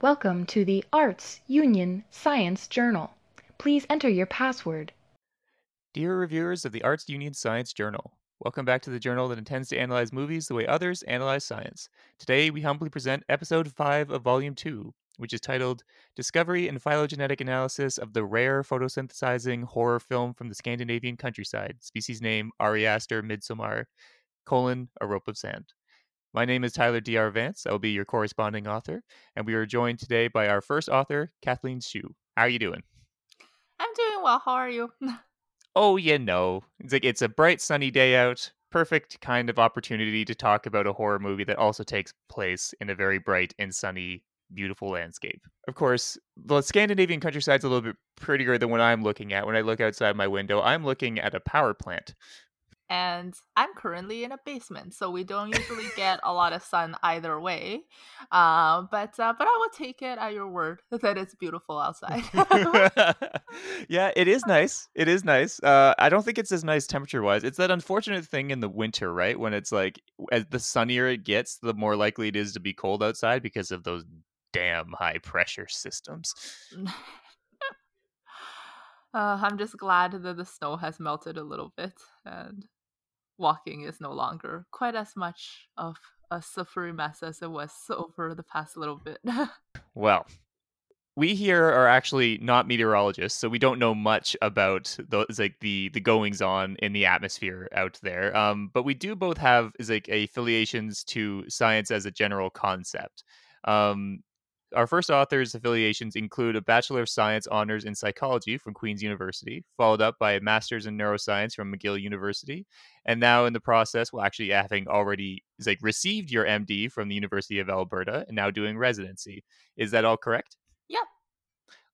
Welcome to the Arts Union Science Journal. Please enter your password. Dear reviewers of the Arts Union Science Journal, welcome back to the journal that intends to analyze movies the way others analyze science. Today, we humbly present episode 5 of volume 2, which is titled Discovery and Phylogenetic Analysis of the Rare Photosynthesizing Horror Film from the Scandinavian Countryside, species name Ariaster midsommar, colon, a rope of sand. My name is Tyler D.R. Vance. I will be your corresponding author, and we are joined today by our first author, Kathleen Hsu. How are you doing? I'm doing well. How are you? oh, you know, it's like it's a bright, sunny day out. Perfect kind of opportunity to talk about a horror movie that also takes place in a very bright and sunny, beautiful landscape. Of course, the Scandinavian countryside's a little bit prettier than what I'm looking at. When I look outside my window, I'm looking at a power plant and I'm currently in a basement, so we don't usually get a lot of sun either way. Uh, but uh, but I will take it at your word that it's beautiful outside. yeah, it is nice. It is nice. Uh, I don't think it's as nice temperature wise. It's that unfortunate thing in the winter, right? When it's like as the sunnier it gets, the more likely it is to be cold outside because of those damn high pressure systems. Uh, I'm just glad that the snow has melted a little bit and walking is no longer quite as much of a suffering mess as it was over the past little bit. well, we here are actually not meteorologists, so we don't know much about those like the the goings on in the atmosphere out there. Um, but we do both have is like affiliations to science as a general concept. Um, our first author's affiliations include a Bachelor of Science honors in psychology from Queen's University, followed up by a master's in neuroscience from McGill University, and now in the process, well, actually having already like received your MD from the University of Alberta and now doing residency. Is that all correct? Yep.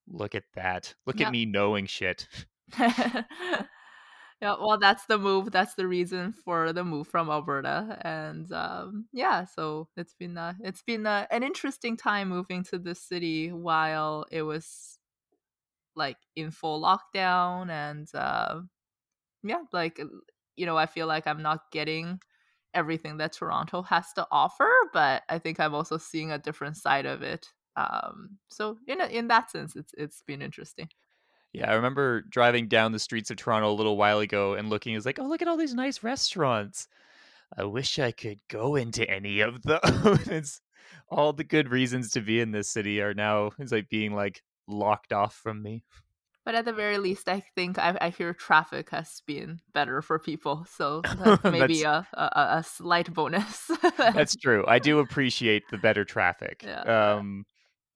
Look at that. Look yep. at me knowing shit. yeah well that's the move that's the reason for the move from alberta and um, yeah so it's been uh, it's been uh, an interesting time moving to this city while it was like in full lockdown and uh, yeah like you know i feel like i'm not getting everything that toronto has to offer but i think i'm also seeing a different side of it um, so in a, in that sense it's it's been interesting yeah, I remember driving down the streets of Toronto a little while ago and looking, is like, oh, look at all these nice restaurants. I wish I could go into any of those. all the good reasons to be in this city are now it's like being like locked off from me. But at the very least, I think I, I hear traffic has been better for people, so that's maybe that's, a, a, a slight bonus. that's true. I do appreciate the better traffic. Yeah. Um,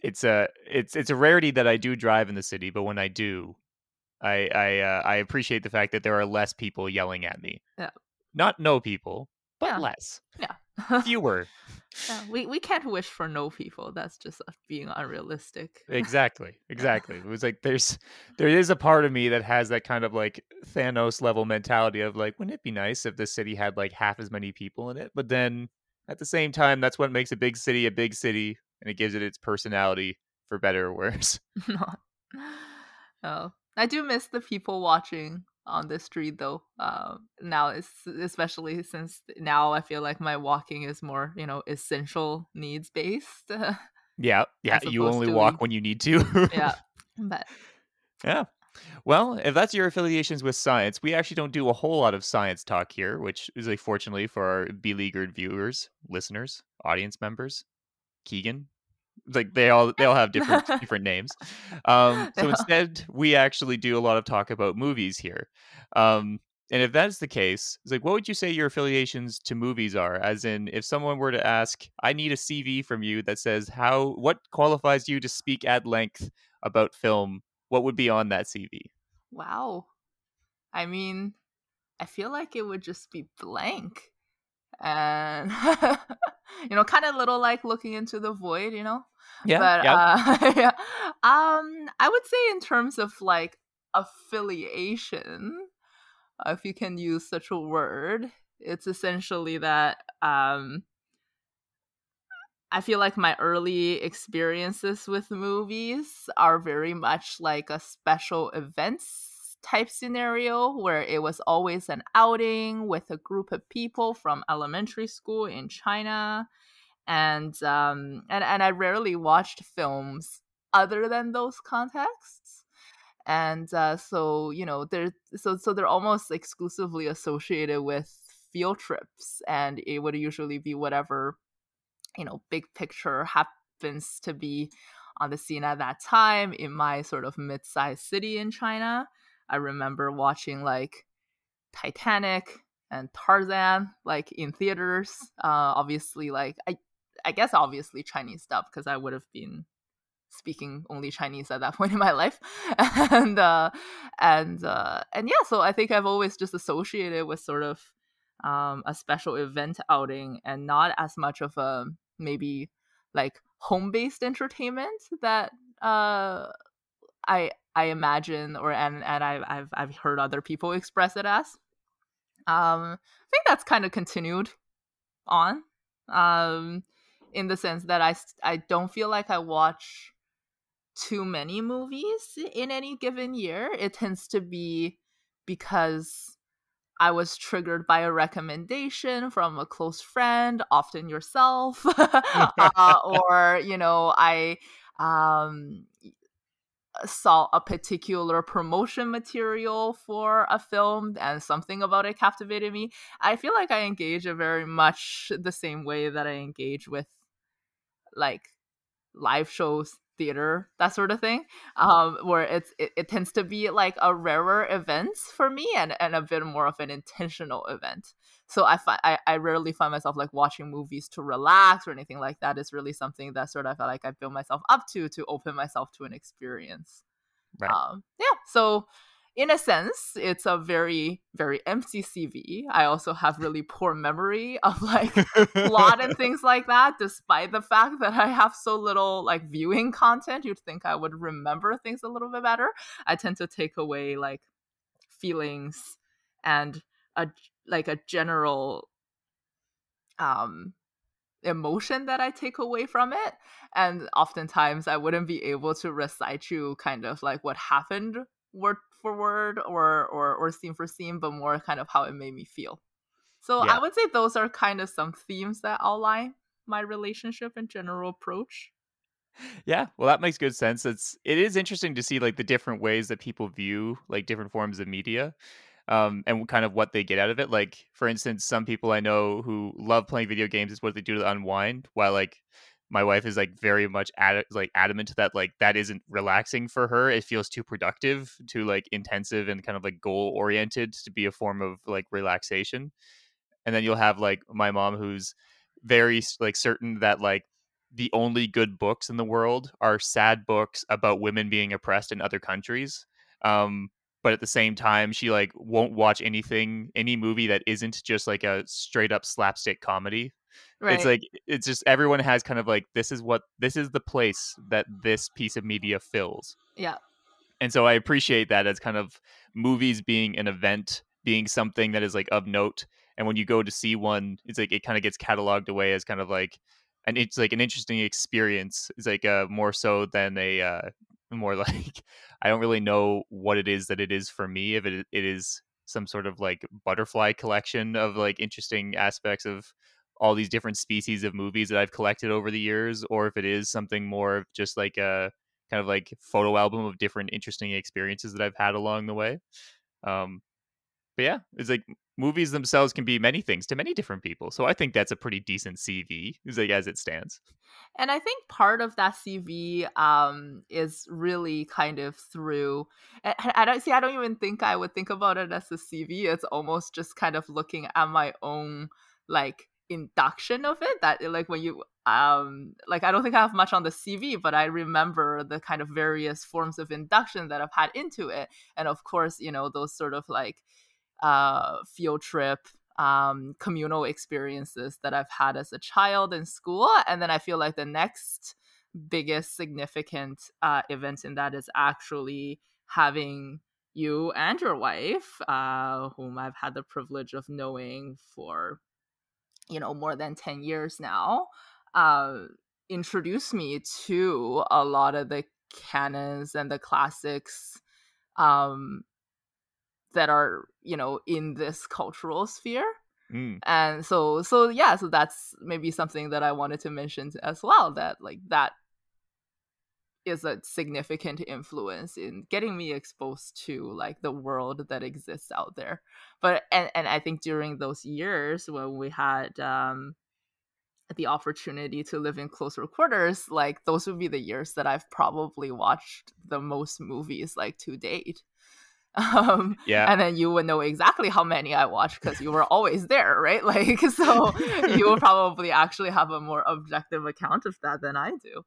it's a it's it's a rarity that I do drive in the city, but when I do, I I uh, I appreciate the fact that there are less people yelling at me. Yeah. Not no people, but yeah. less. Yeah. Fewer. Yeah, we we can't wish for no people. That's just being unrealistic. exactly. Exactly. It was like there's there is a part of me that has that kind of like Thanos level mentality of like, wouldn't it be nice if the city had like half as many people in it? But then at the same time, that's what makes a big city a big city and it gives it its personality for better or worse. oh, I do miss the people watching on the street though. Uh, now, it's, especially since now I feel like my walking is more, you know, essential needs based. yeah, yeah. You only walk when you need to. yeah, but yeah. Well, if that's your affiliations with science, we actually don't do a whole lot of science talk here, which is like fortunately for our beleaguered viewers, listeners, audience members. Keegan. Like they all they all have different different names. Um, so instead, we actually do a lot of talk about movies here. Um, and if that's the case, it's like, what would you say your affiliations to movies are? As in, if someone were to ask, I need a CV from you that says how what qualifies you to speak at length about film, what would be on that CV? Wow. I mean, I feel like it would just be blank and you know kind of little like looking into the void you know yeah but yeah. Uh, yeah um i would say in terms of like affiliation if you can use such a word it's essentially that um I feel like my early experiences with movies are very much like a special events type scenario where it was always an outing with a group of people from elementary school in China. and um and and I rarely watched films other than those contexts and uh, so you know they're so so they're almost exclusively associated with field trips and it would usually be whatever you know big picture happens to be on the scene at that time in my sort of mid-sized city in china i remember watching like titanic and tarzan like in theaters uh obviously like i i guess obviously chinese stuff because i would have been speaking only Chinese at that point in my life, and uh, and uh, and yeah, so I think I've always just associated with sort of um, a special event outing and not as much of a maybe like home based entertainment that uh, I I imagine or and and I, I've I've heard other people express it as. Um, I think that's kind of continued on. Um, in the sense that I I don't feel like I watch too many movies in any given year. It tends to be because I was triggered by a recommendation from a close friend, often yourself, uh, or you know, I um, saw a particular promotion material for a film and something about it captivated me. I feel like I engage in very much the same way that I engage with like live shows theater that sort of thing um where it's it, it, tends to be like a rarer event for me and and a bit more of an intentional event so i find I, I rarely find myself like watching movies to relax or anything like that is really something that sort of like i build myself up to to open myself to an experience right um yeah so in a sense, it's a very, very empty CV. I also have really poor memory of like plot and things like that, despite the fact that I have so little like viewing content. You'd think I would remember things a little bit better. I tend to take away like feelings and a like a general um emotion that I take away from it. And oftentimes I wouldn't be able to recite you kind of like what happened word for word or or or scene for scene, but more kind of how it made me feel. So yeah. I would say those are kind of some themes that outline my relationship and general approach. Yeah, well that makes good sense. It's it is interesting to see like the different ways that people view like different forms of media. Um, and kind of what they get out of it. Like, for instance, some people I know who love playing video games is what they do to unwind, while like my wife is like very much ad- like adamant that like that isn't relaxing for her. It feels too productive too like intensive and kind of like goal oriented to be a form of like relaxation. And then you'll have like my mom who's very like certain that like the only good books in the world are sad books about women being oppressed in other countries. Um but at the same time she like won't watch anything any movie that isn't just like a straight up slapstick comedy Right. It's like it's just everyone has kind of like this is what this is the place that this piece of media fills. Yeah. And so I appreciate that as kind of movies being an event, being something that is like of note. And when you go to see one, it's like it kind of gets cataloged away as kind of like and it's like an interesting experience. It's like uh more so than a uh more like I don't really know what it is that it is for me if it it is some sort of like butterfly collection of like interesting aspects of all these different species of movies that I've collected over the years, or if it is something more of just like a kind of like photo album of different interesting experiences that I've had along the way. Um, but yeah, it's like movies themselves can be many things to many different people. So I think that's a pretty decent CV, as it stands. And I think part of that CV um, is really kind of through. I, don't see. I don't even think I would think about it as a CV. It's almost just kind of looking at my own like induction of it that like when you um like i don't think i have much on the cv but i remember the kind of various forms of induction that i've had into it and of course you know those sort of like uh field trip um communal experiences that i've had as a child in school and then i feel like the next biggest significant uh event in that is actually having you and your wife uh whom i've had the privilege of knowing for you know more than 10 years now uh, introduced me to a lot of the canons and the classics um, that are you know in this cultural sphere. Mm. and so so yeah so that's maybe something that i wanted to mention as well that like that is a significant influence in getting me exposed to like the world that exists out there. But and, and i think during those years when we had um the opportunity to live in closer quarters like those would be the years that i've probably watched the most movies like to date um Yeah. and then you would know exactly how many i watched because you were always there right like so you will probably actually have a more objective account of that than i do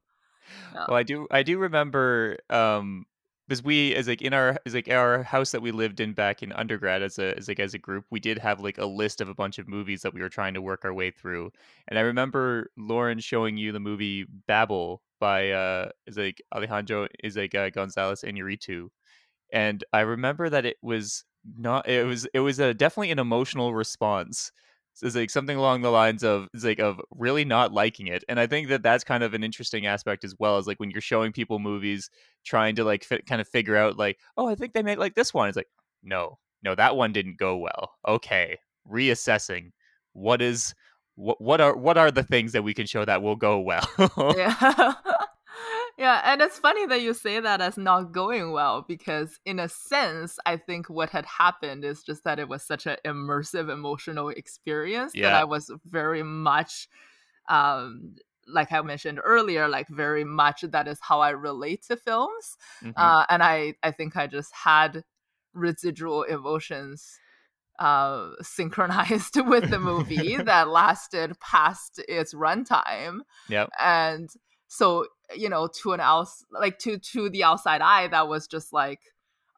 Yeah. Well, I do. I do remember um, because we, as like in our, as like our house that we lived in back in undergrad, as a as like as a group, we did have like a list of a bunch of movies that we were trying to work our way through. And I remember Lauren showing you the movie Babel by uh, is like Alejandro is like uh, Gonzalez Iñárritu, and I remember that it was not. It was it was a definitely an emotional response. It's like something along the lines of it's like of really not liking it, and I think that that's kind of an interesting aspect as well. Is like when you're showing people movies, trying to like fi- kind of figure out like, oh, I think they might like this one. It's like, no, no, that one didn't go well. Okay, reassessing. What is what what are what are the things that we can show that will go well? yeah yeah and it's funny that you say that as not going well because in a sense i think what had happened is just that it was such an immersive emotional experience that i was very much um like i mentioned earlier like very much that is how i relate to films. Mhm. uh, and I I think I just had residual emotions uh, synchronized with the movie that lasted past its runtime, Yeah, and so you know to an else like to to the outside eye that was just like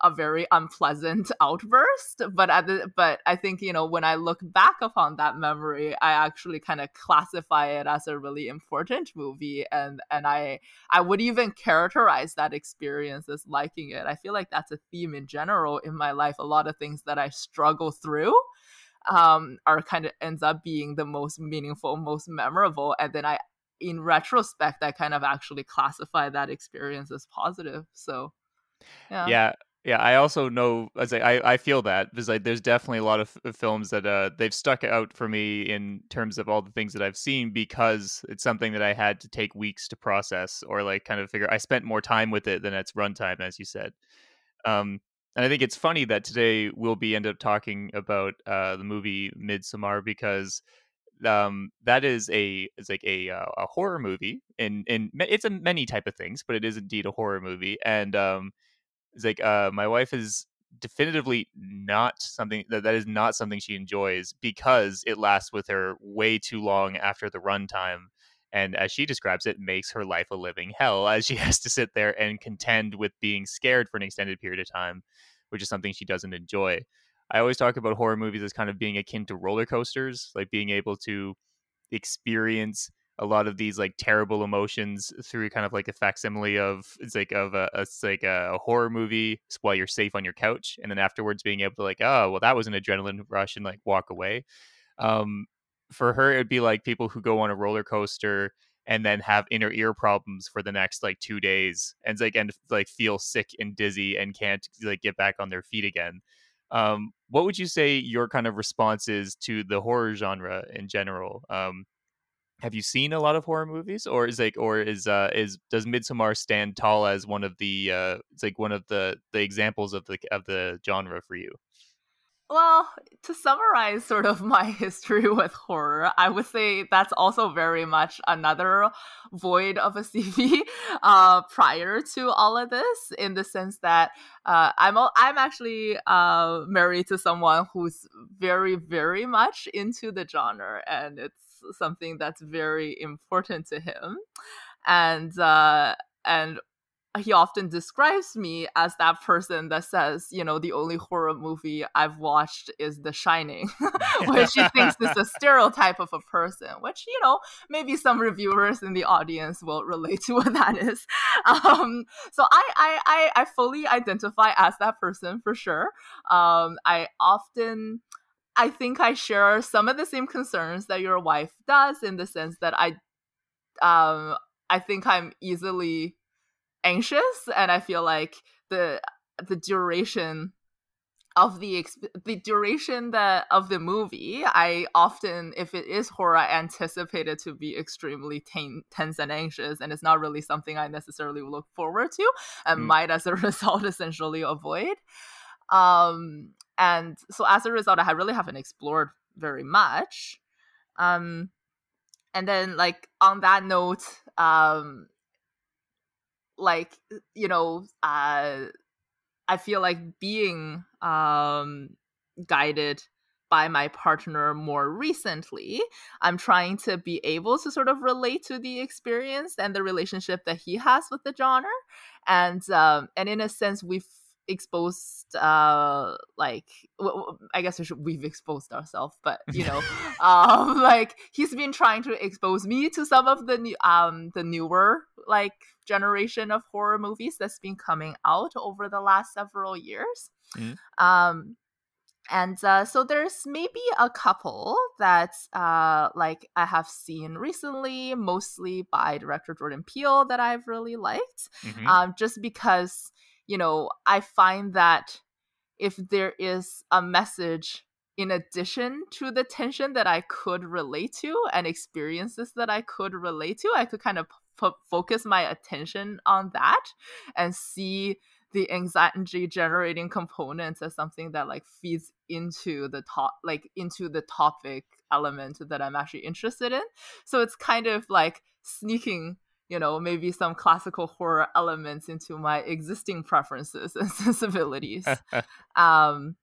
a very unpleasant outburst. But at the, but i think you know when i look back upon that memory i actually kind of classify it as a really important movie. And and i i would even characterize that experience as liking it. I feel like that's a theme in general in my life. A lot of things that i struggle through um are kind of ends up being the most meaningful most memorable. And then i in retrospect i kind of actually classify that experience as positive so yeah. Yeah yeah i also know as I, I feel that because like there's definitely a lot of f- films that uh they've stuck out for me in terms of all the things that i've seen because it's something that i had to take weeks to process or like kind of figure i spent more time with it than its runtime as you said. Um and i think it's funny that today we'll be end up talking about uh the movie midsommar because um that is a is like a uh, a horror movie and and it's a many type of things but it is indeed a horror movie and um it's like uh my wife is definitively not something that that is not something she enjoys because it lasts with her way too long after the runtime and as she describes it makes her life a living hell as she has to sit there and contend with being scared for an extended period of time which is something she doesn't enjoy i always talk about horror movies as kind of being akin to roller coasters like being able to experience a lot of these like terrible emotions through kind of like a facsimile of it's like of a it's like a horror movie while you're safe on your couch and then afterwards being able to like oh well that was an adrenaline rush and like walk away. Um for her it'd be like people who go on a roller coaster and then have inner ear problems for the next like two days and like and like feel sick and dizzy and can't like get back on their feet again um what would you say your kind of response is to the horror genre in general? Um have you seen a lot of horror movies? Or is like or is uh is does midsommar stand tall as one of the uh it's like one of the the examples of the of the genre for you Well, to summarize sort of my history with horror, I would say that's also very much another void of a CV uh, prior to all of this, in the sense that uh, I'm I'm actually uh, married to someone who's very very much into the genre, and it's something that's very important to him, and uh, and he often describes me as that person that says, you know, the only horror movie I've watched is The Shining, which he thinks is a stereotype of a person, which, you know, maybe some reviewers in the audience will relate to what that is. Um, so I, I, I, I fully identify as that person for sure. Um, I often. I think I share some of the same concerns that your wife does in the sense that I um I think I'm easily anxious and i feel like the the duration of the exp- the duration that of the movie, I often, if it is horror, I anticipate it to be extremely ten- tense and anxious, and it's not really something I necessarily look forward to, and mm. might as a result essentially avoid. Um, and so as a result, I really haven't explored very much. Um, and then like on that note, um, like you know, uh I feel like being um, guided by my partner more recently, I'm trying to be able to sort of relate to the experience and the relationship that he has with the genre, and um, and in a sense, we've exposed uh like well, i guess we've exposed ourselves but you know um like he's been trying to expose me to some of the new um the newer like generation of horror movies that's been coming out over the last several years. Mm-hmm. Um, and uh, so there's maybe a couple that uh, like I have seen recently, mostly by director Jordan Peele that I've really liked. Mm-hmm. Um, just because you know I find that if there is a message in addition to the tension that I could relate to and experiences that I could relate to, I could kind of focus my attention on that and see the anxiety generating components as something that like feeds into the top like into the topic element that I'm actually interested in. So it's kind of like sneaking you know maybe some classical horror elements into my existing preferences and sensibilities. Um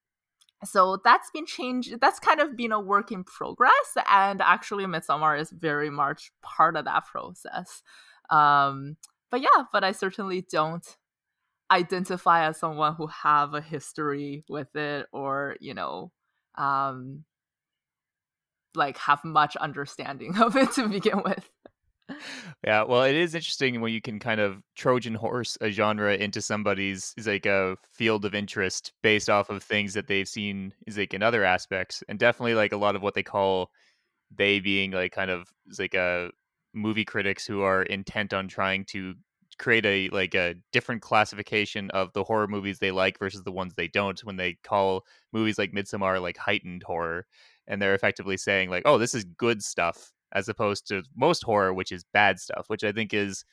so that's been changed that's kind of been a work in progress and actually Midsommar is very much part of that process. Um but yeah but i certainly don't identify as someone who have a history with it or you know um like have much understanding of it to begin with yeah, well, it is interesting when you can kind of Trojan horse a genre into somebody's like a field of interest based off of things that they've seen is like in other aspects, and definitely like a lot of what they call they being like kind of like a movie critics who are intent on trying to create a like a different classification of the horror movies they like versus the ones they don't when they call movies like Midsommar like heightened horror and they're effectively saying like oh this is good stuff as opposed to most horror, which is bad stuff, which I think is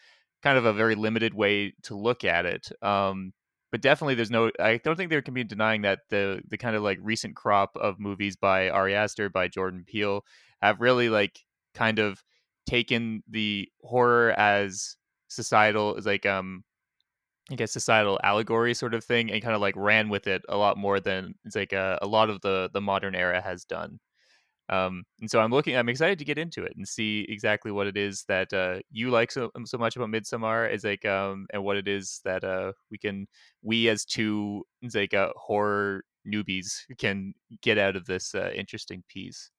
kind of a very limited way to look at it. Um, but definitely, there's no. I don't think there can be denying that the the kind of like recent crop of movies by Ari Aster, by Jordan Peele, have really like kind of taken the horror as societal, as like um, I guess societal allegory sort of thing, and kind of like ran with it a lot more than it's like a, a lot of the the modern era has done. Um, and so I'm looking, I'm excited to get into it and see exactly what it is that uh, you like so um, so much about Midsommar, is like, um, and what it is that uh, we can, we as two like uh, horror newbies can get out of this uh, interesting piece.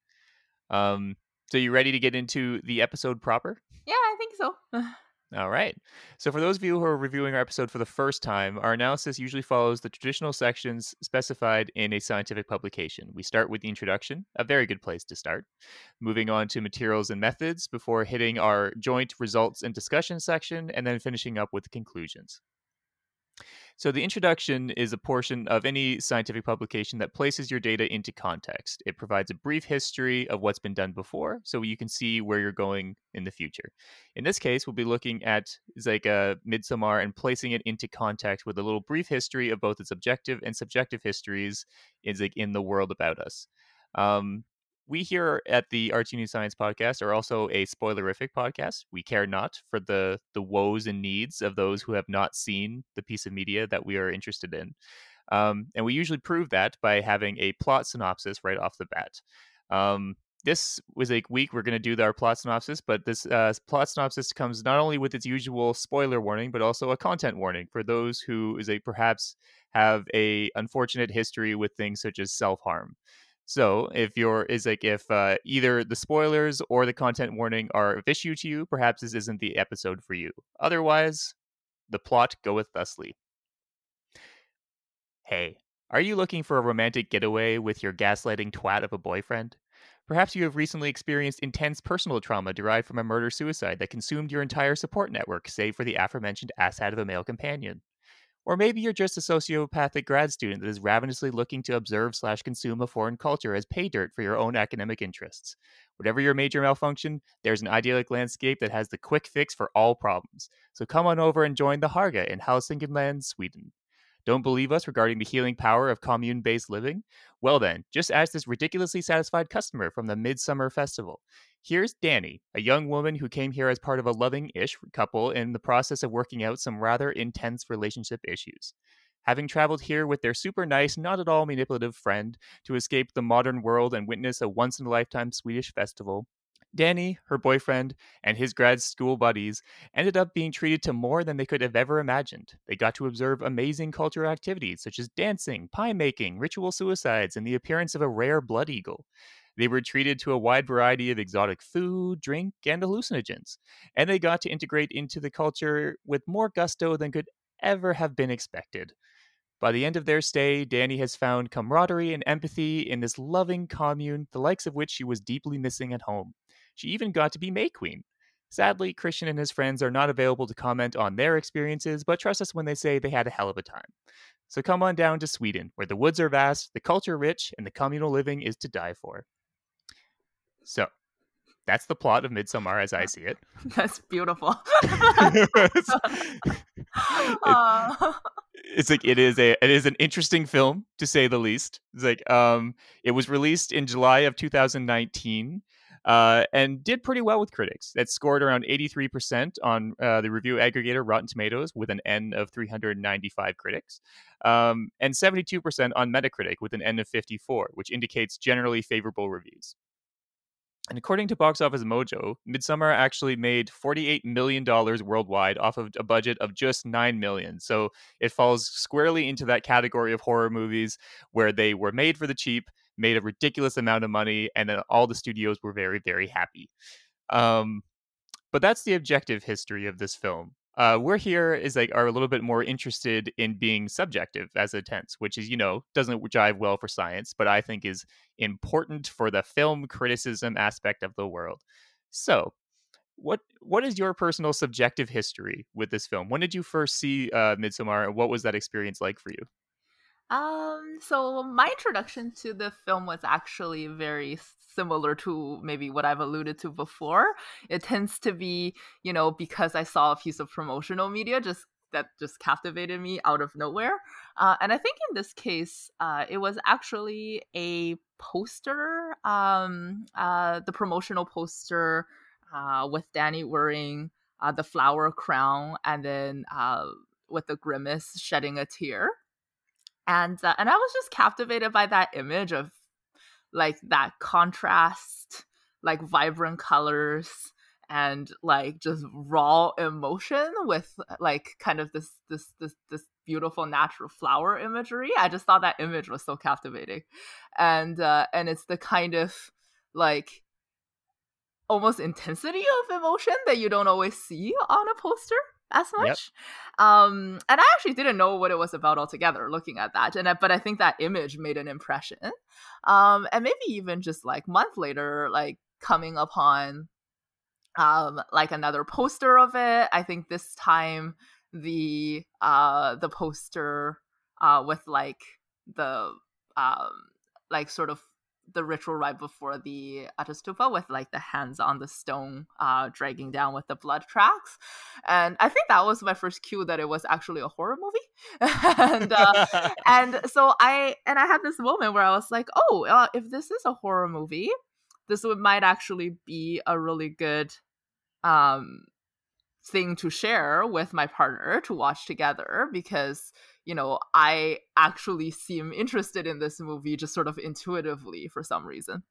Um, so you ready to get into the episode proper? Yeah, I think so. All right. So, for those of you who are reviewing our episode for the first time, our analysis usually follows the traditional sections specified in a scientific publication. We start with the introduction, a very good place to start, moving on to materials and methods before hitting our joint results and discussion section, and then finishing up with conclusions. So, the introduction is a portion of any scientific publication that places your data into context. It provides a brief history of what's been done before so you can see where you're going in the future. In this case, we'll be looking at like a Midsommar and placing it into context with a little brief history of both its objective and subjective histories is like in the world about us. Um, we here at the Arts Union Science podcast are also a spoilerific podcast. We care not for the the woes and needs of those who have not seen the piece of media that we are interested in. Um, and we usually prove that by having a plot synopsis right off the bat. Um, this was a week we're going to do our plot synopsis, but this uh, plot synopsis comes not only with its usual spoiler warning, but also a content warning for those who is a perhaps have a unfortunate history with things such as self harm. So if you're is like if uh, either the spoilers or the content warning are of issue to you, perhaps this isn't the episode for you. Otherwise, the plot goeth thusly. Hey, are you looking for a romantic getaway with your gaslighting twat of a boyfriend? Perhaps you have recently experienced intense personal trauma derived from a murder suicide that consumed your entire support network, save for the aforementioned asshat of a male companion. Or maybe you're just a sociopathic grad student that is ravenously looking to observe slash consume a foreign culture as pay dirt for your own academic interests. Whatever your major malfunction, there's an idyllic landscape that has the quick fix for all problems. So come on over and join the Harga in Hälsingland, Sweden. Don't believe us regarding the healing power of commune based living? Well, then, just ask this ridiculously satisfied customer from the Midsummer Festival. Here's Dani, a young woman who came here as part of a loving ish couple in the process of working out some rather intense relationship issues. Having traveled here with their super nice, not at all manipulative friend to escape the modern world and witness a once in a lifetime Swedish festival, Dani, her boyfriend, and his grad school buddies ended up being treated to more than they could have ever imagined. They got to observe amazing cultural activities such as dancing, pie making, ritual suicides, and the appearance of a rare blood eagle. They were treated to a wide variety of exotic food, drink, and hallucinogens, and they got to integrate into the culture with more gusto than could ever have been expected. By the end of their stay, Dani has found camaraderie and empathy in this loving commune, the likes of which she was deeply missing at home. She even got to be May Queen. Sadly, Christian and his friends are not available to comment on their experiences, but trust us when they say they had a hell of a time. So come on down to Sweden, where the woods are vast, the culture rich, and the communal living is to die for. So, that's the plot of Midsommar as I see it. That's beautiful. it's, Uh, it's like it is a it is an interesting film to say the least. It's like um it was released in July of 2019 uh, and did pretty well with critics. It scored around 83% on uh, the review aggregator Rotten Tomatoes with an N of 395 critics, um, and 72% on Metacritic with an N of 54, which indicates generally favorable reviews. And according to Box Office Mojo, Midsommar actually made $48 million worldwide off of a budget of just 9 million. So it falls squarely into that category of horror movies where they were made for the cheap, made a ridiculous amount of money, and then all the studios were very, very happy. Um, but that's the objective history of this film. Uh, we're here is like are a little bit more interested in being subjective as a tense, which is you know doesn't jive well for science, but I think is important for the film criticism aspect of the world. So, what what is your personal subjective history with this film? When did you first see uh, Midsommar, and what was that experience like for you? Um, so my introduction to the film was actually very similar to maybe what I've alluded to before. It tends to be, you know, because I saw a piece of promotional media just that just captivated me out of nowhere. Uh, and I think in this case, uh, it was actually a poster, um, uh, the promotional poster uh, with Dani wearing uh, the flower crown and then uh, with the grimace shedding a tear and uh, and I was just captivated by that image of like that contrast, like vibrant colors and like just raw emotion with like kind of this this this this beautiful natural flower imagery. I just thought that image was so captivating, and uh, and it's the kind of like almost intensity of emotion that you don't always see on a poster as much. Yep. Um, and I actually didn't know what it was about altogether looking at that. And I, but I think that image made an impression. Um, and maybe even just like month later, like coming upon um like another poster of it. I think this time the uh the poster uh with like the um like sort of the ritual right before the Ättestupa with like the hands on the stone uh, dragging down with the blood tracks. And I think that was my first cue that it was actually a horror movie. and uh, and so I and I had this moment where I was like, oh, uh, if this is a horror movie, this would might actually be a really good um thing to share with my partner to watch together because you know, I actually seem interested in this movie just sort of intuitively for some reason.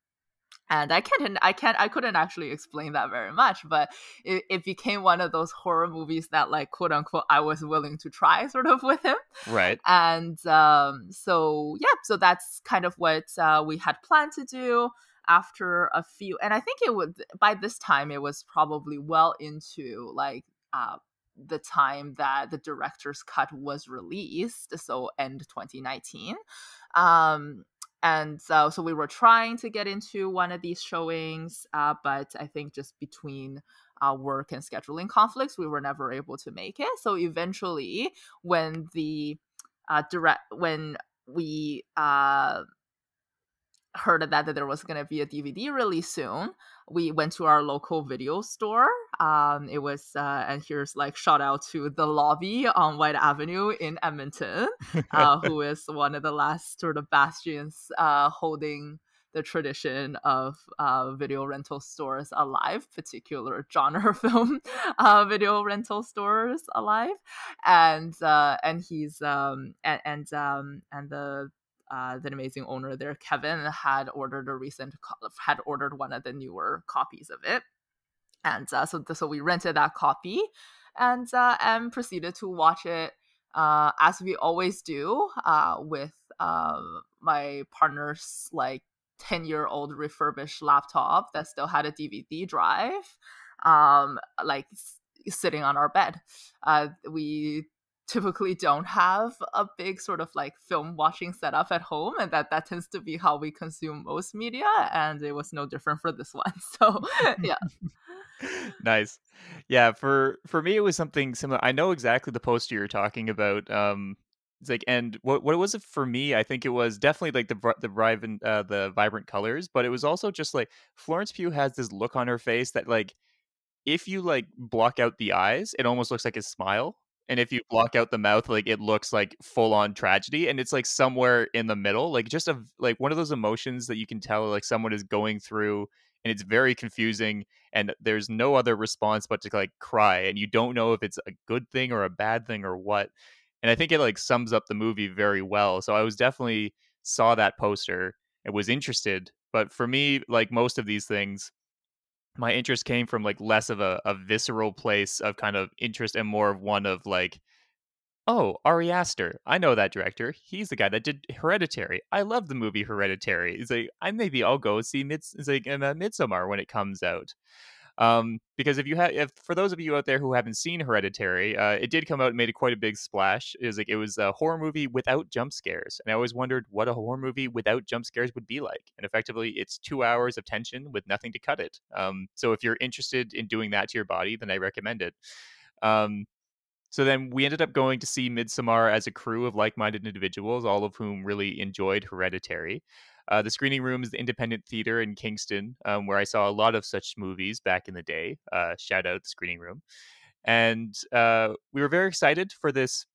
And I can't, I can't, I couldn't actually explain that very much, but it, it became one of those horror movies that, like, quote unquote, I was willing to try sort of with him. Right. And um, so, yeah, so that's kind of what uh, we had planned to do after a few. And I think it would, by this time, it was probably well into like uh, the time that the director's cut was released, so end 2019. Um, and so, so we were trying to get into one of these showings, uh, but I think just between uh, work and scheduling conflicts, we were never able to make it. So eventually, when the uh, direct when we heard that, that there was going to be a DVD release soon, we went to our local video store. Um, it was, uh, and here's like shout out to the lobby on Whyte Avenue in Edmonton, uh, who is one of the last sort of bastions uh, holding the tradition of uh, video rental stores alive, particular genre film uh, video rental stores alive, and uh, and he's um, and and um, and the uh, the amazing owner there, Kevin, had ordered a recent had ordered one of the newer copies of it, and uh, so so we rented that copy, and uh, and proceeded to watch it uh, as we always do uh, with um, my partner's like 10 year old refurbished laptop that still had a DVD drive, um, like sitting on our bed. Uh, we typically don't have a big sort of like film watching setup at home and that that tends to be how we consume most media and it was no different for this one so yeah nice yeah for for me it was something similar i know exactly the poster you're talking about um it's like, and what what was it for me? I think it was definitely like the the vibrant uh, the vibrant colors, but it was also just like Florence Pugh has this look on her face that like if you like block out the eyes, it almost looks like a smile, and if you block out the mouth, like it looks like full on tragedy, and it's like somewhere in the middle, like just a like one of those emotions that you can tell like someone is going through, and it's very confusing, and there's no other response but to like cry, and you don't know if it's a good thing or a bad thing or what and I think it like sums up the movie very well. So I was definitely saw that poster and was interested, but for me, like most of these things, my interest came from like less of a, a visceral place of kind of interest and more of one of like, oh, Ari Aster, I know that director. He's the guy that did Hereditary. I love the movie Hereditary. It's like I maybe I'll go see Mids- it's like uh, when it comes out. Um, because if you have, if for those of you out there who haven't seen Hereditary, uh, it did come out and made quite a big splash. It was like it was a horror movie without jump scares, and I always wondered what a horror movie without jump scares would be like. And effectively, it's two hours of tension with nothing to cut it. Um, so if you're interested in doing that to your body, then I recommend it. Um, so then we ended up going to see Midsommar as a crew of like-minded individuals, all of whom really enjoyed Hereditary. Uh, the screening room is the Independent Theater in Kingston, um, where I saw a lot of such movies back in the day. Uh, shout out the screening room. And uh, we were very excited for this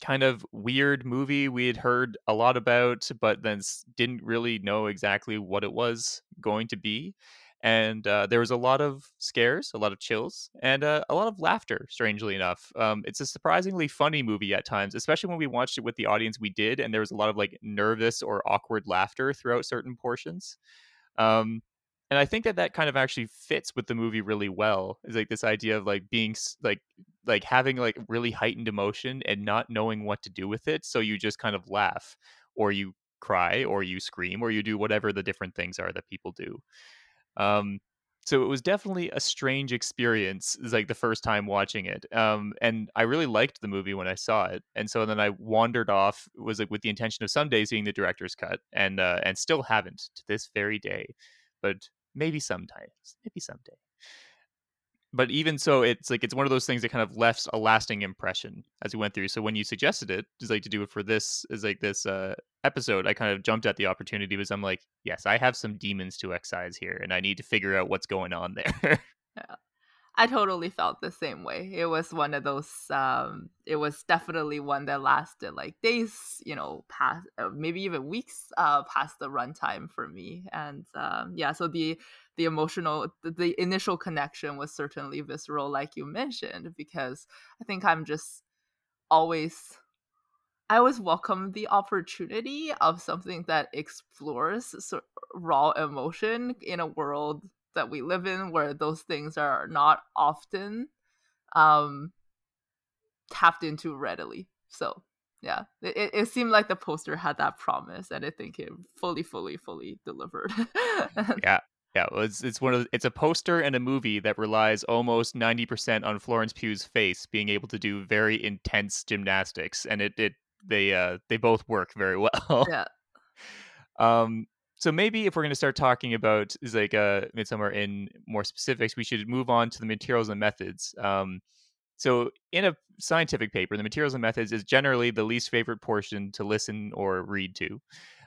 kind of weird movie we had heard a lot about, but then didn't really know exactly what it was going to be and uh, there was a lot of scares, a lot of chills, and uh, a lot of laughter. Strangely enough, um, it's a surprisingly funny movie at times, especially when we watched it with the audience we did, and there was a lot of like nervous or awkward laughter throughout certain portions. Um, and I think that that kind of actually fits with the movie really well. Is like this idea of like being like like having like really heightened emotion and not knowing what to do with it, so you just kind of laugh, or you cry, or you scream, or you do whatever the different things are that people do. Um, so it was definitely a strange experience like the first time watching it um, and i really liked the movie when i saw it and so then i wandered off was like with the intention of someday seeing the director's cut and uh, and still haven't to this very day but maybe sometimes maybe someday but even so it's like it's one of those things that kind of left a lasting impression as we went through so when you suggested it just like to do it for this is like this uh episode i kind of jumped at the opportunity because i'm like yes i have some demons to excise here and i need to figure out what's going on there yeah I totally felt the same way. It was one of those. Um, it was definitely one that lasted like days, you know, past uh, maybe even weeks uh, past the runtime for me. And um, yeah, so the the emotional, the, the initial connection was certainly visceral, like you mentioned, because I think I'm just always I always welcome the opportunity of something that explores raw emotion in a world that we live in where those things are not often um tapped into readily. So yeah it, it seemed like the poster had that promise and i think it fully fully fully delivered. Yeah yeah well, it's it's one of the, it's a poster and a movie that relies almost 90% on Florence Pugh's face being able to do very intense gymnastics and it it they uh they both work very well yeah um so maybe if we're going to start talking about is like uh Midsommar in more specifics, we should move on to the materials and methods. Um, so in a scientific paper, the materials and methods is generally the least favorite portion to listen or read to.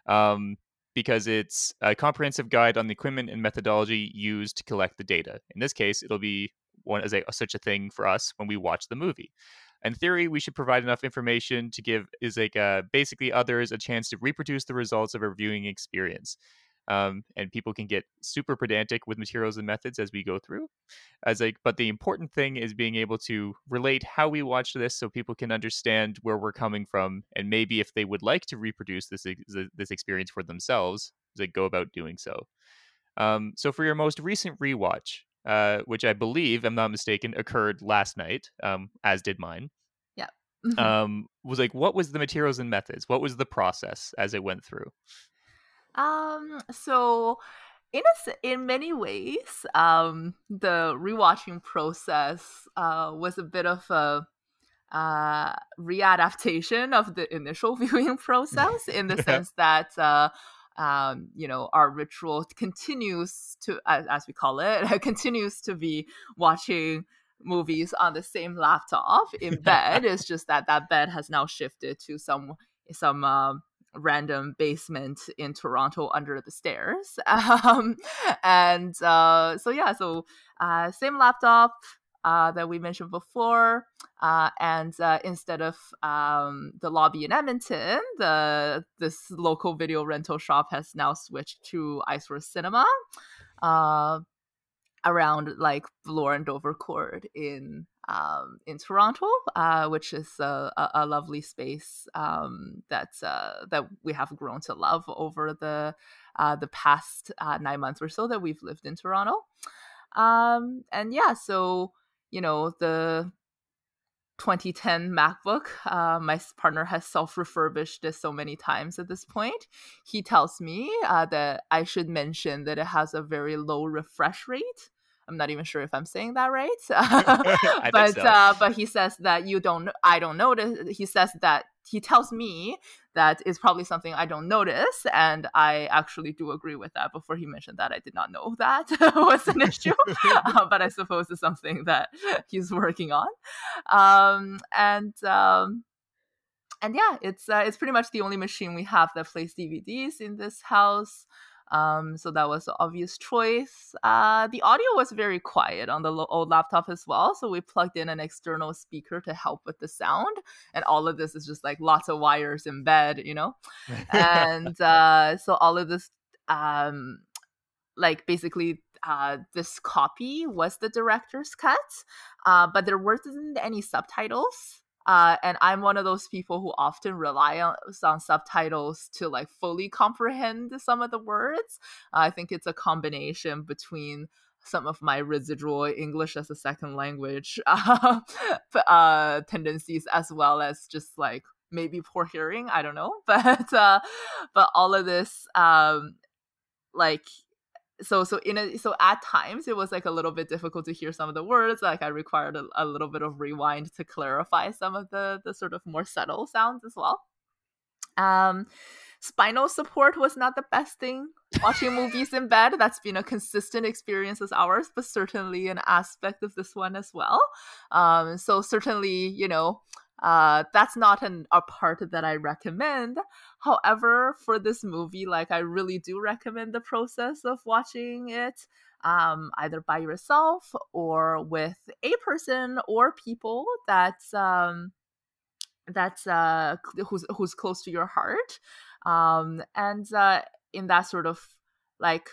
Um, because it's a comprehensive guide on the equipment and methodology used to collect the data. In this case, it'll be one as a such a thing for us when we watch the movie. In theory, we should provide enough information to give is like uh, basically others a chance to reproduce the results of a viewing experience. Um, and people can get super pedantic with materials and methods as we go through as like but the important thing is being able to relate how we watch this so people can understand where we're coming from and maybe if they would like to reproduce this this experience for themselves they go about doing so um, so for your most recent rewatch uh, which I believe, I'm not mistaken, occurred last night, um, as did mine. Yeah. um, was like, what was the materials and methods? What was the process as it went through? Um. So, in a, in many ways, um, the rewatching process uh, was a bit of a uh, readaptation of the initial viewing process in the sense that uh, um, you know, our ritual continues to, as, as we call it, continues to be watching movies on the same laptop in bed. it's just that that bed has now shifted to some some um, random basement in Toronto under the stairs. Um, and uh, so yeah, so uh, same laptop, uh, that we mentioned before. Uh, and uh, instead of um, the lobby in Edmonton, the this local video rental shop has now switched to Eyesore Cinema uh, around like Bloor and Dovercourt in um, in Toronto, uh, which is a, a, lovely space um, that uh, that we have grown to love over the the past nine months or so that we've lived in Toronto. Um, and yeah, so you know the 2010 MacBook. Uh, my partner has self refurbished this so many times at this point. He tells me uh, that I should mention that it has a very low refresh rate. I'm not even sure if I'm saying that right, but so. uh, but he says that you don't. I don't notice. He says that he tells me that is probably something I don't notice, and I actually do agree with that. Before he mentioned that, I did not know that was an issue, uh, but I suppose it's something that he's working on. Um, and um, and yeah, it's uh, it's pretty much the only machine we have that plays DVDs in this house. Um, so that was the obvious choice. Uh, the audio was very quiet on the lo- old laptop as well. So we plugged in an external speaker to help with the sound. And all of this is just like lots of wires in bed, you know? and uh, so all of this, um, like basically uh, this copy was the director's cut, uh, but there wasn't any subtitles. Uh, and I'm one of those people who often rely on, on subtitles to like fully comprehend some of the words. Uh, I think it's a combination between some of my residual English as a second language uh, uh, tendencies as well as just like maybe poor hearing. I don't know, but uh, but all of this um, like so so in a so at times it was like a little bit difficult to hear some of the words like i required a, a, little bit of rewind to clarify some of the the sort of more subtle sounds as well. Um spinal support was not the best thing. Watching movies in bed that's been a consistent experience as ours but certainly an aspect of this one as well. Um so certainly you know uh, that's not an, a part that I recommend. However, for this movie, like I really do recommend the process of watching it um, either by yourself or with a person or people that's um, that's uh, who's who's close to your heart, um, and uh, in that sort of like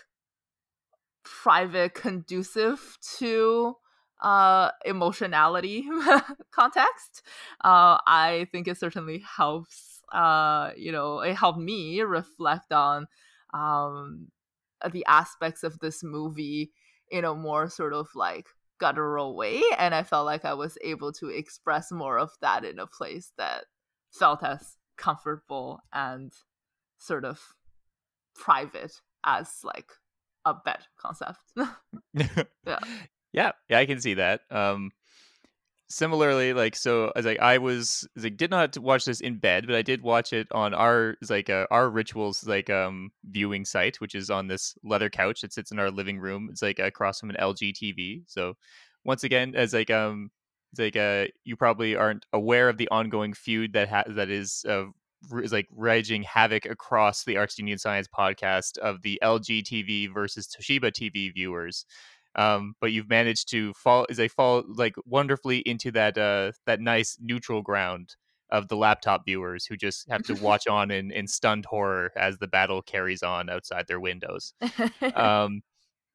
private, conducive to uh, emotionality context, uh, I think it certainly helps. Uh, you know, it helped me reflect on um, the aspects of this movie in a more sort of like guttural way, and I felt like I was able to express more of that in a place that felt as comfortable and sort of private as like a bed concept. yeah. Yeah, yeah, I can see that. Um, similarly, like so, as like I was like did not watch this in bed, but I did watch it on our like uh, our rituals like um viewing site, which is on this leather couch that sits in our living room. It's like across from an LG TV. So once again, as like um it's like uh you probably aren't aware of the ongoing feud that ha- that is uh, is like raging havoc across the Arts Union Science podcast of the LG TV versus Toshiba TV viewers um, but you've managed to fall as they fall like wonderfully into that uh, that nice neutral ground of the laptop viewers who just have to watch on in, in stunned horror as the battle carries on outside their windows. Um,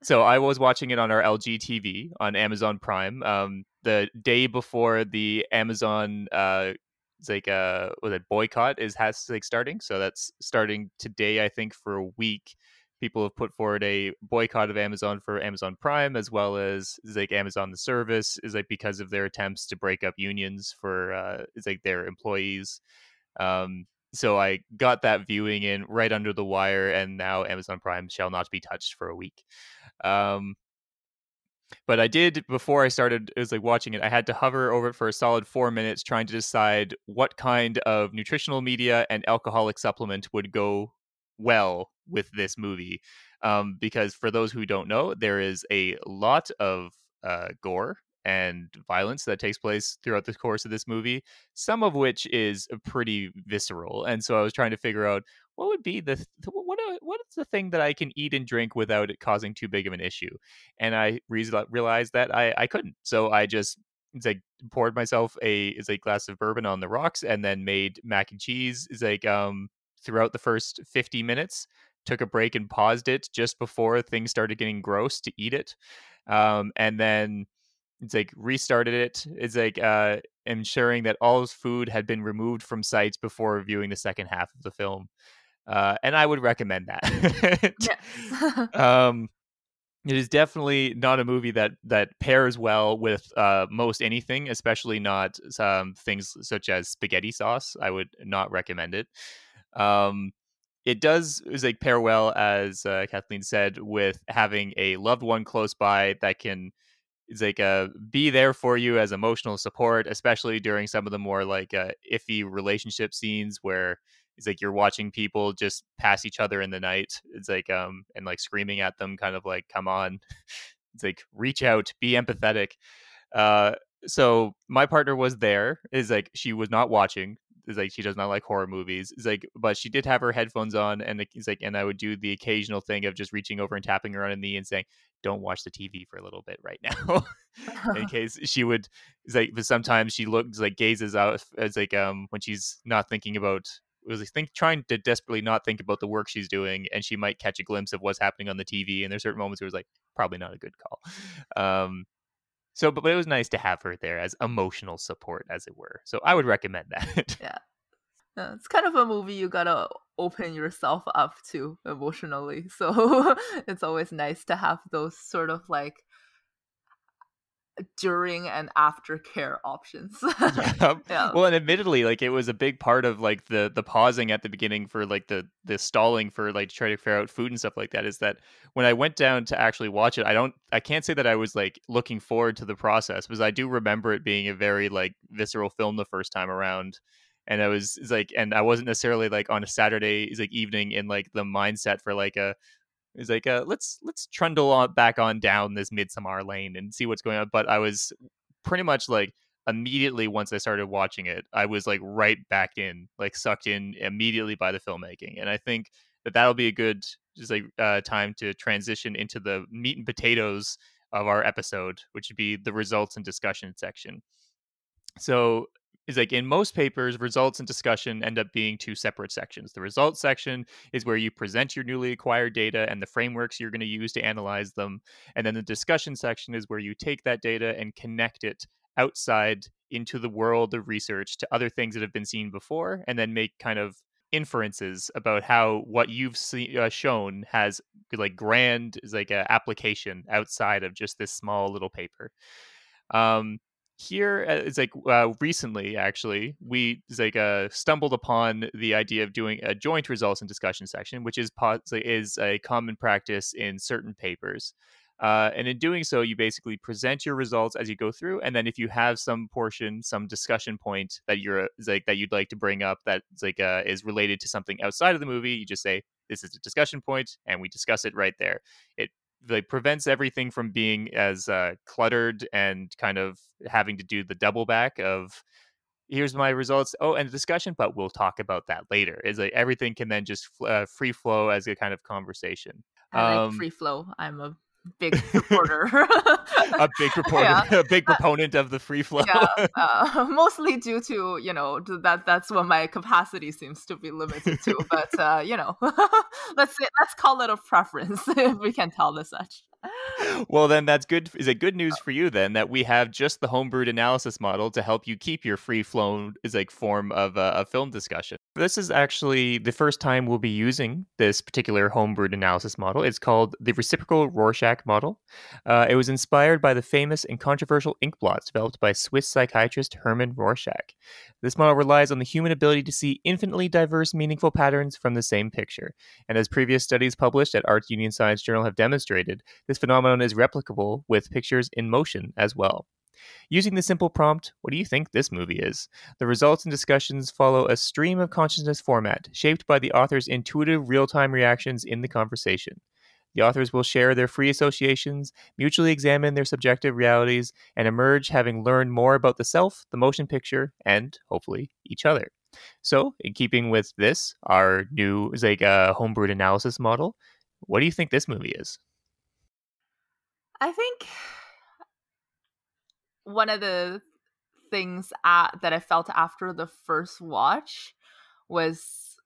so I was watching it on our LG TV on Amazon Prime um, the day before the Amazon uh, like uh was it boycott is has like starting so that's starting today i think for a week people have put forward a boycott of Amazon for Amazon Prime as well as like Amazon the service is like because of their attempts to break up unions for uh it's like their employees. Um so I got that viewing in right under the wire and now Amazon Prime shall not be touched for a week. Um but I did before I started it was like watching it. I had to hover over it for a solid four minutes, trying to decide what kind of nutritional media and alcoholic supplement would go well with this movie um, because for those who don't know there is a lot of uh, gore and violence that takes place throughout the course of this movie some of which is pretty visceral and so i was trying to figure out what would be the what what is the thing that i can eat and drink without it causing too big of an issue? And i re- realized that i i couldn't so i just it's like poured myself a is a glass of bourbon on the rocks and then made mac and cheese is like um throughout the first 50 minutes took a break and paused it just before things started getting gross to eat it um, and then it's like restarted it it's like uh, ensuring that all his food had been removed from sites before viewing the second half of the film uh, and i would recommend that um, it is definitely not a movie that that pairs well with uh, most anything, especially not um, things such as spaghetti sauce. I would not recommend it. Um, it does is like pair well, as uh, Kathleen said, with having a loved one close by that can is like uh, be there for you as emotional support, especially during some of the more like uh, iffy relationship scenes where it's like you're watching people just pass each other in the night. It's like um and like screaming at them, kind of like, "Come on!" it's like reach out, be empathetic. Uh, so my partner was there. Is like she was not watching is like she does not like horror movies. It's like, but she did have her headphones on, and it's like, and I would do the occasional thing of just reaching over and tapping her on the knee and saying, "Don't watch the TV for a little bit right now," in case she would. It's like, but sometimes she looks like gazes out as like um when she's not thinking about was like think trying to desperately not think about the work she's doing and she might catch a glimpse of what's happening on the TV and there's certain moments where it was like probably not a good call. Um so, but, it was nice to have her there as emotional support, as it were. So I would recommend that. yeah. yeah. It's kind of a movie you gotta open yourself up to emotionally. So it's always nice to have those sort of like during and after care options. yeah. yeah. Well, and admittedly, like it was a big part of like the the pausing at the beginning for like the the stalling for like to try to figure out food and stuff like that. Is that when I went down to actually watch it, I don't, I can't say that I was like looking forward to the process because I do remember it being a very like visceral film the first time around. And I was like, and I wasn't necessarily like on a Saturday, like evening in like the mindset for like a He's like, uh, let's let's trundle on back on down this Midsommar lane and see what's going on. But I was pretty much like immediately once I started watching it, I was like right back in, like sucked in immediately by the filmmaking. And I think that that'll be a good just like uh, time to transition into the meat and potatoes of our episode, which would be the results and discussion section. So is like in most papers, results and discussion end up being two separate sections. The results section is where you present your newly acquired data and the frameworks you're going to use to analyze them. And then the discussion section is where you take that data and connect it outside into the world of research to other things that have been seen before and then make kind of inferences about how what you've see, uh, shown has like grand is like a application outside of just this small little paper um, here uh, it's like uh, recently actually we like uh, stumbled upon the idea of doing a joint results and discussion section which is is a common practice in certain papers Uh, and in doing so, you basically present your results as you go through, and then if you have some portion, some discussion point that you're like that you'd like to bring up that like uh, is related to something outside of the movie, you just say this is a discussion point, and we discuss it right there. It like prevents everything from being as uh, cluttered and kind of having to do the double back of here's my results oh and the discussion but we'll talk about that later is like everything can then just uh, free flow as a kind of conversation I like um, free flow. I'm a big supporter. a big proponent a big proponent of the free flow yeah, uh, mostly due to you know that that's what my capacity seems to be limited to. But uh, you know, let's say, let's call it a preference if we can tell as such. well then that's good is it good news for you then that we have just the homebrewed analysis model to help you keep your free flown is like form of uh, a film discussion this is actually the first time we'll be using this particular homebrewed analysis model. It's called the reciprocal rorschach model. Uh, it was inspired by the famous and controversial ink blots developed by swiss psychiatrist hermann rorschach. This model relies on the human ability to see infinitely diverse meaningful patterns from the same picture. And as previous studies published at arts union science journal have demonstrated this phenomenon is replicable with pictures in motion as well. Using the simple prompt, what do you think this movie is? The results and discussions follow a stream of consciousness format, shaped by the author's intuitive real time reactions in the conversation. The authors will share their free associations, mutually examine their subjective realities, and emerge having learned more about the self, the motion picture, and, hopefully, each other. So, in keeping with this, our new like, uh, homebrewed analysis model, what do you think this movie is? I think one of the things at, that I felt after the first watch was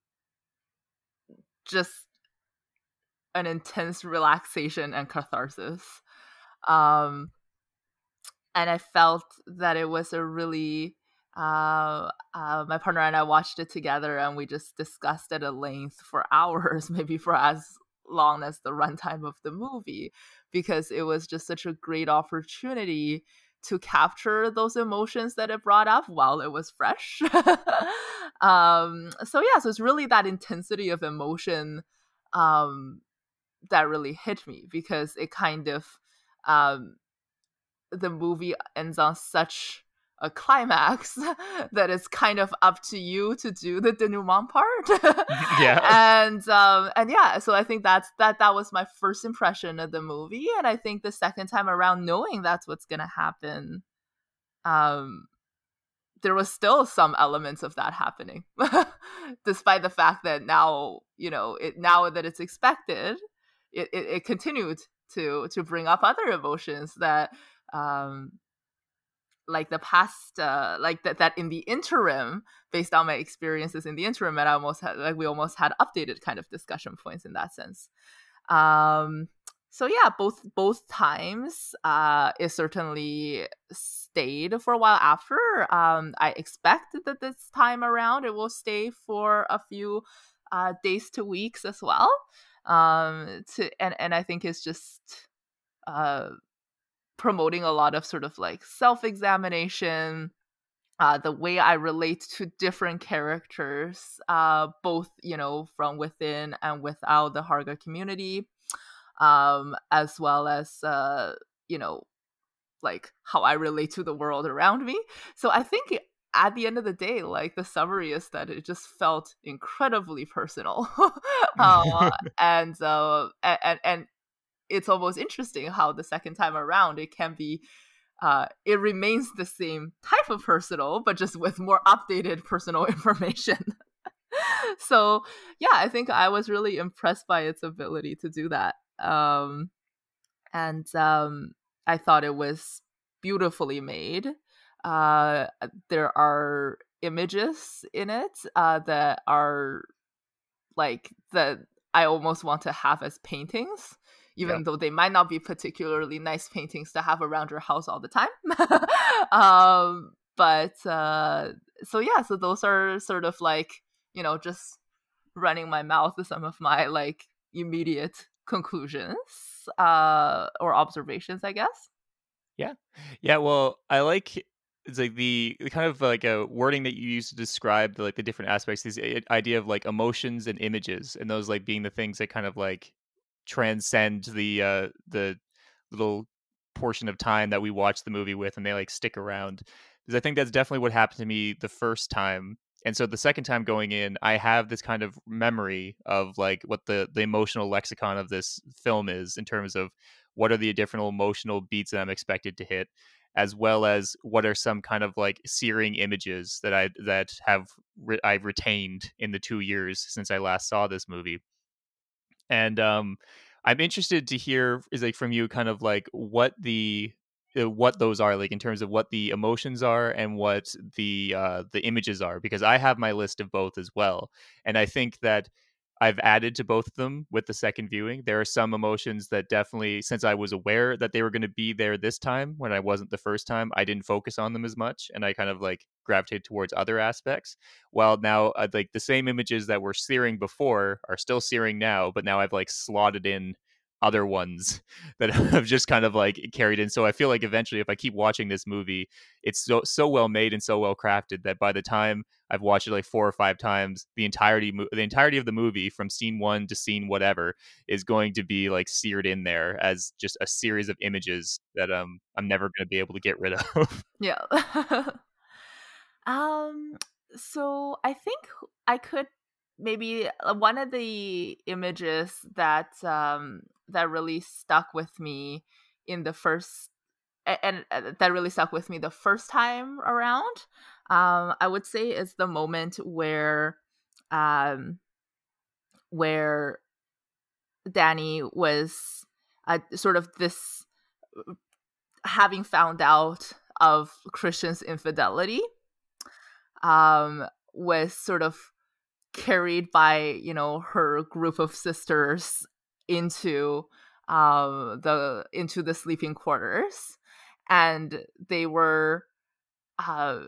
just an intense relaxation and catharsis. Um, and I felt that it was a really uh, uh, my partner and I watched it together, and we just discussed it at length for hours, maybe for as long as the runtime of the movie because it was just such a great opportunity to capture those emotions that it brought up while it was fresh. um, so yeah, so it's really that intensity of emotion um, that really hit me because it kind of um, the movie ends on such a climax that is kind of up to you to do the denouement part. yeah. And um and yeah, so I think that's that that was my first impression of the movie and I think the second time around knowing that's what's going to happen um there was still some elements of that happening despite the fact that now, you know, it now that it's expected, it, it, it continued to to bring up other emotions that um like the past uh like that that in the interim based on my experiences in the interim and i almost had like we almost had updated kind of discussion points in that sense. Um so yeah both both times uh it certainly stayed for a while after. Um i expect that this time around it will stay for a few uh days to weeks as well. Um to and and i think it's just uh promoting a lot of sort of like self examination, uh, the way I relate to different characters, uh, both you know from within and without the Harga community, um, as well as uh, you know like how I relate to the world around me. So I think at the end of the day, like the summary is that it just felt incredibly personal, uh, and uh, and and it's almost interesting how the second time around it can be uh, it remains the same type of personal, but just with more updated personal information. so yeah, I think I was really impressed by its ability to do that. Um, and um, I thought it was beautifully made. Uh, there are images in it uh, that are like that I almost want to have as paintings even yeah. though they might not be particularly nice paintings to have around your house all the time. um, but uh, so yeah, so those are sort of like you know just running my mouth with some of my like immediate conclusions uh, or observations, I guess. Yeah, yeah. Well, I like it's like the, the kind of like a wording that you use to describe the, like the different aspects this idea of like emotions and images and those like being the things that kind of like transcend the uh the little portion of time that we watch the movie with and they like stick around because i think that's definitely what happened to me the first time and so the second time going in i have this kind of memory of like what the the emotional lexicon of this film is in terms of what are the different emotional beats that i'm expected to hit as well as what are some kind of like searing images that i that have re- i've retained in the two years since i last saw this movie and um i'm interested to hear is like from you kind of like what the uh, what those are like in terms of what the emotions are and what the uh the images are because i have my list of both as well and i think that I've added to both of them with the second viewing. There are some emotions that definitely, since I was aware that they were going to be there this time when I wasn't the first time, I didn't focus on them as much and I kind of like gravitated towards other aspects. While now, uh, like the same images that were searing before are still searing now, but now I've like slotted in other ones that have just kind of like carried in. So I feel like eventually, if I keep watching this movie, it's so so well made and so well crafted that by the time I've watched it like four or five times, the entirety the entirety of the movie from scene one to scene whatever is going to be like seared in there as just a series of images that um I'm never going to be able to get rid of. Yeah. um. So I think I could maybe uh, one of the images that um that really stuck with me in the first and, and that really stuck with me the first time around um i would say is the moment where um where Dani was uh, sort of this uh, having found out of christian's infidelity um was sort of carried by you know her group of sisters into um, the into the sleeping quarters, and they were uh,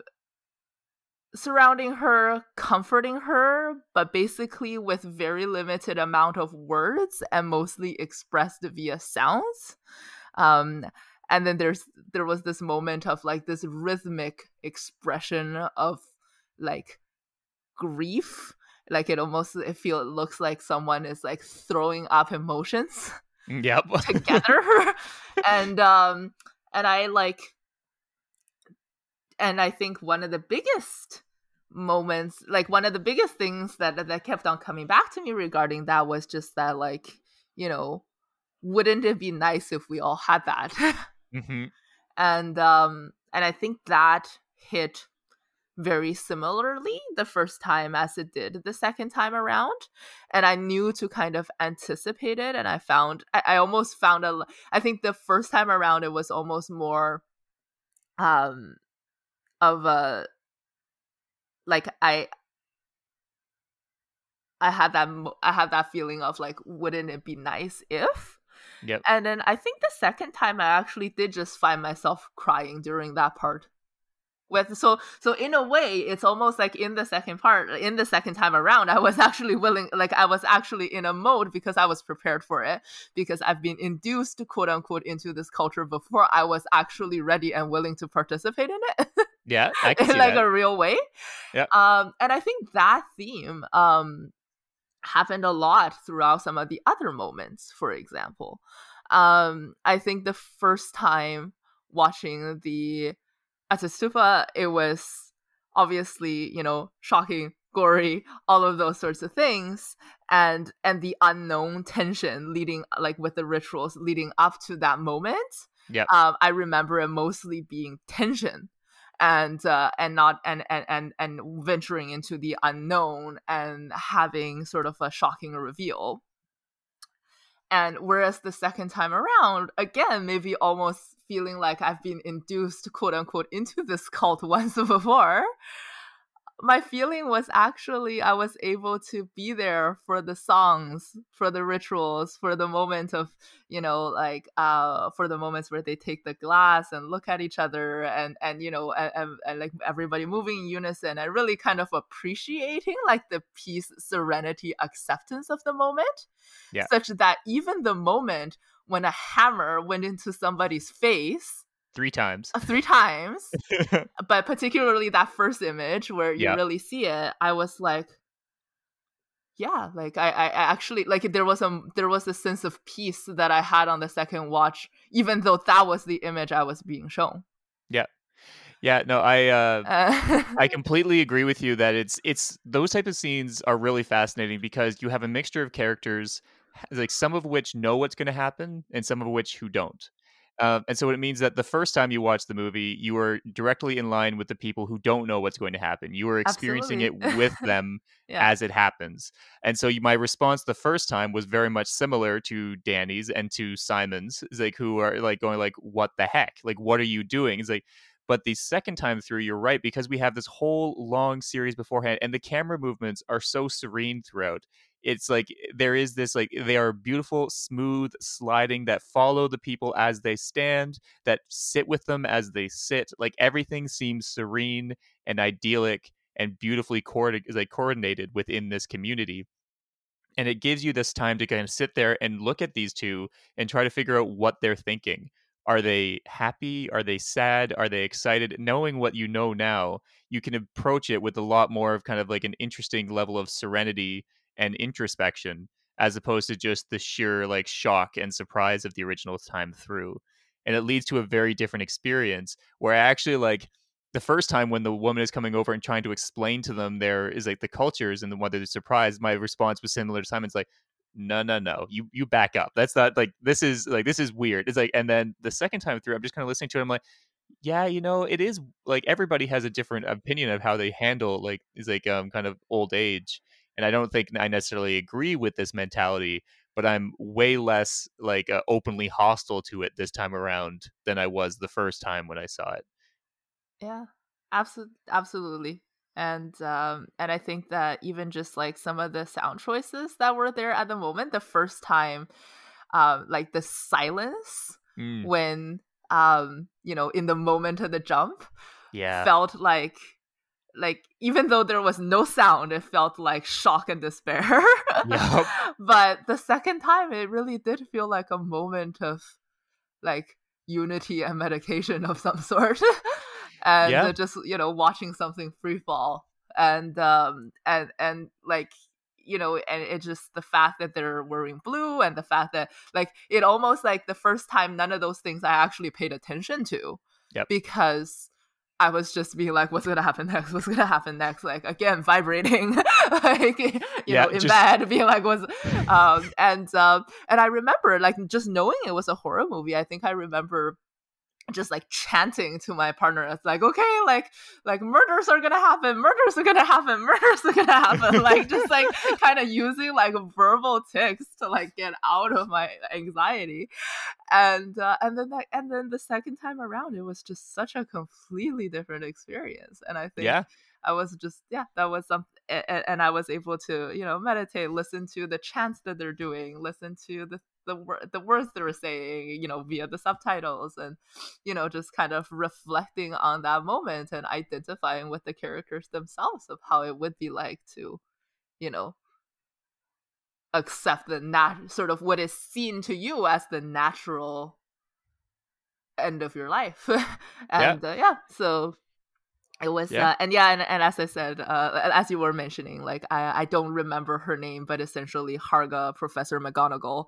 surrounding her, comforting her, but basically with very limited amount of words and mostly expressed via sounds. Um, and then there's there was this moment of like this rhythmic expression of like grief like it almost it feel it looks like someone is like throwing up emotions mm, yep. together. And um and i like and i think one of the biggest moments like one of the biggest things that that kept on coming back to me regarding that was just that like you know wouldn't it be nice if we all had that? Mm-hmm. and um and i think that hit very similarly the first time as it did the second time around and i knew to kind of anticipate it and i found i, I almost found a i think the first time around it was almost more um of a like i i had that i had that feeling of like wouldn't it be nice if Yep. And then I think the second time I actually did just find myself crying during that part with so so in a way it's almost like in the second part in the second time around i was actually willing like i was actually in a mode because i was prepared for it because i've been induced quote unquote into this culture before i was actually ready and willing to participate in it. Yeah I can in like that. a real way. Yeah. Um and i think that theme um happened a lot throughout some of the other moments for example. Um i think the first time watching the Ättestupa, it was obviously, you know, shocking, gory, all of those sorts of things. And and the unknown tension leading like with the rituals leading up to that moment. Yeah. Um, I remember it mostly being tension and uh, and not and, and and and venturing into the unknown and having sort of a shocking reveal. And whereas the second time around, again, maybe almost feeling like I've been induced, quote unquote, into this cult once before, my feeling was actually I was able to be there for the songs, for the rituals, for the moment of, you know, like uh for the moments where they take the glass and look at each other and and you know and, and, and like everybody moving in unison and really kind of appreciating like the peace, serenity, acceptance of the moment. Yeah. Such that even the moment when a hammer went into somebody's face three times uh, three times but particularly that first image where you Yeah. really see it i was like yeah, like I, I actually like there was a there was a sense of peace that I had on the second watch, even though that was the image I was being shown. Yeah, yeah, no, I uh, uh I completely agree with you that it's it's those type of scenes are really fascinating because you have a mixture of characters, like some of which know what's going to happen and some of which who don't. Uh, and so it means that the first time you watch the movie, you are directly in line with the people who don't know what's going to happen. You are experiencing Absolutely. it with them yeah. as it happens. And so you, my response the first time was very much similar to Dani's and to Simon's, is like who are like going like, "What the heck? Like, what are you doing?" It's like. But the second time through, you're right because we have this whole long series beforehand, and the camera movements are so serene throughout it's like eh, there is this like they are beautiful smooth sliding that follow the people as they stand that sit with them as they sit like everything seems serene and idyllic and beautifully coordinated like coordinated within this community. And it gives you this time to kind of sit there and look at these two and try to figure out what they're thinking. Are they happy? Are they sad? Are they excited? Knowing what you know now you can approach it with a lot more of kind of like an interesting level of serenity and introspection as opposed to just the sheer like shock and surprise of the original time through and it leads to a very different experience where I actually like the first time when the woman is coming over and trying to explain to them there is like the cultures and the whether they're surprised my response was similar to simon's like no no no you you back up. That's not like this is like this is weird. It's like and then the second time through i'm just kind of listening to it i'm like yeah you know it is like everybody has a different opinion of how they handle like is like um kind of old age and I don't think I necessarily agree with this mentality, but I'm way less like uh, openly hostile to it this time around than I was the first time when I saw it. Yeah, absolutely, absolutely. And um, and I think that even just like some of the sound choices that were there at the moment, the first time, um, like the silence mm. when um, you know, in the moment of the jump, yeah, felt like like even though there was no sound it felt like shock and despair yep. but the second time it really did feel like a moment of like unity and medication of some sort and yeah. just you know watching something free fall and um and and like you know and it's just the fact that they're wearing blue and the fact that like it almost like the first time none of those things i actually paid attention to yep. because I was just being like, what's gonna happen next? What's gonna happen next? Like again, vibrating, like you yeah, know, in just... bed, being like, what's um and um and I remember like just knowing it was a horror movie. I think I remember just like chanting to my partner it's like okay like like murders are gonna happen murders are gonna happen murders are gonna happen like just like kind of using like verbal tics to like get out of my anxiety. And uh, and then that and then the second time around it was just such a completely different experience and i think yeah. I was just yeah, that was something, and I was able to you know meditate, listen to the chants that they're doing, listen to the the the words they were saying, you know, via the subtitles, and you know, just kind of reflecting on that moment and identifying with the characters themselves of how it would be like to, you know, accept the nat sort of what is seen to you as the natural end of your life, and yeah. Uh, yeah, so it was yeah. Uh, and yeah and, and as i said uh, as you were mentioning like I, I don't remember her name but essentially harga professor mcgonagall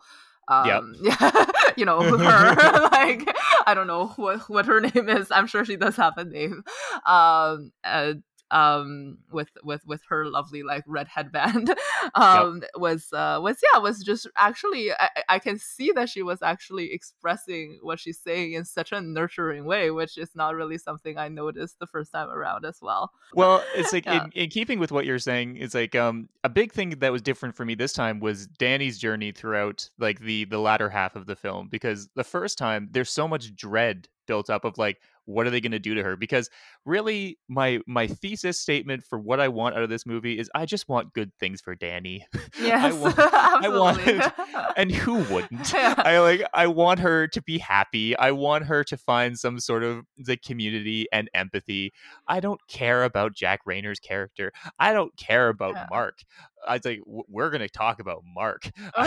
um yep. yeah you know her. Like i don't know what what her name is. I'm sure she does have a name. Um uh, um with with with her lovely like red headband um yep. was uh was yeah was just actually I, I can see that she was actually expressing what she's saying in such a nurturing way which is not really something i noticed the first time around as well well it's like yeah. in, in keeping with what you're saying it's like um a big thing that was different for me this time was Dani's journey throughout like the the latter half of the film because the first time there's so much dread built up of like what are they going to do to her? Because really my my thesis statement for what i want out of this movie is i just want good things for Dani. Yes I, want, I want and who wouldn't? Yeah. i like i want her to be happy. I want her to find some sort of the community and empathy. I don't care about Jack Reynor's character. I don't care about yeah. mark I was like, we're gonna talk about Mark. um,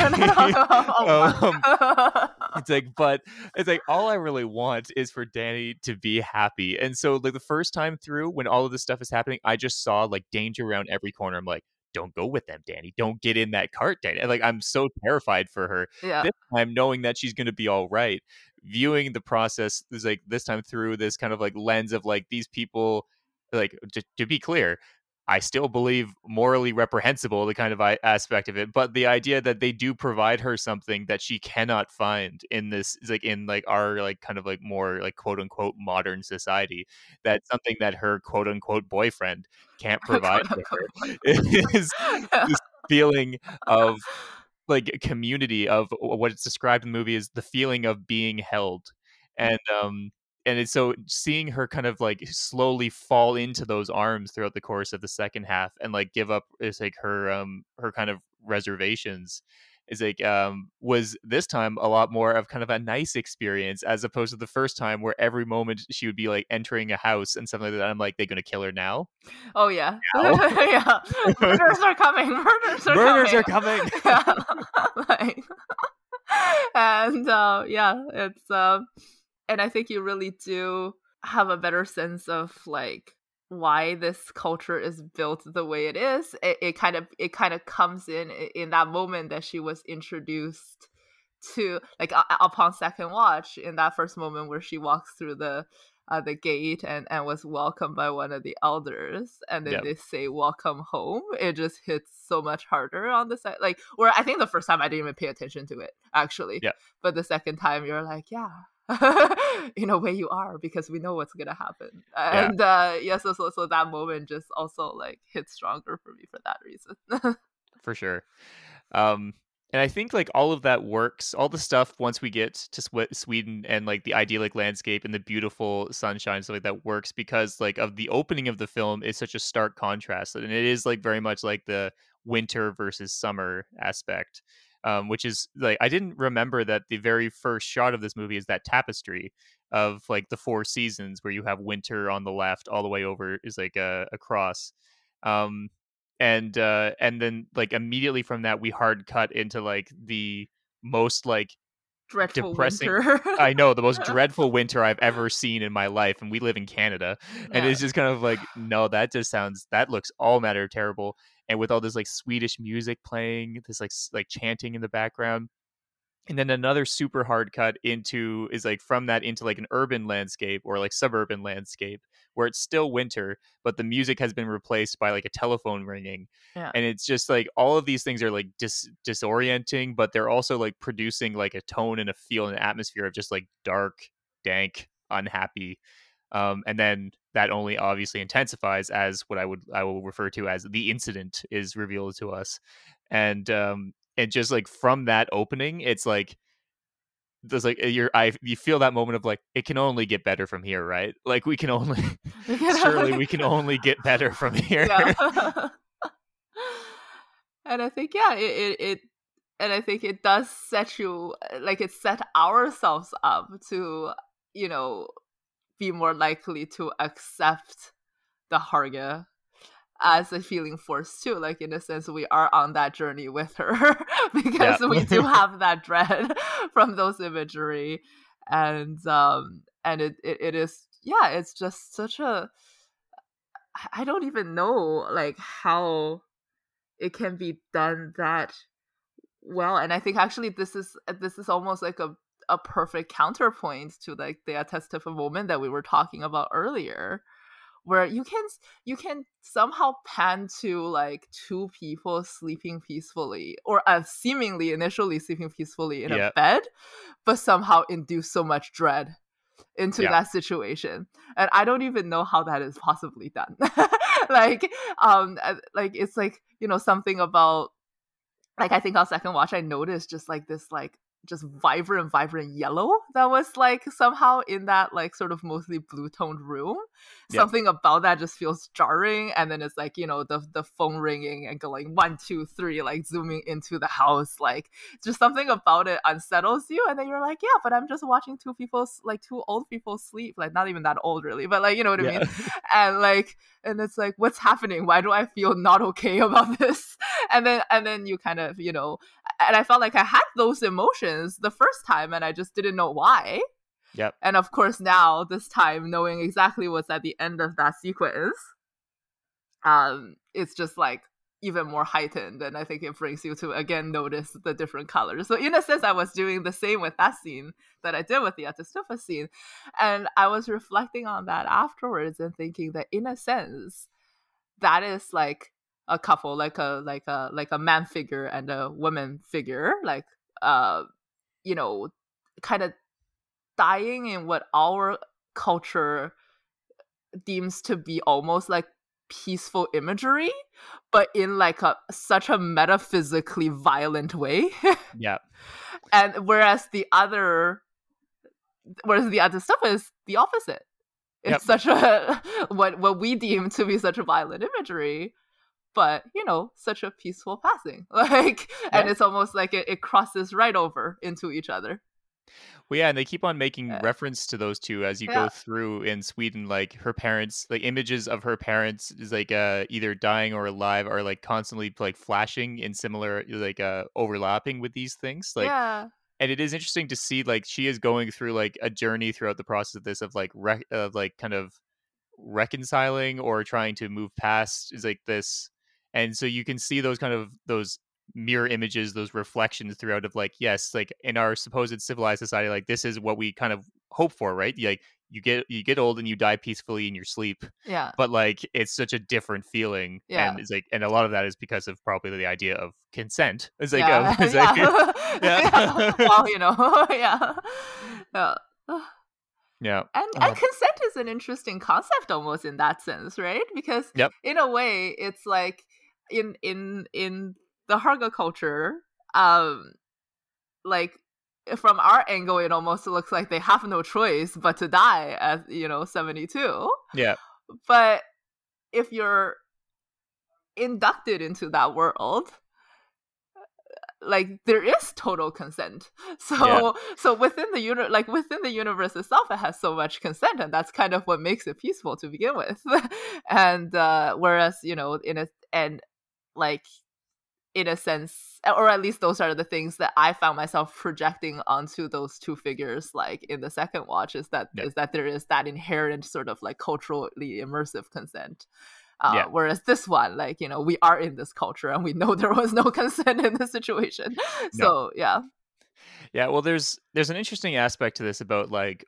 it's like, but it's like all I really want is for Dani to be happy. And so, like the first time through, when all of this stuff is happening, I just saw like danger around every corner. I'm like, don't go with them, Dani. Don't get in that cart, Dani. Like I'm so terrified for her. Yeah. This time, knowing that she's going to be all right, viewing the process is like this time through this kind of like lens of like these people. Like to, to be clear, I still believe morally reprehensible the kind of aspect of it, but the idea that they do provide her something that she cannot find in this like in like our like kind of like more like quote unquote modern society that something that her quote unquote boyfriend can't provide to her is this feeling of like community of what it's described in the movie is the feeling of being held and um and it's so seeing her kind of like slowly fall into those arms throughout the course of the second half and like give up is like her um her kind of reservations is like um was this time a lot more of kind of a nice experience as opposed to the first time where every moment she would be like entering a house and something like that I'm like they're gonna kill her now? Oh yeah. Yeah. Murders are coming murders are murders coming. Murders are coming. yeah. like, and uh yeah it's um uh, and I think you really do have a better sense of like why this culture is built the way it is. It, it kind of it kind of comes in in that moment that she was introduced to like uh, upon second watch in that first moment where she walks through the uh, the gate and, and was welcomed by one of the elders and then yep. they say welcome home it just hits so much harder on the side like where i think the first time i didn't even pay attention to it actually yeah but the second time you're like yeah in a way you are because we know what's gonna happen and yeah. uh yeah so, so so that moment just also like hits stronger for me for that reason for sure um and I think like all of that works. All the stuff once we get to Sw- Sweden and like the idyllic landscape and the beautiful sunshine stuff like that works because like of the opening of the film is such a stark contrast, and it is like very much like the winter versus summer aspect um, which is like I didn't remember that the very first shot of this movie is that tapestry of like the four seasons where you have winter on the left all the way over is like a, a cross um and uh and then like immediately from that we hard cut into like the most like dreadful depressing winter. I know the most dreadful winter I've ever seen in my life and we live in Canada and Yeah. it's just kind of like no that just sounds that looks all matter terrible and with all this like Swedish music playing, this like like chanting in the background. And then another super hard cut into is like from that into like an urban landscape or like suburban landscape where it's still winter, but the music has been replaced by like a telephone ringing. Yeah. And it's just like all of these things are like dis- disorienting, but they're also like producing like a tone and a feel and an atmosphere of just like dark, dank, unhappy um, and then that only obviously intensifies as what I would I will refer to as the incident is revealed to us, and um, and just like from that opening, it's like there's like you're I you feel that moment of like it can only get better from here, right? Like we can only surely we can only get better from here. Yeah. and I think yeah, it, it it and I think it does set you like it set ourselves up to you know be more likely to accept the Harga as a feeling force too. Like in a sense, we are on that journey with her because we do have that dread from those imagery, and um, and it, it it is yeah, it's just such a I don't even know like how it can be done that well and i think actually this is this is almost like a a perfect counterpoint to like the Ättestupa moment that we were talking about earlier where you can you can somehow pan to like two people sleeping peacefully or uh, seemingly initially sleeping peacefully in Yeah. a bed but somehow induce so much dread into that situation and i don't even know how that is possibly done like um uh, like it's like you know something about like I think on second watch I noticed just like this like just vibrant vibrant yellow that was like somehow in that like sort of mostly blue toned room. Yeah. something about that just feels jarring and then it's like you know the the phone ringing and going one two three like zooming into the house like just something about it unsettles you and then you're like yeah but i'm just watching two people like two old people sleep. Like not even that old really but like you know what i Yeah. mean and like and it's like what's happening? Why do i feel not okay about this? And then and then you kind of you know and i felt like i had those emotions the first time and i just didn't know why. Yep. and of course now this time knowing exactly what's at the end of that sequence um it's just like even more heightened and i think it brings you to again notice the different colors. So in a sense i was doing the same with that scene that i did with the Ättestupa scene. And i was reflecting on that afterwards and thinking that in a sense that is like a couple like a like a like a man figure and a woman figure like uh you know kind of dying in what our culture deems to be almost like peaceful imagery but in like a such a metaphysically violent way. Yeah and whereas the other whereas the other stuff is the opposite. It's yep. such a what what we deem to be such a violent imagery but you know such a peaceful passing like yep. and it's almost like it, it crosses right over into each other well, yeah, and they keep on making yeah. reference to those two as you yeah. go through in Sweden. Like her parents, like images of her parents is like uh, either dying or alive are like constantly like flashing in similar like uh overlapping with these things. Like yeah. And it is interesting to see like she is going through like a journey throughout the process of this of like of like kind of reconciling or trying to move past is like this and so you can see those kind of those mirror images those reflections throughout of like yes like in our supposed civilized society like this is what we kind of hope for right? Like you get you get old and you die peacefully in your sleep yeah. but like it's such a different feeling yeah. and it's like and a lot of that is because of probably the idea of consent. It's like, yeah. it's yeah. Like, yeah. well you know yeah. Yeah. Yeah. And uh, and consent is an interesting concept almost in that sense right? Because yep. in a way it's like in in in the Harga culture, um, like from our angle, it almost looks like they have no choice but to die at you know seventy two. Yeah, but if you're inducted into that world like there is total consent so yeah. so within the uni- like within the universe itself it has so much consent and that's kind of what makes it peaceful to begin with and uh whereas you know in a and like in a sense or at least those are the things that i found myself projecting onto those two figures like in the second watch is that yeah. is that there is that inherent sort of like culturally immersive consent. Uh, yeah. whereas this one like you know we are in this culture and we know there was no consent in this situation. So yeah. Yeah well there's there's an interesting aspect to this about like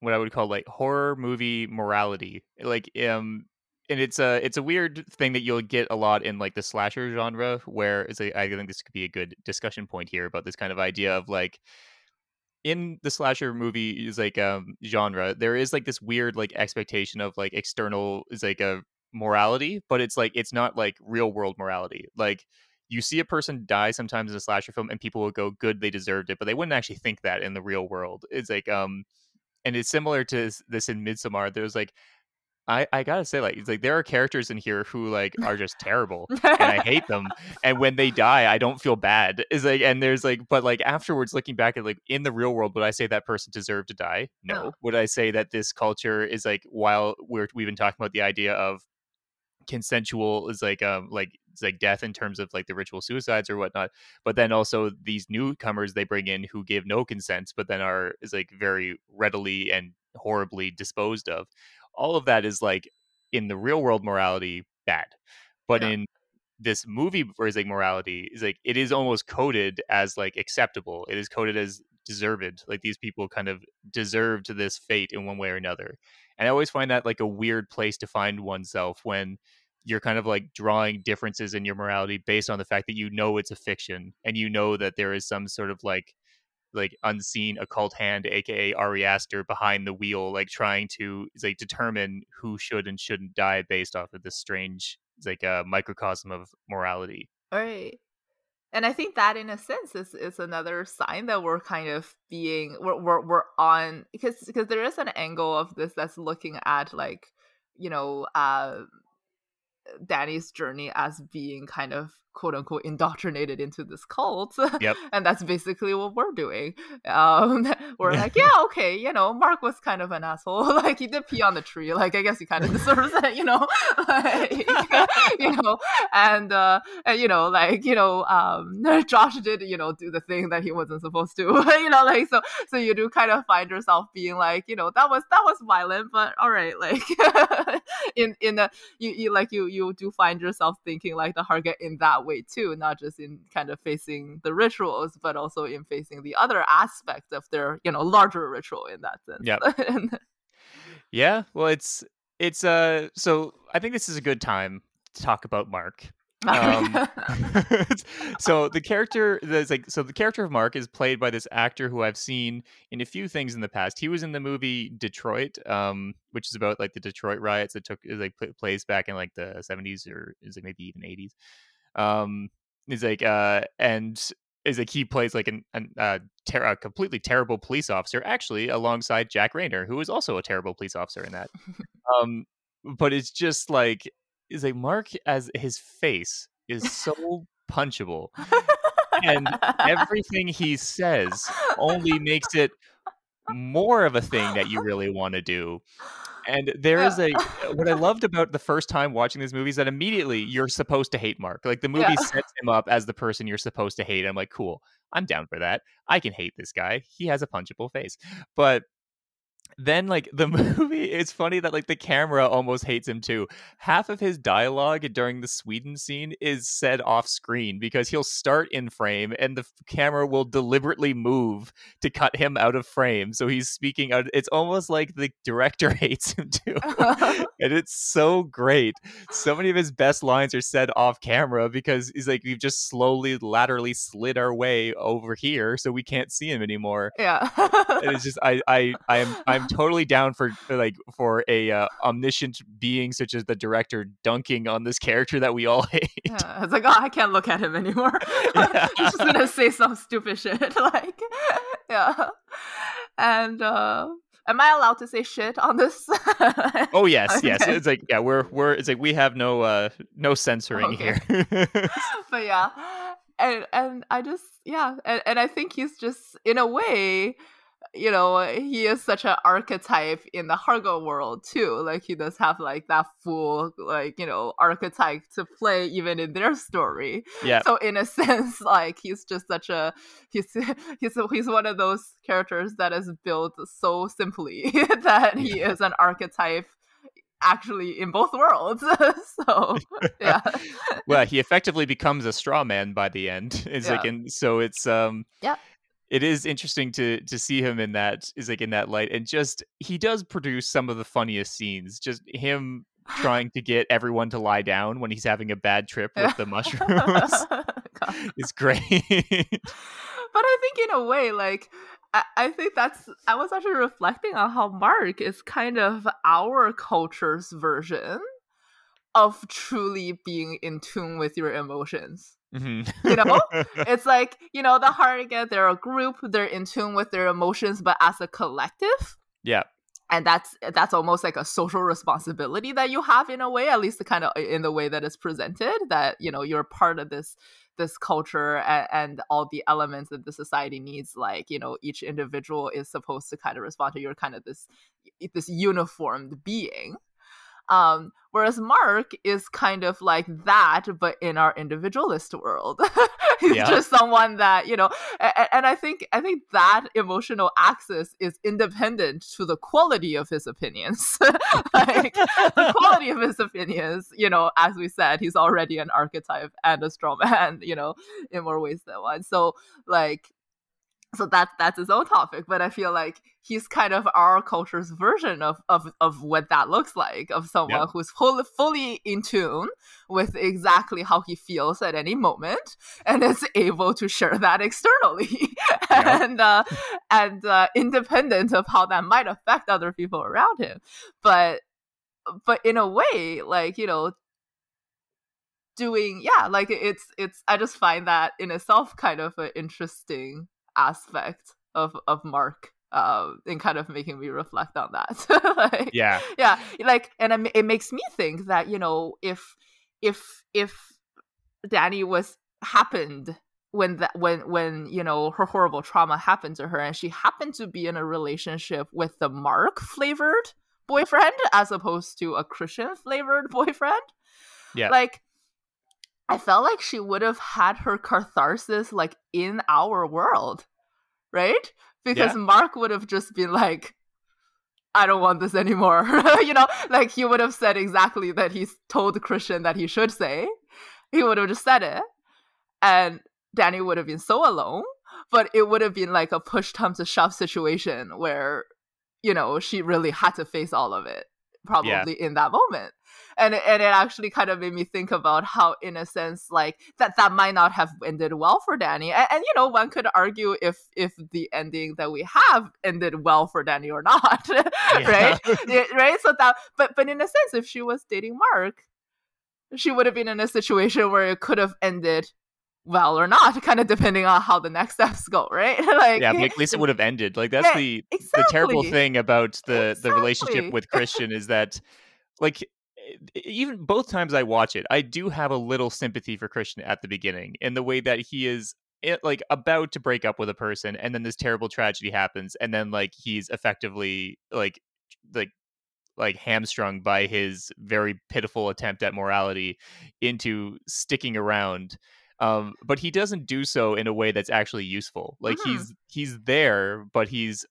what i would call like horror movie morality. Like um and it's a it's a weird thing that you'll get a lot in like the slasher genre where it's a, I think this could be a good discussion point here about this kind of idea of like in the slasher movie is like um genre there is like this weird like expectation of like external is like a morality but it's like it's not like real world morality like you see a person die sometimes in a slasher film and people will go good they deserved it but they wouldn't actually think that in the real world it's like um and it's similar to this in Midsommar. There's like I, I gotta say, like, it's like there are characters in here who like are just terrible, and I hate them. And when they die, I don't feel bad. Is like, and there's like, but like afterwards, looking back at like in the real world, would I say that person deserved to die? No. no. Would I say that this culture is like, while we're we've been talking about the idea of consensual is like um like it's like death in terms of like the ritual suicides or whatnot but then also these newcomers they bring in who give no consent but then are is like very readily and horribly disposed of all of that is like in the real world morality bad but yeah. in this movie version morality is like it is almost coded as like acceptable it is coded as deserved like these people kind of deserve to this fate in one way or another and i always find that like a weird place to find oneself when you're kind of like drawing differences in your morality based on the fact that you know it's a fiction and you know that there is some sort of like like unseen occult hand, aka Ari Aster, behind the wheel, like trying to like determine who should and shouldn't die based off of this strange like a uh, microcosm of morality. Right. And I think that in a sense is, is another sign that we're kind of being we're, we're, we're on because because there is an angle of this that's looking at like you know uh Dani's journey as being kind of quote unquote indoctrinated into this cult. Yep. and that's basically what we're doing. Um, we're like, yeah, okay, you know, Mark was kind of an asshole. like he did pee on the tree. Like I guess he kind of deserves it, you know. like, you know, and uh, and you know, like you know, um, Josh did you know do the thing that he wasn't supposed to. you know, like so so you do kind of find yourself being like, you know, that was that was violent, but all right, like in in the you, you like you you do find yourself thinking like the Harga in that way too, not just in kind of facing the rituals, but also in facing the other aspect of their you know larger ritual in that sense. Yeah. yeah. Well, it's it's uh. So I think this is a good time to talk about Mark. Um, so the character that's like so the character of Mark is played by this actor who I've seen in a few things in the past. He was in the movie Detroit, um, which is about like the Detroit riots that took like place back in like the seventies or is it maybe even eighties. Um, is like uh and is like he plays like an, an uh, ter- a completely terrible police officer actually alongside Jack Reynor, who is also a terrible police officer in that. um, but it's just like is like Mark as his face is so punchable. and everything he says only makes it more of a thing that you really want to do. And there is a uh, what I loved about the first time watching this movie is that immediately you're supposed to hate Mark. Like the movie yeah. sets him up as the person you're supposed to hate. I'm like, cool, I'm down for that. I can hate this guy. He has a punchable face. But then like the movie it's funny that like the camera almost hates him too. Half of his dialogue during the sweden scene is said off screen because he'll start in frame and the camera will deliberately move to cut him out of frame so he's speaking out it's almost like the director hates him too. And it's so great. So many of his best lines are said off camera because he's like we've just slowly laterally slid our way over here so we can't see him anymore. Yeah. And it's just i i i'm i'm totally down for, like for a uh, omniscient being such as the director dunking on this character that we all hate. Yeah, it's like, oh, I can't look at him anymore. Yeah. He's just gonna say some stupid shit. like, yeah, and uh, am I allowed to say shit on this? oh yes, okay. yes. It's like yeah, we're we're it's like we have no uh no censoring okay. here. but yeah, and and I just yeah, and, and I think he's just in a way you know, he is such an archetype in the Harga world too. Like he does have like that full like, you know, archetype to play even in their story. Yeah. So in a sense, like he's just such a he's he's he's one of those characters that is built so simply that he is an archetype actually in both worlds. so yeah. well, he effectively becomes a straw man by the end. It's yeah. like and so it's um yeah it is interesting to to see him in that is like in that light and just he does produce some of the funniest scenes just him trying to get everyone to lie down when he's having a bad trip with the mushrooms is great. But i think in a way like I, I think that's i was actually reflecting on how mark is kind of our culture's version of truly being in tune with your emotions Mm-hmm. you know, it's like you know the Harga. They're a group. They're in tune with their emotions, but as a collective. Yeah. And that's that's almost like a social responsibility that you have in a way, at least the kind of in the way that it's presented. That you know you're part of this this culture and, and, all the elements that the society needs like you know each individual is supposed to kind of respond to you're kind of this this uniformed being um, whereas Mark is kind of like that, but in our individualist world. He's yeah. just someone that, you know, and, and, I think I think that emotional axis is independent to the quality of his opinions. like the quality of his opinions, you know, as we said, he's already an archetype and a strong man, you know, in more ways than one. So like so that that's his own topic but i feel like he's kind of our culture's version of of, of what that looks like of someone who's full, fully in tune with exactly how he feels at any moment and is able to share that externally. And uh, and uh, independent of how that might affect other people around him. But but in a way like you know doing yeah like it's it's i just find that in itself kind of an interesting aspect of of Mark uh, and kind of making me reflect on that. like, yeah, yeah, like, and it makes me think that you know if if if Dani was happened when that when when you know her horrible trauma happened to her and she happened to be in a relationship with the Mark flavored boyfriend as opposed to a Christian flavored boyfriend. Yeah, like I felt like she would have had her catharsis like in our world, right? Because yeah. Mark would have just been like, I don't want this anymore. you know, like he would have said exactly that he's told Christian that he should say. He would have just said it. And Dani would have been so alone. But it would have been like a push come to shove situation where, you know, she really had to face all of it, probably yeah. in that moment and it, and it actually kind of made me think about how in a sense like that that might not have ended well for dani and, and, you know one could argue if if the ending that we have ended well for dani or not right right so that but but in a sense if she was dating mark she would have been in a situation where it could have ended well or not, kind of depending on how the next steps go, right? like yeah, at least it would have ended. Like that's yeah, the exactly. the terrible thing about the exactly. the relationship with Christian is that like even both times I watch it, I do have a little sympathy for Christian at the beginning in the way that he is it, like about to break up with a person and then this terrible tragedy happens and then like he's effectively like like like hamstrung by his very pitiful attempt at morality into sticking around um, but he doesn't do so in a way that's actually useful like mm-hmm. he's he's there but he's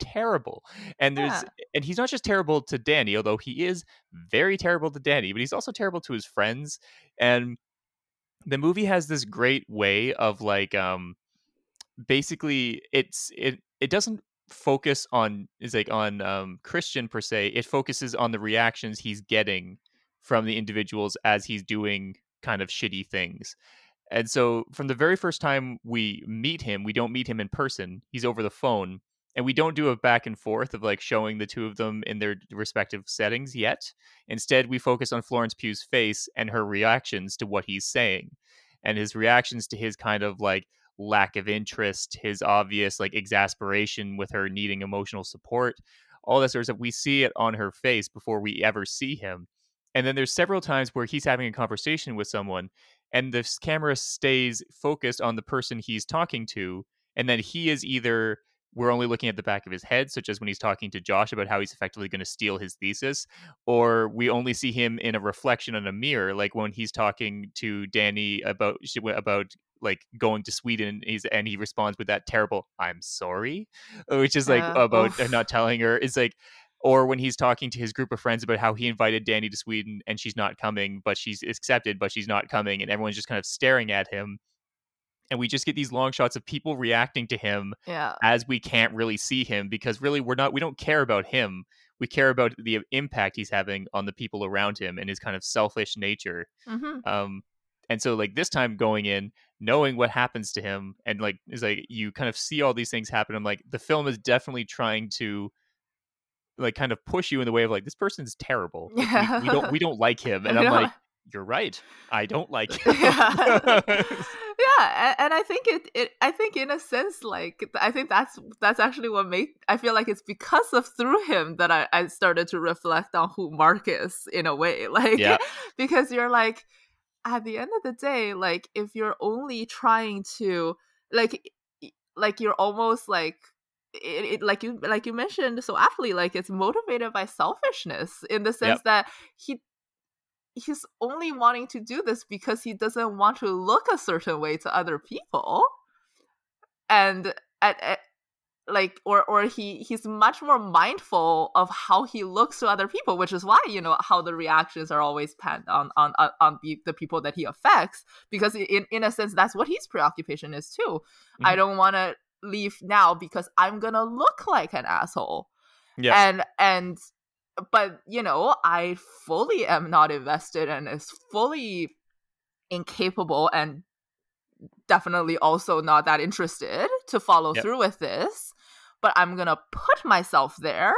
terrible. And there's yeah. and he's not just terrible to Dani, although he is very terrible to Dani, but he's also terrible to his friends. And the movie has this great way of like um basically it's it it doesn't focus on is like on um Christian per se. It focuses on the reactions he's getting from the individuals as he's doing kind of shitty things. And so from the very first time we meet him, we don't meet him in person. He's over the phone and we don't do a back and forth of like showing the two of them in their respective settings yet. Instead, we focus on Florence Pugh's face and her reactions to what he's saying and his reactions to his kind of like lack of interest, his obvious like exasperation with her needing emotional support, all that sort of stuff. We see it on her face before we ever see him. And then there's several times where he's having a conversation with someone and the camera stays focused on the person he's talking to and then he is either we're only looking at the back of his head, such as when he's talking to Josh about how he's effectively going to steal his thesis, or we only see him in a reflection in a mirror, like when he's talking to Dani about about like going to Sweden, he's and he responds with that terrible "I'm sorry," which is like uh, about oof. not telling her. It's like or when he's talking to his group of friends about how he invited Dani to Sweden and she's not coming, but she's accepted, but she's not coming, and everyone's just kind of staring at him and we just get these long shots of people reacting to him yeah. as we can't really see him because really we're not we don't care about him. We care about the impact he's having on the people around him and his kind of selfish nature. Mm-hmm. um and so like this time going in knowing what happens to him and like is like you kind of see all these things happen i'm like the film is definitely trying to like kind of push you in the way of like this person's terrible. Like, we, we, don't we don't like him. And i'm like you're right i don't like him yeah and, i think it, it i think in a sense like i think that's that's actually what made i feel like it's because of through him that i, I started to reflect on who mark is in a way like yeah. because you're like at the end of the day like if you're only trying to like like you're almost like it, it, like you like you mentioned so aptly like it's motivated by selfishness in the sense yep. that he he's only wanting to do this because he doesn't want to look a certain way to other people. And at, at like or or he he's much more mindful of how he looks to other people which is why you know how the reactions are always panned on on on the, the people that he affects because in in a sense that's what his preoccupation is too. Mm-hmm. i don't want to leave now because i'm gonna look like an asshole. Yeah and and but you know, I fully am not invested and is fully incapable and definitely also not that interested to follow yep. through with this. But I'm gonna put myself there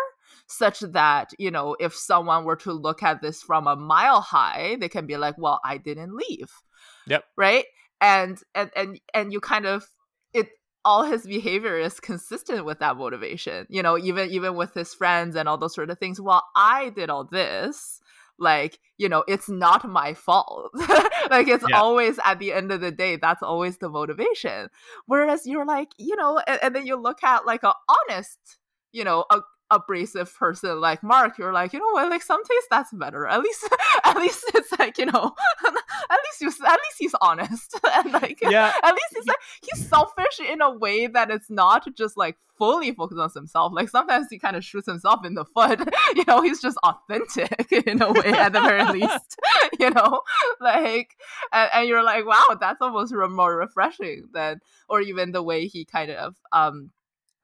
such that you know if someone were to look at this from a mile high, they can be like, "Well, I didn't leave." Yep. Right. And and and and you kind of all his behavior is consistent with that motivation you know even even with his friends and all those sort of things. Well i did all this like you know it's not my fault. Like it's yeah. always at the end of the day that's always the motivation. Whereas you're like you know and, and then you look at like a honest you know a, abrasive person like Mark, you're like, you know what, like some that's better. At least, at least it's like you know, at least you, at least he's honest, and like, Yeah. at least he's like he's selfish in a way that it's not just like fully focused on himself. Like sometimes he kind of shoots himself in the foot. You know, he's just authentic in a way at the very least. You know, like, and, and you're like, wow, that's almost re- more refreshing than, or even the way he kind of um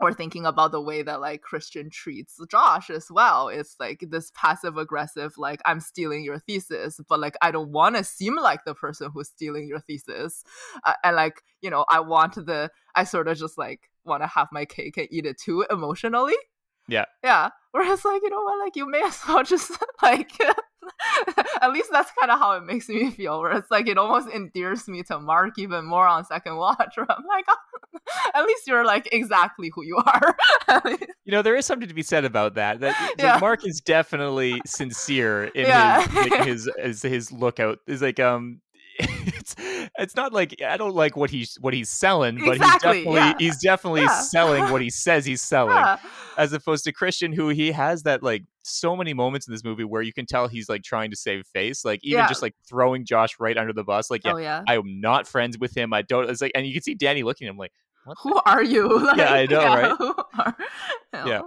or thinking about the way that like Christian treats Josh as well. It's like this passive aggressive, like I'm stealing your thesis, but like I don't want to seem like the person who's stealing your thesis, uh, and like you know I want the I sort of just like want to have my cake and eat it too emotionally. Yeah. Yeah. Whereas like you know what, like you may as well just like. At least that's kind of how it makes me feel. Where it's like it almost endears me to Mark even more on second watch. Where I'm like, oh, at least you're like exactly who you are. You know, there is something to be said about that. That that Yeah. Mark is definitely sincere in Yeah. his like, his his his lookout. Is like um. It's it's not like I don't like what he's what he's selling, but Exactly, he's definitely yeah. he's definitely Yeah. selling what he says he's selling. yeah. as opposed to Christian, who he has that like so many moments in this movie where you can tell he's like trying to save face, like even Yeah. just like throwing Josh right under the bus. Like, yeah, Oh yeah. I am not friends with him. I don't. It's like, and you can see Dani looking at him like? Who are you? Like, I know, right? are- Yeah.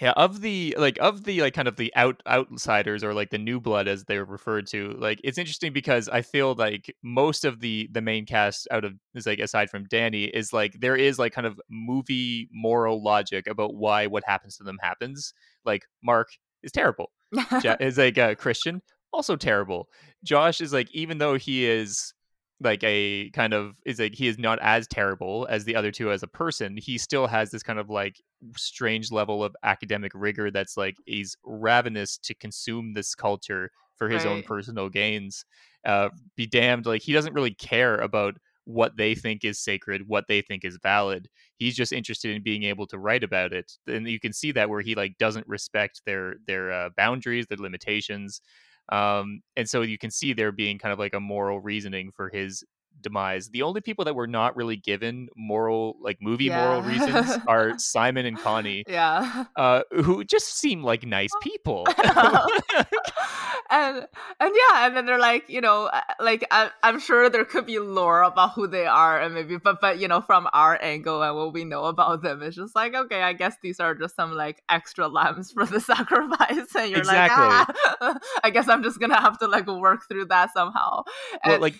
Yeah, of the like of the like kind of the out outsiders or like the new blood as they're referred to, like it's interesting because I feel like most of the the main cast out of is like aside from Dani is like there is like kind of movie moral logic about why what happens to them happens. Like Mark is terrible. Is like uh, Christian, also terrible. Josh is like, even though he is like a kind of is like he is not as terrible as the other two as a person, he still has this kind of like strange level of academic rigor that's like he's ravenous to consume this culture for his own personal gains. Uh, be damned, like he doesn't really care about what they think is sacred, what they think is valid. He's just interested in being able to write about it, and you can see that where he like doesn't respect their their uh, boundaries, their limitations, um, and so you can see there being kind of like a moral reasoning for his demise. The only people that were not really given moral, like movie moral reasons, are Simon and Connie, yeah. uh, who just seem like nice people. and and yeah, and then they're like, you know, uh, like I, I'm sure there could be lore about who they are, and maybe, but but you know, from our angle and what we know about them, it's just like, okay, I guess these are just some like extra lambs for the sacrifice, and you're Exactly. like, ah, I guess I'm just gonna have to like work through that somehow. well, like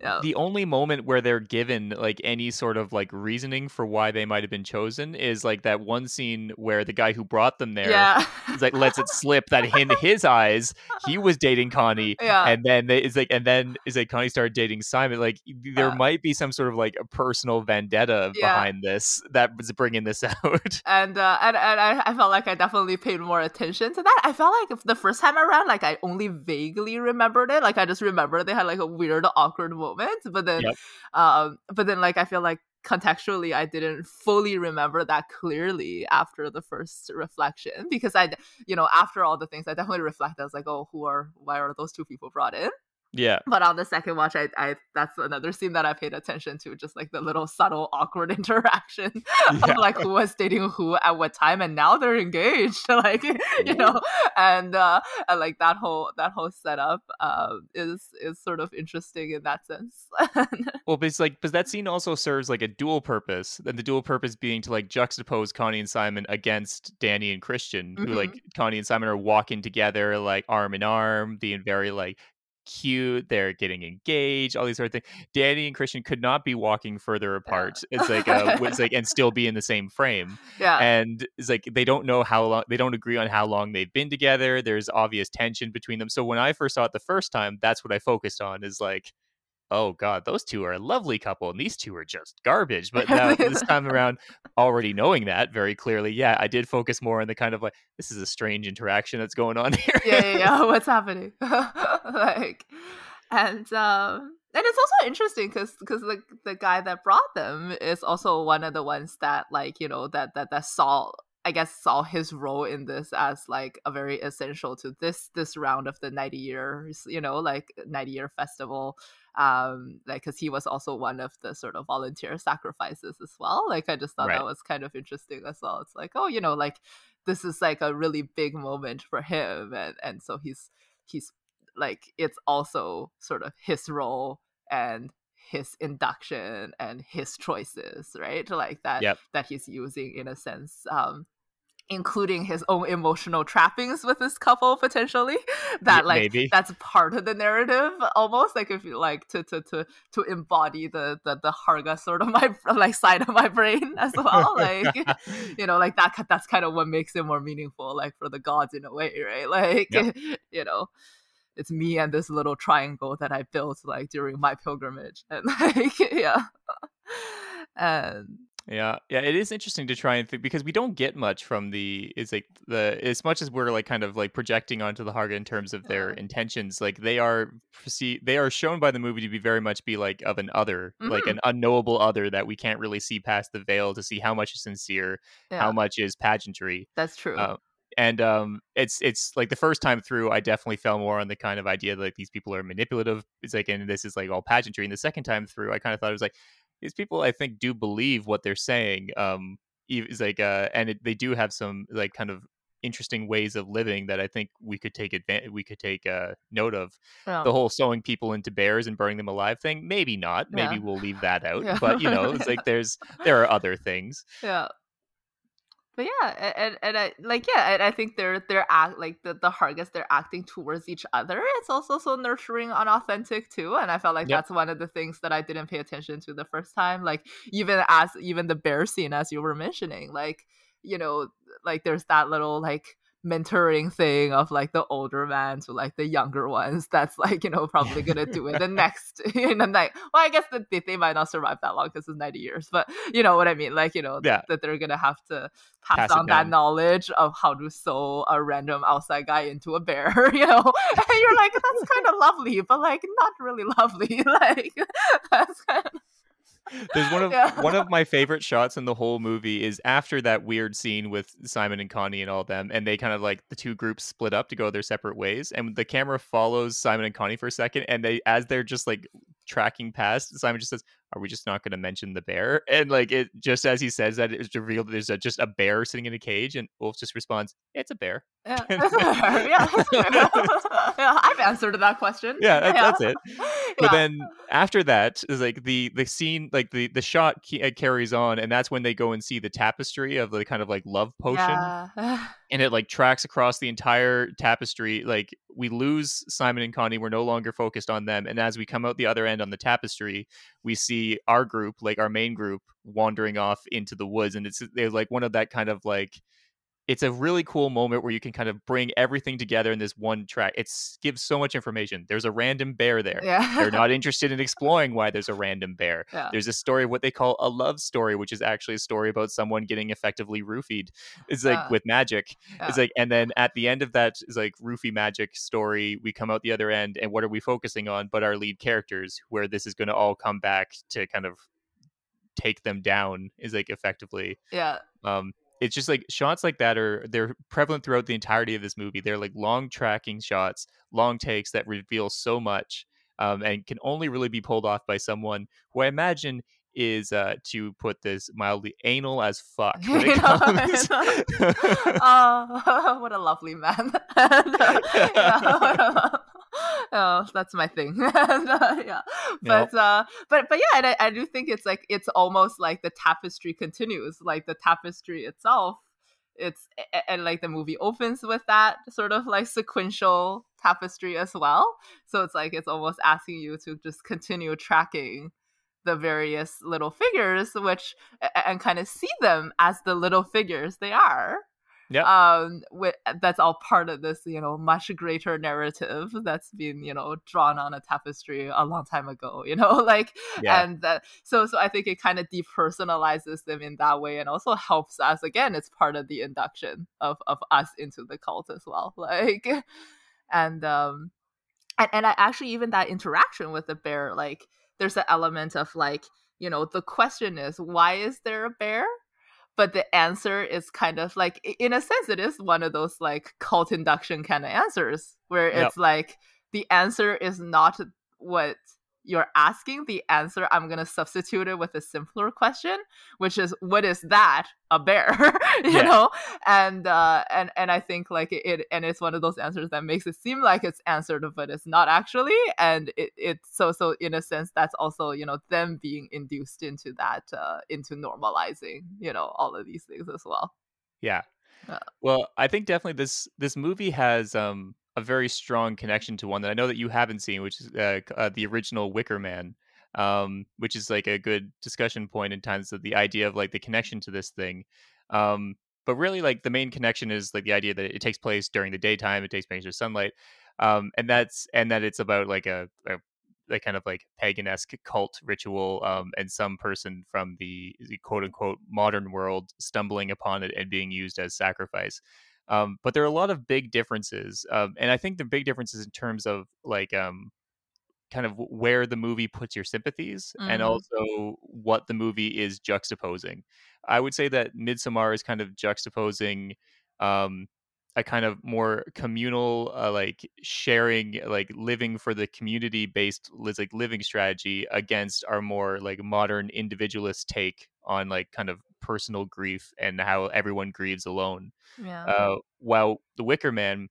yeah. the only moment where they're given like any sort of like reasoning for why they might have been chosen is like that one scene where the guy who brought them there yeah, is like lets it slip that in his eyes he was dating Connie yeah. and then they, it's like and then is like Connie started dating Simon like there Uh, might be some sort of like a personal vendetta Yeah. behind this that was bringing this out and uh, and, and I, I felt like I definitely paid more attention to that. I felt like the first time around, like I only vaguely remembered it. Like I just remember they had like a weird, awkward moment, but then, Yep. um, but then like I feel like contextually I didn't fully remember that clearly after the first reflection because I, you know, after all the things I definitely reflected. I was like, oh, who are why are those two people brought in? Yeah But on the second watch, I, I that's another scene that I paid attention to, just like the little subtle awkward interaction Yeah. of like who was dating who at what time, and now they're engaged, like you know, and uh, and like that whole that whole setup uh, is is sort of interesting in that sense. well but it's like but that scene also serves like a dual purpose and the dual purpose being to like juxtapose Connie and Simon against Dani and Christian who like Connie and Simon are walking together like arm in arm being very like cute they're getting engaged all these sort of things dani and christian could not be walking further apart. It's like uh it's like and still be in the same frame. Yeah, and it's like they don't know how long they don't agree on how long they've been together. There's obvious tension between them. So when i first saw it the first time that's what i focused on is like oh god those two are a lovely couple and these two are just garbage but now this time around already knowing that very clearly yeah i did focus more on the kind of like this is a strange interaction that's going on here yeah, yeah, yeah. What's happening? like, and um, and it's also interesting because because the the guy that brought them is also one of the ones that like you know that that that saw I guess saw his role in this as like a very essential to this this round of the 90 years, you know, like 90 year festival. Um like because he was also one of the sort of volunteer sacrifices as well like i just thought Right. that was kind of interesting as well it's like oh you know like this is like a really big moment for him and and so he's he's like it's also sort of his role and his induction and his choices right like that Yep. that he's using in a sense um including his own emotional trappings with this couple potentially that like maybe. that's part of the narrative almost like if you like to to to to embody the the the harga sort of my like side of my brain as well like you know like that that's kind of what makes it more meaningful like for the gods in a way right like Yep. you know it's me and this little triangle that i built like during my pilgrimage and like yeah and Yeah, yeah, it is interesting to try and think because we don't get much from the is like the as much as we're like kind of like projecting onto the Harga in terms of their intentions, like they are see they are shown by the movie to be very much be like of an other, like Mhm. an unknowable other that we can't really see past the veil to see how much is sincere, yeah how much is pageantry. that's true Uh, and um it's it's like the first time through i definitely fell more on the kind of idea that like these people are manipulative it's like and this is like all pageantry and the second time through i kind of thought it was like these people i think do believe what they're saying um it's like uh and it, they do have some like kind of interesting ways of living that i think we could take advantage we could take uh note of yeah. the whole sewing people into bears and burning them alive thing maybe not maybe Yeah. we'll leave that out Yeah. but you know it's like there's there are other things yeah but yeah and and i like yeah and i think they're they're act like the the hargas they're acting towards each other it's also so nurturing and authentic too and i felt like Yep. that's one of the things that i didn't pay attention to the first time like even as even the bear scene as you were mentioning like you know like there's that little like mentoring thing of like the older man to like the younger ones that's like you know probably gonna do it the next in the night. Well i guess that they, they might not survive that long because it's 90 years but you know what i mean like you know Yeah. that they're gonna have to pass, Pass on that knowledge of how to sew a random outside guy into a bear you know? And you're like that's kind of lovely but like not really lovely like that's kind of There's one of Yeah. one of my favorite shots in the whole movie is after that weird scene with Simon and Connie and all them, and they kind of like the two groups split up to go their separate ways, and the camera follows Simon and Connie for a second, and they as they're just like tracking past, Simon just says, "Are we just not going to mention the bear?" And like it just as he says that, it's revealed that there's a, just a bear sitting in a cage, and Wolf just responds, "It's a bear." yeah, yeah, yeah i've answered that question Yeah, that's, that's it. but Yeah. then after that is like the the scene like the the shot ca- carries on and that's when they go and see the tapestry of the kind of like love potion Yeah. And it like tracks across the entire tapestry like we lose simon and connie we're no longer focused on them and as we come out the other end on the tapestry we see our group like our main group wandering off into the woods and it's they're like one of that kind of like it's a really cool moment where you can kind of bring everything together in this one track it gives so much information there's a random bear there yeah they're not interested in exploring why there's a random bear. yeah There's a story of what they call a love story, which is actually a story about someone getting effectively roofied. It's like Yeah. with magic. It's like, and then at the end of that is like roofie magic story. We come out the other end, and what are we focusing on? But our lead characters, where this is going to all come back to kind of take them down, is like effectively yeah um it's just like shots like that are they're prevalent throughout the entirety of this movie. They're like long tracking shots long takes that reveal so much um, and can only really be pulled off by someone who i imagine is uh to put this mildly anal as fuck when it comes oh, what a lovely man. Yeah. oh, that's my thing. Yeah, but uh, but but yeah, and I, I do think it's like it's almost like the tapestry continues, like the tapestry itself. It's and like the movie opens with that sort of like sequential tapestry as well. So it's like it's almost asking you to just continue tracking the various little figures, which and kind of see them as the little figures they are. Yeah. Um, with, that's all part of this, you know, much greater narrative that's been, you know, drawn on a tapestry a long time ago. You know, like, yeah and that, so so I think it kind of depersonalizes them in that way, and also helps us. Again, it's part of the induction of of us into the cult as well. Like, and um, and and I actually even that interaction with the bear, like, there's an element of like, you know, the question is why is there a bear? But the answer is kind of like, in a sense, it is one of those like cult induction kind of answers where Yep. it's like the answer is not what you're asking the answer, I'm gonna substitute it with a simpler question, which is, what is that? A bear, you Yeah. know? And uh, and and I think like it, and it's one of those answers that makes it seem like it's answered, but it's not actually. And it it's so so in a sense that's also you know them being induced into that uh, into normalizing you know all of these things as well. Yeah. Uh, Well, I think definitely this this movie has um a very strong connection to one that I know that you haven't seen, which is uh, uh, the original Wicker Man, um, which is like a good discussion point in times of the idea of like the connection to this thing. Um, but really, like the main connection is like the idea that it takes place during the daytime, it takes place in sunlight, um, and that's and that it's about like a, a kind of like pagan-esque cult ritual um, and some person from the, the quote-unquote modern world stumbling upon it and being used as sacrifice um, but there are a lot of big differences um, and i think the big differences in terms of like um, kind of where the movie puts your sympathies and Mhm. also what the movie is juxtaposing i would say that midsommar is kind of juxtaposing um, a kind of more communal uh, like sharing like living for the community based like living strategy against our more like modern individualist take on like kind of personal grief and how everyone grieves alone yeah. uh, while the wicker man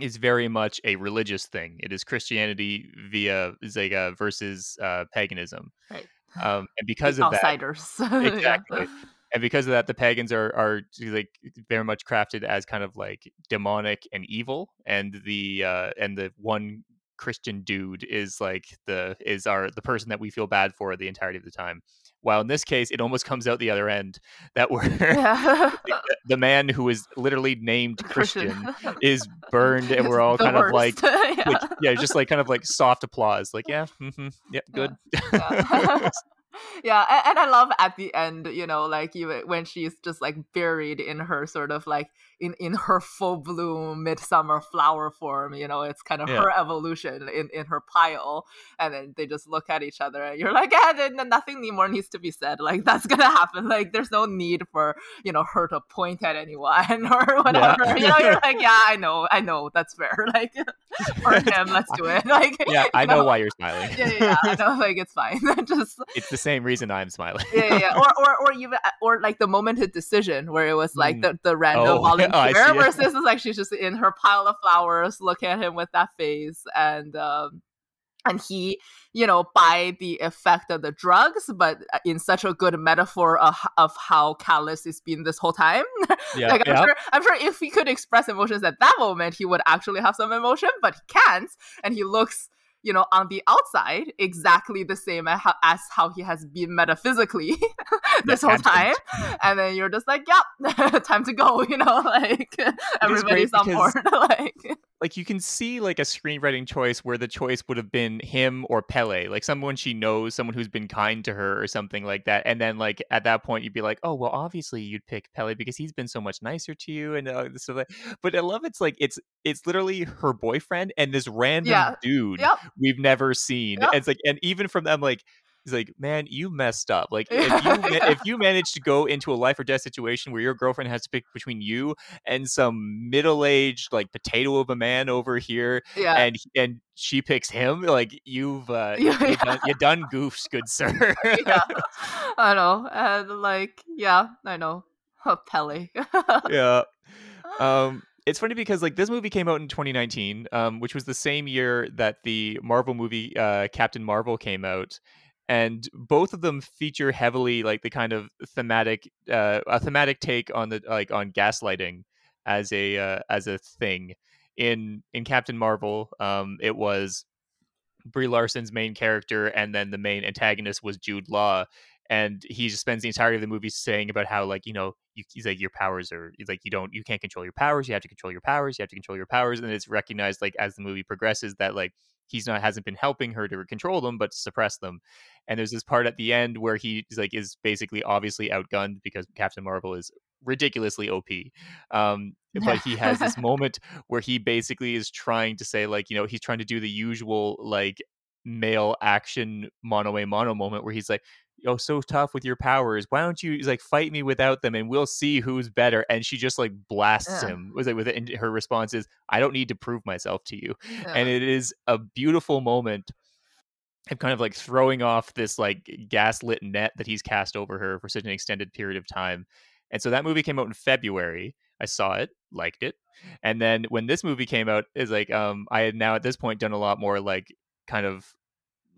is very much a religious thing it is christianity via uh, versus uh, paganism right. um, and because of that outsiders. Exactly and because of that the pagans are are like very much crafted as kind of like demonic and evil and the uh and the one christian dude is like the is our the person that we feel bad for the entirety of the time while in this case it almost comes out the other end that we're Yeah. the man who is literally named Christian. christian is burned and we're all The kind of like yeah. like, yeah just like kind of like soft applause like yeah mm-hmm, yeah good Yeah. yeah and, and i love at the end you know like you when she's just like buried in her sort of like in in her full bloom midsummer flower form you know it's kind of Yeah. her evolution in in her pile. And then they just look at each other and you're like yeah nothing more needs to be said. Like that's gonna happen. Like there's no need for you know her to point at anyone or whatever. You know you're like yeah i know i know. That's fair. Like for him. Let's do it. Like yeah i you know? why you're smiling. Yeah, yeah, yeah. I know, like it's fine. Just it's the same reason i'm smiling. Yeah, yeah, yeah. Or, or, or even, or like the momented decision where it was like Mm. the, the random Oh, volunteer I see. versus it's like she's just in her pile of flowers, looking at him with that face, and um, and he, you know, by the effect of the drugs, but in such a good metaphor of, of how callous he's been this whole time. yeah like I'm yeah. sure, I'm sure if he could express emotions at that moment, he would actually have some emotion, but he can't, and he looks, you know, on the outside exactly the same as how, as how he has been metaphysically this whole time, and then you're just like, yep, time to go, you know, like everybody's on board, like like you can see like a screenwriting choice where the choice would have been him or Pelle, like someone she knows, someone who's been kind to her or something like that. And then like at that point you'd be like, oh well, obviously you'd pick Pelle because he's been so much nicer to you and uh. Like, but I love it's like it's it's literally her boyfriend and this random Yeah. dude yep, we've never seen. Yep. And it's like, and even from them, like, he's like, man, you messed up. Like, if you if you manage to go into a life or death situation where your girlfriend has to pick between you and some middle aged like potato of a man over here, yeah. and and she picks him, like you've uh, Yeah, you yeah. done, you done goofs, good sir. yeah, I know, and like, yeah, I know, Pelle. yeah. Um, it's funny because like this movie came out in 2019, um, which was the same year that the Marvel movie uh, Captain Marvel came out, and both of them feature heavily like the kind of thematic, uh, a thematic take on the like on gaslighting as a uh, as a thing. In in Captain Marvel, um, it was Brie Larson's main character, and then the main antagonist was Jude Law. And he just spends the entirety of the movie saying about how, like, you know, you, he's like, your powers are, like, you don't, you can't control your powers. You have to control your powers. You have to control your powers. And it's recognized, like, as the movie progresses, that, like, he's not, hasn't been helping her to control them, but to suppress them. And there's this part at the end where he's like, is basically obviously outgunned because Captain Marvel is ridiculously OP. Um, but he has this moment where he basically is trying to say like you know he's trying to do the usual like male action mono a mono moment where he's like oh so tough with your powers why don't you like fight me without them and we'll see who's better and she just like blasts Yeah. him was like with it her response is i don't need to prove myself to you Yeah. and it is a beautiful moment of kind of like throwing off this like gaslit net that he's cast over her for such an extended period of time. And so that movie came out in February. I saw it, liked it. And then when this movie came out, is like um I had now at this point done a lot more like kind of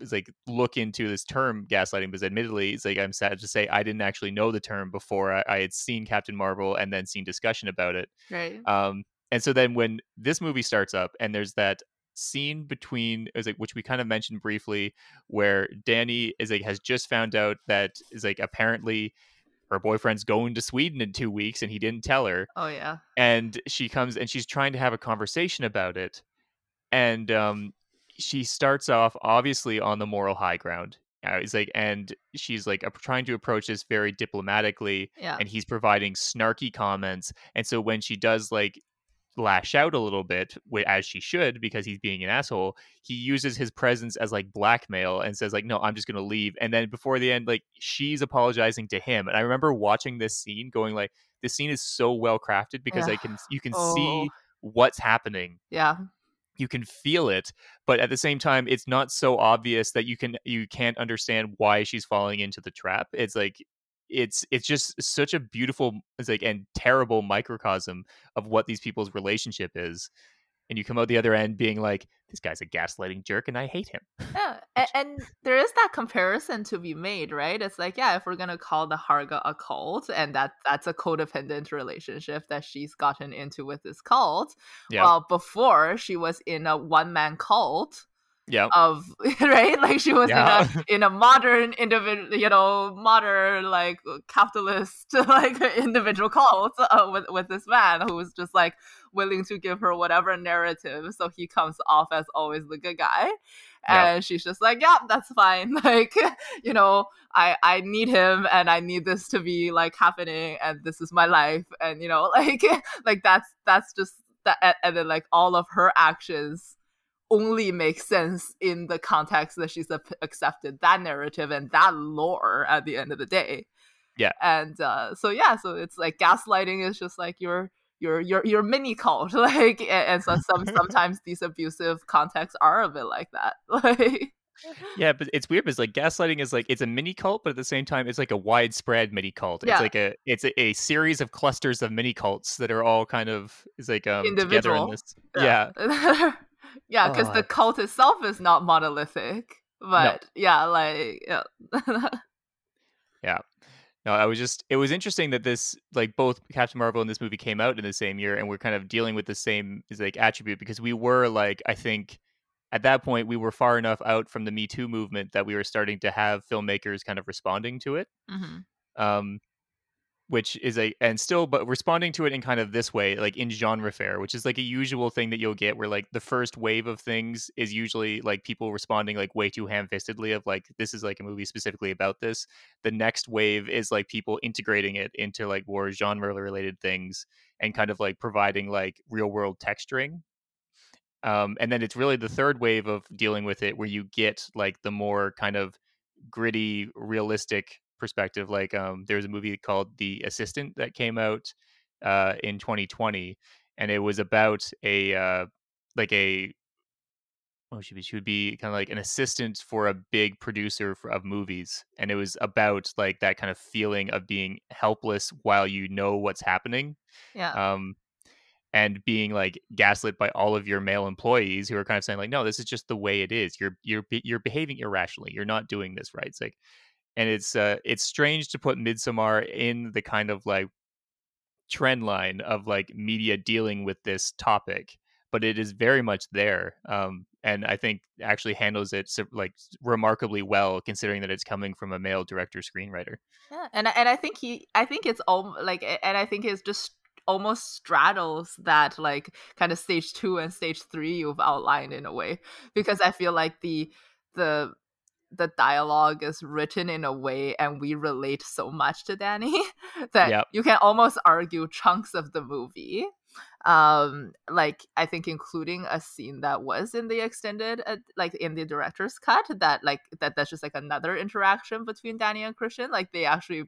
is like look into this term gaslighting because admittedly it's like i'm sad to say i didn't actually know the term before i, I had seen captain marvel and then seen discussion about it Right. um and so then when this movie starts up and there's that scene between is like which we kind of mentioned briefly where dani is like has just found out that is like apparently her boyfriend's going to sweden in two weeks and he didn't tell her Oh yeah. and she comes and she's trying to have a conversation about it and um she starts off obviously on the moral high ground uh, it's like and she's like trying to approach this very diplomatically Yeah. and he's providing snarky comments and so when she does like lash out a little bit as she should because he's being an asshole he uses his presence as like blackmail and says like no i'm just gonna leave and then before the end like she's apologizing to him and i remember watching this scene going like this scene is so well crafted because i can you can Oh. see what's happening Yeah. You can feel it but at the same time it's not so obvious that you can you can't understand why she's falling into the trap. It's like it's it's just such a beautiful it's like and terrible microcosm of what these people's relationship is and you come out the other end being like this guy's a gaslighting jerk and i hate him Yeah, and, and there is that comparison to be made, right? It's like, yeah, if we're gonna call the Harga a cult, and that that's a codependent relationship that she's gotten into with this cult. yeah Well, before she was in a one man cult yeah of right, like she was Yeah. in a in a modern individual, you know, modern like capitalist like individual cult uh, with with this man who was just like willing to give her whatever narrative, so he comes off as always the good guy. And she's just like yeah that's fine. Like you know i i need him and i need this to be like happening and this is my life. And you know like like that's that's just that and then like all of her actions only makes sense in the context that she's accepted that narrative and that lore at the end of the day. Yeah. and uh so yeah so it's like gaslighting is just like your your your your mini cult like and so some sometimes these abusive contexts are a bit like that like yeah but it's weird because like gaslighting is like it's a mini cult but at the same time it's like a widespread mini cult. Yeah. it's like a it's a, a series of clusters of mini cults that are all kind of is like um together in this yeah. Yeah because Oh. the cult itself is not monolithic but yeah like yeah No, I was just it was interesting that this like both Captain Marvel and this movie came out in the same year and we're kind of dealing with the same is like attribute because we were like I think at that point we were far enough out from the Me Too movement that we were starting to have filmmakers kind of responding to it. Mhm. Um which is a and still but responding to it in kind of this way like in genre fare which is like a usual thing that you'll get where like the first wave of things is usually like people responding like way too ham-fistedly of like this is like a movie specifically about this. The next wave is like people integrating it into like more genre related things and kind of like providing like real world texturing. Um and then it's really the third wave of dealing with it where you get like the more kind of gritty realistic perspective like um there was a movie called the assistant that came out uh in 2020 and it was about a uh like a well, she, she would be kind of like an assistant for a big producer for, of movies and it was about like that kind of feeling of being helpless while you know what's happening yeah. um and being like gaslit by all of your male employees who are kind of saying like no this is just the way it is. You're you're you're behaving irrationally. You're not doing this right. It's like and it's uh it's strange to put midsommar in the kind of like trend line of like media dealing with this topic but it is very much there um and i think actually handles it like remarkably well considering that it's coming from a male director screenwriter. Yeah, and and I think he, I think it's all like, and I think it's just almost straddles that like kind of stage two and stage three you've outlined in a way, because I feel like the the the dialogue is written in a way and we relate so much to Dani that Yep. you can almost argue chunks of the movie um like i think including a scene that was in the extended uh, like in the director's cut that like that that's just like another interaction between dani and christian like they actually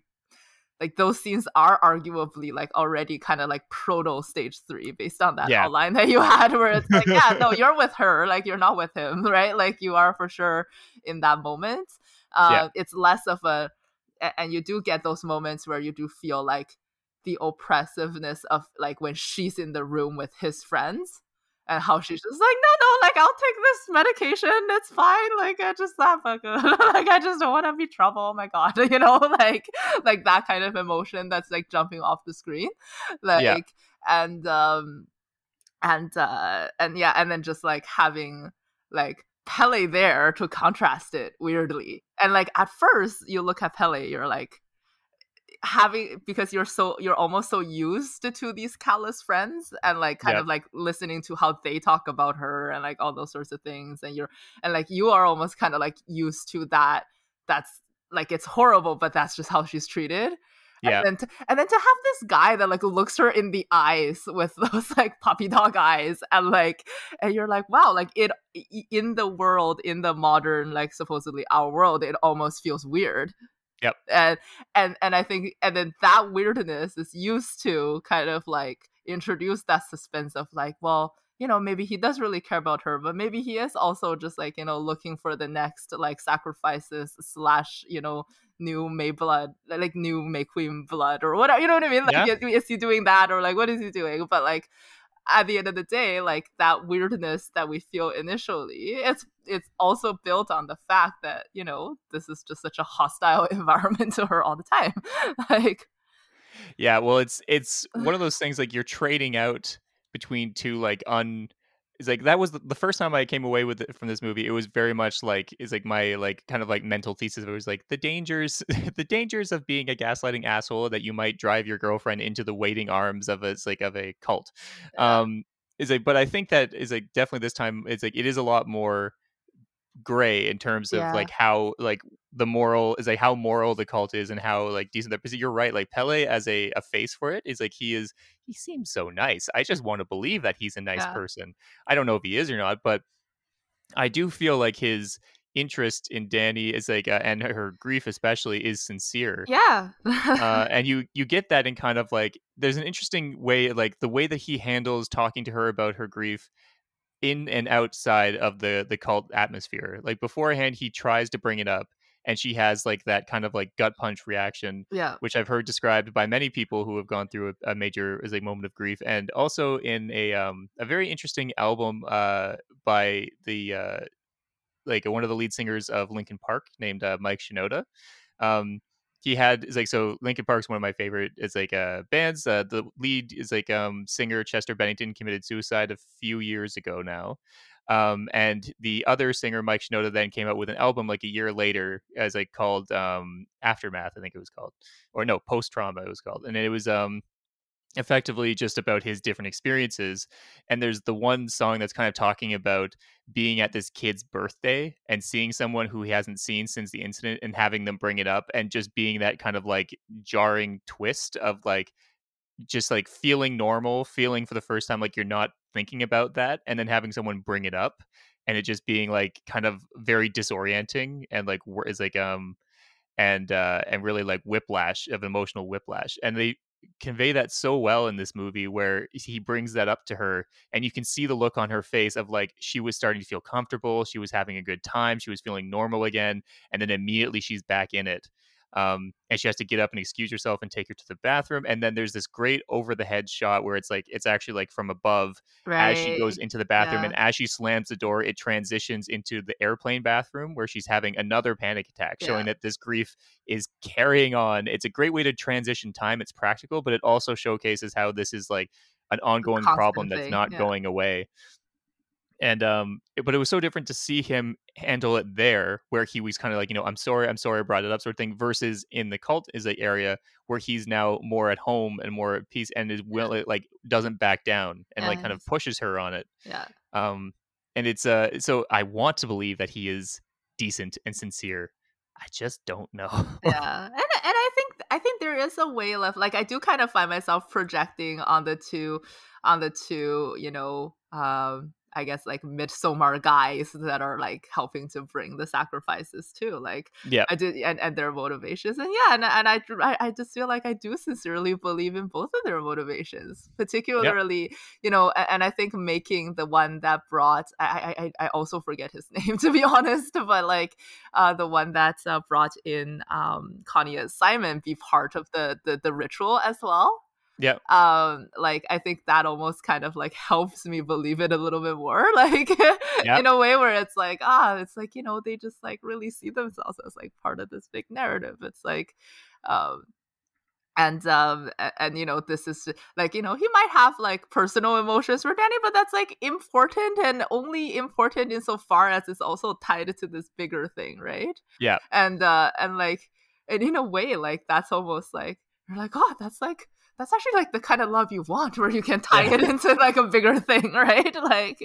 like those scenes are arguably like already kind of like proto stage three based on that Yeah. outline that you had where it's like yeah no you're with her like you're not with him right like you are for sure in that moment uh Yeah. it's less of a a- and you do get those moments where you do feel like the oppressiveness of like when she's in the room with his friends and how she's just like, no, no, like I'll take this medication, it's fine. Like I just not fucking like I just don't want to be trouble. Oh my god, you know, like like that kind of emotion that's like jumping off the screen, like and um and uh and yeah, and then just like having like Pelle there to contrast it weirdly, and like at first you look at Pelle, you're like having because you're so you're almost so used to these callous friends and like kind Yeah. of like listening to how they talk about her and like all those sorts of things and you're and like you are almost kind of like used to that that's like it's horrible but that's just how she's treated Yeah. and then to, and then to have this guy that like looks her in the eyes with those like puppy dog eyes and like and you're like wow like it in the world in the modern like supposedly our world it almost feels weird Yep. and and and i think and then that weirdness is used to kind of like introduce that suspense of like well you know maybe he does really care about her but maybe he is also just like you know looking for the next like sacrifices slash you know new May blood, like new May Queen blood or whatever. You know what I mean? Like, Yeah. is, is he doing that or like what is he doing? But like at the end of the day, like that weirdness that we feel initially, it's it's also built on the fact that you know this is just such a hostile environment to her all the time. like, Yeah, well, it's it's one of those things like you're trading out between two like un. It's like that was the, the first time I came away with it from this movie. It was very much like is like my like kind of like mental thesis. It was like the dangers, the dangers of being a gaslighting asshole that you might drive your girlfriend into the waiting arms of a it's like of a cult. Um, is like, but I think that is like definitely this time. It's like it is a lot more gray in terms of Yeah. like how like the moral is like how moral the cult is and how like decent that because you're right like Pelle as a, a face for it is like he is he seems so nice I just want to believe that he's a nice Yeah. person I don't know if he is or not but I do feel like his interest in Dani is like uh, and her grief especially is sincere yeah, uh, and you you get that in kind of like there's an interesting way like the way that he handles talking to her about her grief in and outside of the the cult atmosphere like beforehand he tries to bring it up and she has like that kind of like gut punch reaction yeah, which i've heard described by many people who have gone through a, a major as a moment of grief and also in a um a very interesting album uh by the uh like one of the lead singers of Linkin Park named uh, Mike Shinoda. Um, he had is like so Linkin Park's one of my favorite it's like uh bands. Uh, the lead is like um singer Chester Bennington committed suicide a few years ago now. Um, and the other singer Mike Shinoda then came out with an album like a year later as like called um Aftermath I think it was called or no Post Trauma it was called and it was um effectively just about his different experiences and there's the one song that's kind of talking about being at this kid's birthday and seeing someone who he hasn't seen since the incident and having them bring it up and just being that kind of like jarring twist of like just like feeling normal feeling for the first time like you're not thinking about that and then having someone bring it up and it just being like kind of very disorienting and like is like um and uh and really like whiplash of emotional whiplash and they convey that so well in this movie where he brings that up to her and you can see the look on her face of like she was starting to feel comfortable she was having a good time she was feeling normal again and then immediately she's back in it um, and she has to get up and excuse herself and take her to the bathroom and then there's this great over the head shot where it's like it's actually like from above right. as she goes into the bathroom Yeah. and as she slams the door it transitions into the airplane bathroom where she's having another panic attack showing that this grief is carrying on it's a great way to transition time it's practical but it also showcases how this is like an ongoing constant problem that's not yeah. going away and um but it was so different to see him handle it there where he was kind of like you know i'm sorry i'm sorry i brought it up sort of thing versus in the cult is a area where he's now more at home and more at peace and is will like doesn't back down and like kind of pushes her on it. Yeah, um and it's uh so i want to believe that he is decent and sincere. I just don't know. Yeah, and and I think I think there is a way left. Like I do kind of find myself projecting on the two, on the two, you know, um, I guess like Midsommar guys that are like helping to bring the sacrifices too. Like yeah, I did, and, and their motivations, and yeah, and and I I just feel like I do sincerely believe in both of their motivations, particularly yep. you know, and, I think making the one that brought I I I also forget his name to be honest, but like uh the one that uh, brought in um Konya's Simon be part of the the the ritual as well yeah. Um, like I think that almost kind of like helps me believe it a little bit more. Like yep. in a way where it's like, ah, it's like, you know, they just like really see themselves as like part of this big narrative. It's like um and um and, and you know this is like you know he might have like personal emotions for dani but that's like important and only important insofar as it's also tied to this bigger thing right yeah and uh and like and in a way like that's almost like you're like oh that's like that's actually like the kind of love you want where you can tie yeah. it into like a bigger thing right like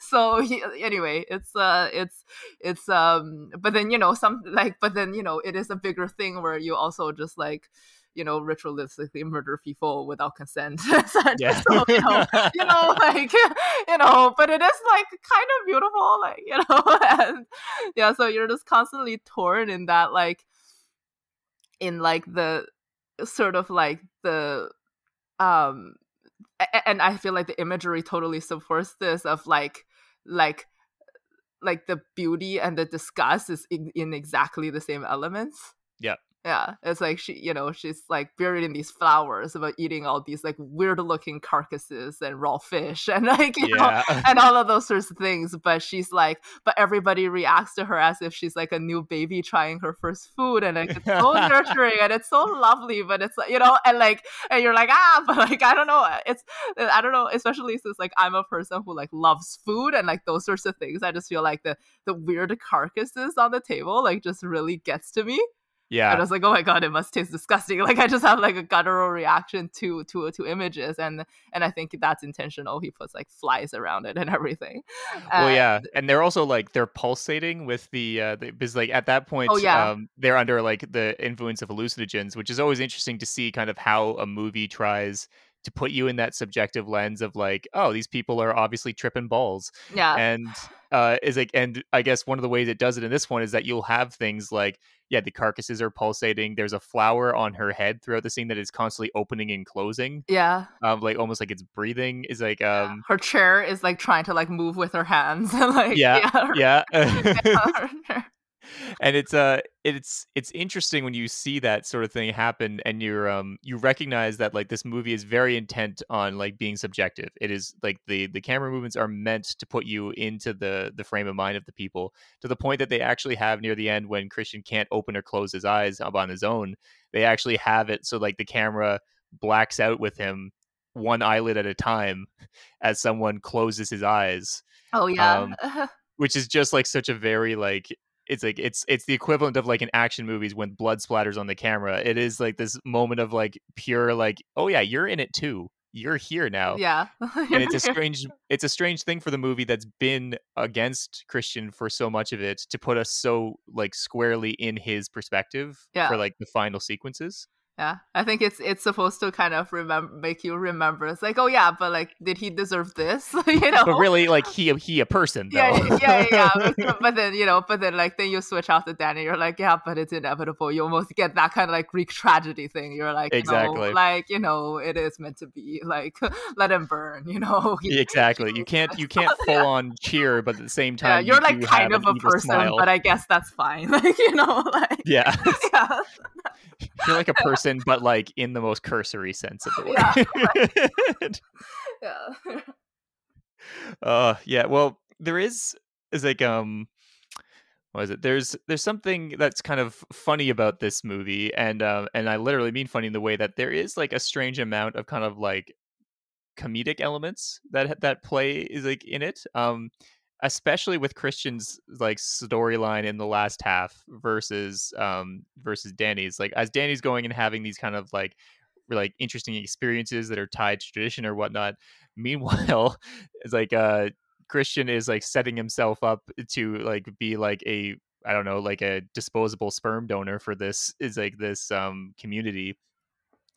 so he, anyway it's uh it's it's um but then you know some like but then you know it is a bigger thing where you also just like you know, ritualistically murder people without consent. so, yeah. so, you, know, you know, like, you know, but it is like kind of beautiful, like, you know, and yeah, so you're just constantly torn in that, like, in like the sort of like the um and i feel like the imagery totally supports this of like like like the beauty and the disgust is in, in exactly the same elements. Yeah yeah, it's like she, you know, she's like buried in these flowers, about eating all these like weird looking carcasses and raw fish and like you yeah. know, and all of those sorts of things. But she's like, but everybody reacts to her as if she's like a new baby trying her first food, and like it's so nurturing and it's so lovely. But it's like you know, and like, and you're like ah, but like I don't know, it's I don't know, especially since like I'm a person who like loves food and like those sorts of things. I just feel like the the weird carcasses on the table like just really gets to me. Yeah. And I was like, oh my god, it must taste disgusting. Like I just have like a guttural reaction to to to images, and and I think that's intentional. He puts like flies around it and everything. Well, yeah, and they're also like they're pulsating with the uh because like at that point, oh, yeah. um, they're under like the influence of hallucinogens, which is always interesting to see kind of how a movie tries to put you in that subjective lens of like, oh, these people are obviously tripping balls. Yeah. And uh is like and I guess one of the ways it does it in this one is that you'll have things like yeah, the carcasses are pulsating. There's a flower on her head throughout the scene that is constantly opening and closing. Yeah. Um, like almost like it's breathing. Is like um yeah. her chair is like trying to like move with her hands. like yeah, yeah. yeah and it's uh it's it's interesting when you see that sort of thing happen and you're um you recognize that like this movie is very intent on like being subjective. It is like the the camera movements are meant to put you into the the frame of mind of the people to the point that they actually have near the end when christian can't open or close his eyes up on his own they actually have it so like the camera blacks out with him one eyelid at a time as someone closes his eyes oh yeah. um, which is just like such a very like it's like it's it's the equivalent of like in action movies when blood splatters on the camera. It is like this moment of like pure like, oh yeah, you're in it too. You're here now. Yeah. and it's a strange it's a strange thing for the movie that's been against Christian for so much of it to put us so like squarely in his perspective yeah. for like the final sequences yeah i think it's it's supposed to kind of remember make you remember it's like oh yeah but like did he deserve this? You know? but really like he he a person though. yeah yeah yeah, But, but, then you know but then like then you switch out to dani you're like yeah but it's inevitable. You almost get that kind of like greek tragedy thing. You're like exactly. know, like you know it is meant to be like let him burn you know? Exactly. you can't you can't full yeah. on cheer but at the same time yeah, you're you like kind of a person smile. but i guess that's fine like you know like yeah. yeah you're like a person, but like in the most cursory sense of the word. Yeah. yeah. uh yeah. Well, there is is like um what is it? There's there's something that's kind of funny about this movie, and uh, and I literally mean funny in the way that there is like a strange amount of kind of like comedic elements that that play is like in it. Um, especially with Christian's like storyline in the last half versus um versus Dani's. Like as Dani's going and having these kind of like like interesting experiences that are tied to tradition or whatnot. Meanwhile, it's like uh Christian is like setting himself up to like be like a I don't know, like a disposable sperm donor for this is like this um community.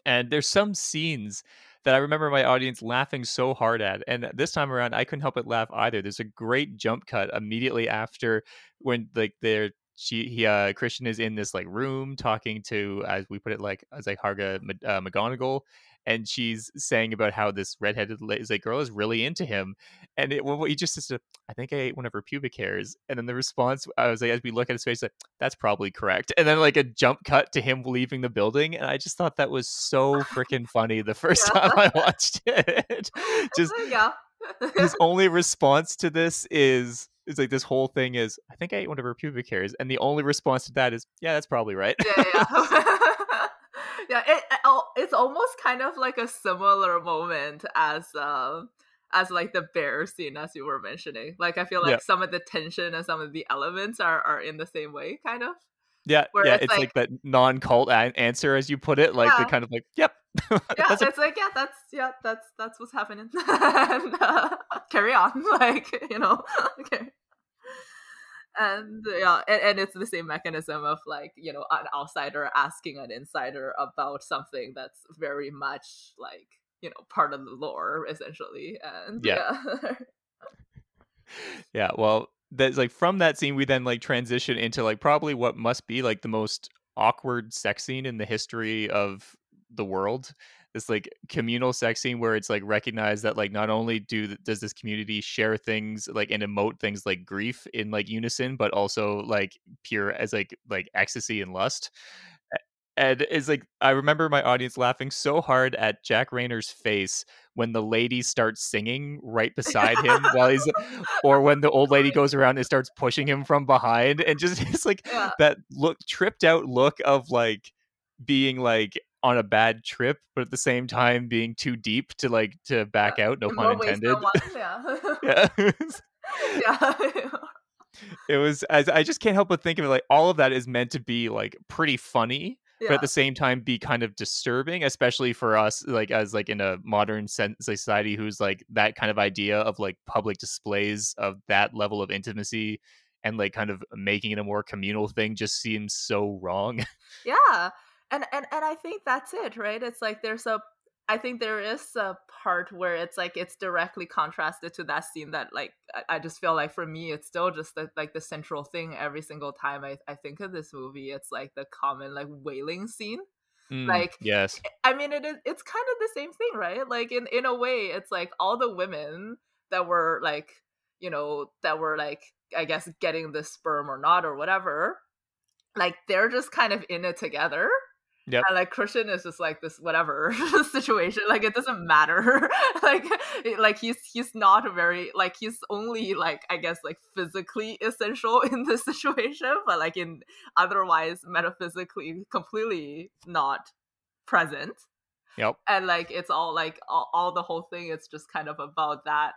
And there's some scenes that I remember my audience laughing so hard at. And this time around, I couldn't help but laugh either. There's a great jump cut immediately after when like they're she he uh Christian is in this like room talking to as we put it like as like Harga uh, McGonagall and she's saying about how this redheaded like girl is really into him, and it well, he just says, "I think I ate one of her pubic hairs," and then the response I was like, as we look at his face, like that's probably correct, and then like a jump cut to him leaving the building, and I just thought that was so freaking funny the first yeah. time I watched it. just yeah. his only response to this is it's like this whole thing is I think I ate one of her pubic hairs, and the only response to that is yeah, that's probably right. Yeah, yeah yeah, it, it's almost kind of like a similar moment as um as like the bear scene as you were mentioning. Like I feel like yeah. some of the tension and some of the elements are are in the same way, kind of. Yeah, Where yeah, it's, like, like, that non-cult a- answer, as you put it, like yeah. the kind of like, "Yep." yeah, it's a- like, yeah, that's yeah, that's that's what's happening. and, uh, carry on, like you know, okay and yeah and, and it's the same mechanism of like you know an outsider asking an insider about something that's very much like you know part of the lore essentially. And yeah. yeah, yeah well that's like from that scene we then like transition into like probably what must be like the most awkward sex scene in the history of the world this like communal sex scene where it's like recognized that like not only do does this community share things like and emote things like grief in like unison but also like pure as like like ecstasy and lust and it's like I remember my audience laughing so hard at Jack Reynor's face when the lady starts singing right beside him while he's or when the old lady goes around and starts pushing him from behind and just it's like yeah. that look tripped out look of like being like on a bad trip, but at the same time being too deep to like to back yeah. out. No pun intended. Yeah. yeah. yeah. it was as I just can't help but think of it like all of that is meant to be like pretty funny. Yeah. But at the same time, be kind of disturbing, especially for us, like as like in a modern sense society, who's like that kind of idea of like public displays of that level of intimacy and like kind of making it a more communal thing just seems so wrong. Yeah, and and and I think that's it, right? It's like there's a I think there is a part where it's like it's directly contrasted to that scene that like I, I just feel like for me it's still just the, like the central thing every single time I, I think of this movie. It's like the common like wailing scene. Mm, like yes. I mean it is it's kind of the same thing, right? Like in in a way it's like all the women that were like, you know, that were like I guess getting the sperm or not or whatever, like they're just kind of in it together yeah. And like Christian is just like this whatever situation. Like it doesn't matter. like like he's he's not very like he's only like I guess like physically essential in this situation, but like in otherwise metaphysically completely not present. Yep. And like it's all like all, all the whole thing it's just kind of about that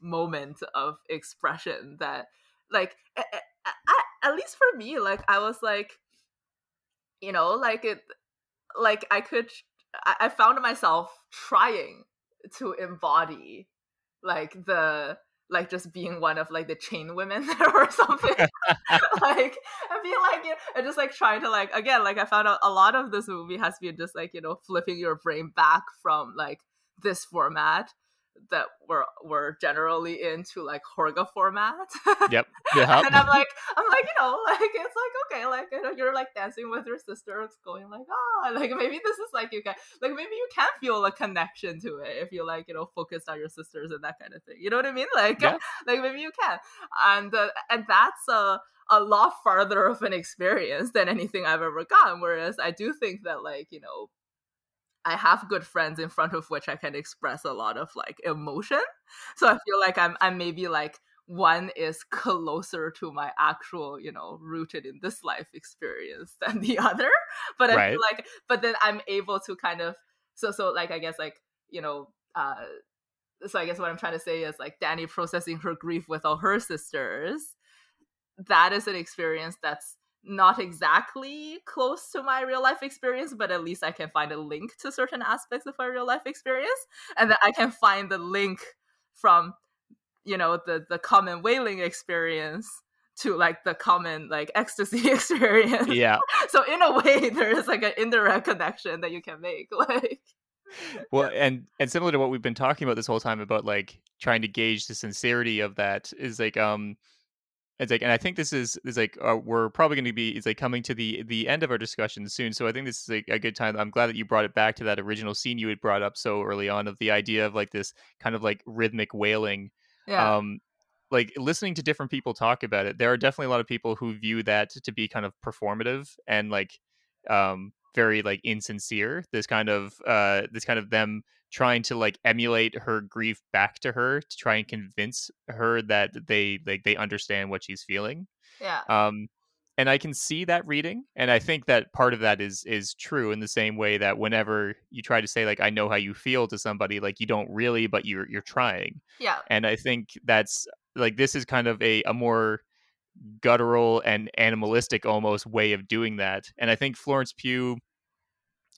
moment of expression that like at, at least for me like I was like you know like it like I could I found myself trying to embody like the like just being one of like the chain women or something. Like i feel like you know, and just like trying to like again like i found out a lot of this movie has been just like you know flipping your brain back from like this format that were were generally into like Harga format. Yep. Yeah. and I'm like, I'm like, you know, like it's like okay, like you know, you're like dancing with your sister. It's going like ah, oh, like maybe this is like you can like maybe you can feel a connection to it if you like you know focused on your sisters and that kind of thing. You know what I mean? Like yeah. like maybe you can, and uh, and that's a a lot farther of an experience than anything I've ever gotten. Whereas I do think that like you know I have good friends in front of which I can express a lot of like emotion. So I feel like I'm I'm maybe like one is closer to my actual, you know, rooted in this life experience than the other. But I right. feel like but then I'm able to kind of so so like I guess like, you know, uh so I guess what I'm trying to say is like Dani processing her grief with all her sisters. That is an experience that's not exactly close to my real life experience, but at least I can find a link to certain aspects of my real life experience, and that I can find the link from, you know, the the common wailing experience to like the common like ecstasy experience. Yeah. so in a way, there is like an indirect connection that you can make. Like. well, and and similar to what we've been talking about this whole time about like trying to gauge the sincerity of that is like um it's like, and I think this is is like uh, we're probably going to be it's like coming to the the end of our discussion soon. So I think this is like a good time. I'm glad that you brought it back to that original scene you had brought up so early on of the idea of like this kind of like rhythmic wailing. Yeah. Um, like listening to different people talk about it, there are definitely a lot of people who view that to be kind of performative and like um very like insincere. This kind of uh this kind of them trying to like emulate her grief back to her to try and convince her that they like they understand what she's feeling. Yeah. Um and I can see that reading and I think that part of that is is true in the same way that whenever you try to say like I know how you feel to somebody like you don't really but you're you're trying. Yeah. And I think that's like this is kind of a a more guttural and animalistic almost way of doing that. And I think Florence Pugh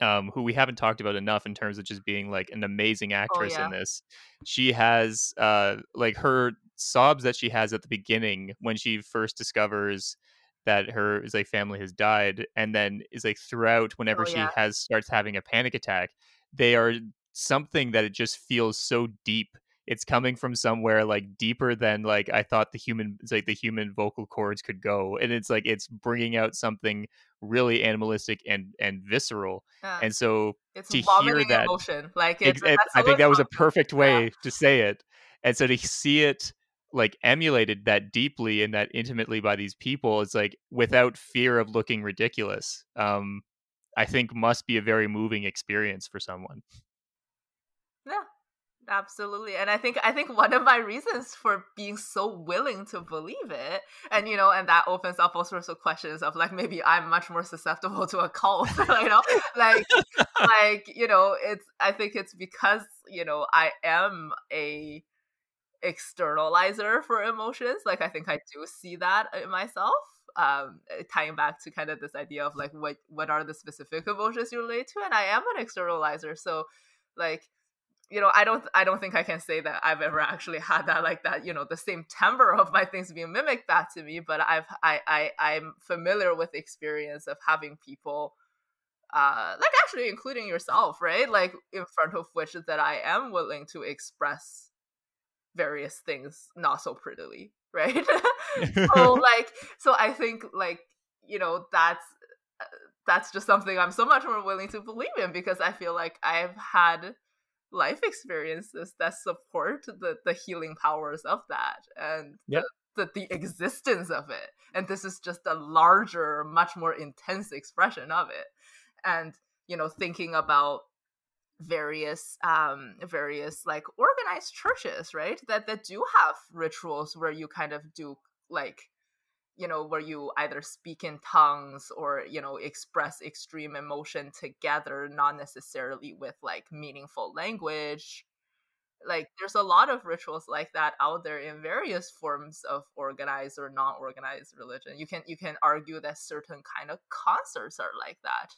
um, who we haven't talked about enough in terms of just being like an amazing actress Oh, yeah. in this. She has uh, like her sobs that she has at the beginning when she first discovers that her is like family has died, and then is like throughout whenever Oh, she has starts having a panic attack. They are something that it just feels so deep. It's coming from somewhere like deeper than like I thought the human like the human vocal cords could go, and it's like it's bringing out something really animalistic and and visceral. Yeah. And so it's to hear that- emotion. Like it- I think that was a perfect way to say it. And so to see it like emulated that deeply and that intimately by these people, it's like without fear of looking ridiculous. Um, I think must be a very moving experience for someone. Absolutely. And I think I think one of my reasons for being so willing to believe it, and you know, and that opens up all sorts of questions of like maybe I'm much more susceptible to a cult, you know, like like you know, it's I think it's because you know I am a externalizer for emotions. Like I think I do see that in myself. Um, tying back to kind of this idea of like what what are the specific emotions you relate to, and I am an externalizer, so like you know i don't i don't think i can say that i've ever actually had that like that you know the same timbre of my things being mimicked back to me but i've i, I i'm familiar with the experience of having people uh like actually including yourself right? Like in front of which that i am willing to express various things not so prettily right? So like so i think like you know that's uh, that's just something i'm so much more willing to believe in because i feel like i've had life experiences that support the the healing powers of that and Yep. the, the the existence of it and this is just a larger much more intense expression of it and you know thinking about various um various like organized churches right that that do have rituals where you kind of do like you know where you either speak in tongues or you know express extreme emotion together not necessarily with like meaningful language. Like there's a lot of rituals like that out there in various forms of organized or non-organized religion. You can you can argue that certain kind of concerts are like that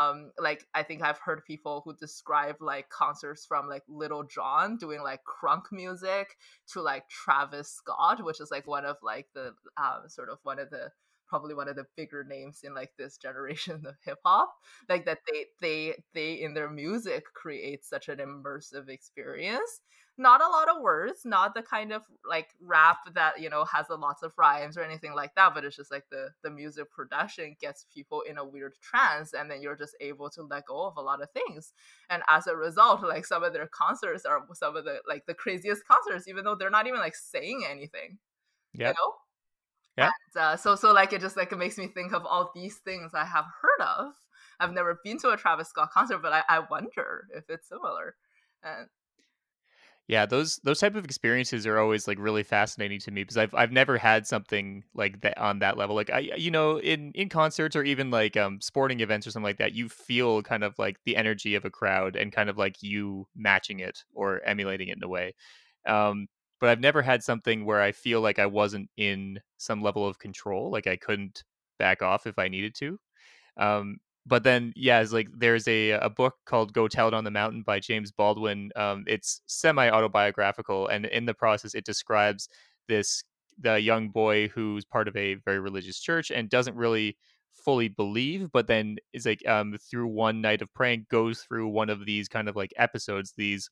um like i think i've heard people who describe like concerts from like Lil Jon doing like crunk music to like travis scott which is like one of like the um sort of one of the probably one of the bigger names in like this generation of hip hop like that they they they in their music create such an immersive experience not a lot of words not the kind of like rap that you know has a lots of rhymes or anything like that but it's just like the the music production gets people in a weird trance and then you're just able to let go of a lot of things and as a result like some of their concerts are some of the like the craziest concerts even though they're not even like saying anything Yeah. you know Yeah. and, uh, so so like it just like it makes me think of all these things i have heard of i've never been to a travis scott concert but i, I wonder if it's similar and Yeah, those those type of experiences are always like really fascinating to me because I've I've never had something like that on that level. Like I you know in in concerts or even like um sporting events or something like that, you feel kind of like the energy of a crowd and kind of like you matching it or emulating it in a way. Um but I've never had something where I feel like I wasn't in some level of control, like I couldn't back off if I needed to. Um, but then, yeah, it's like there's a a book called "Go Tell It on the Mountain" by James Baldwin. Um, it's semi autobiographical, and in the process, it describes this the young boy who's part of a very religious church and doesn't really fully believe but then is like um through one night of praying goes through one of these kind of like episodes these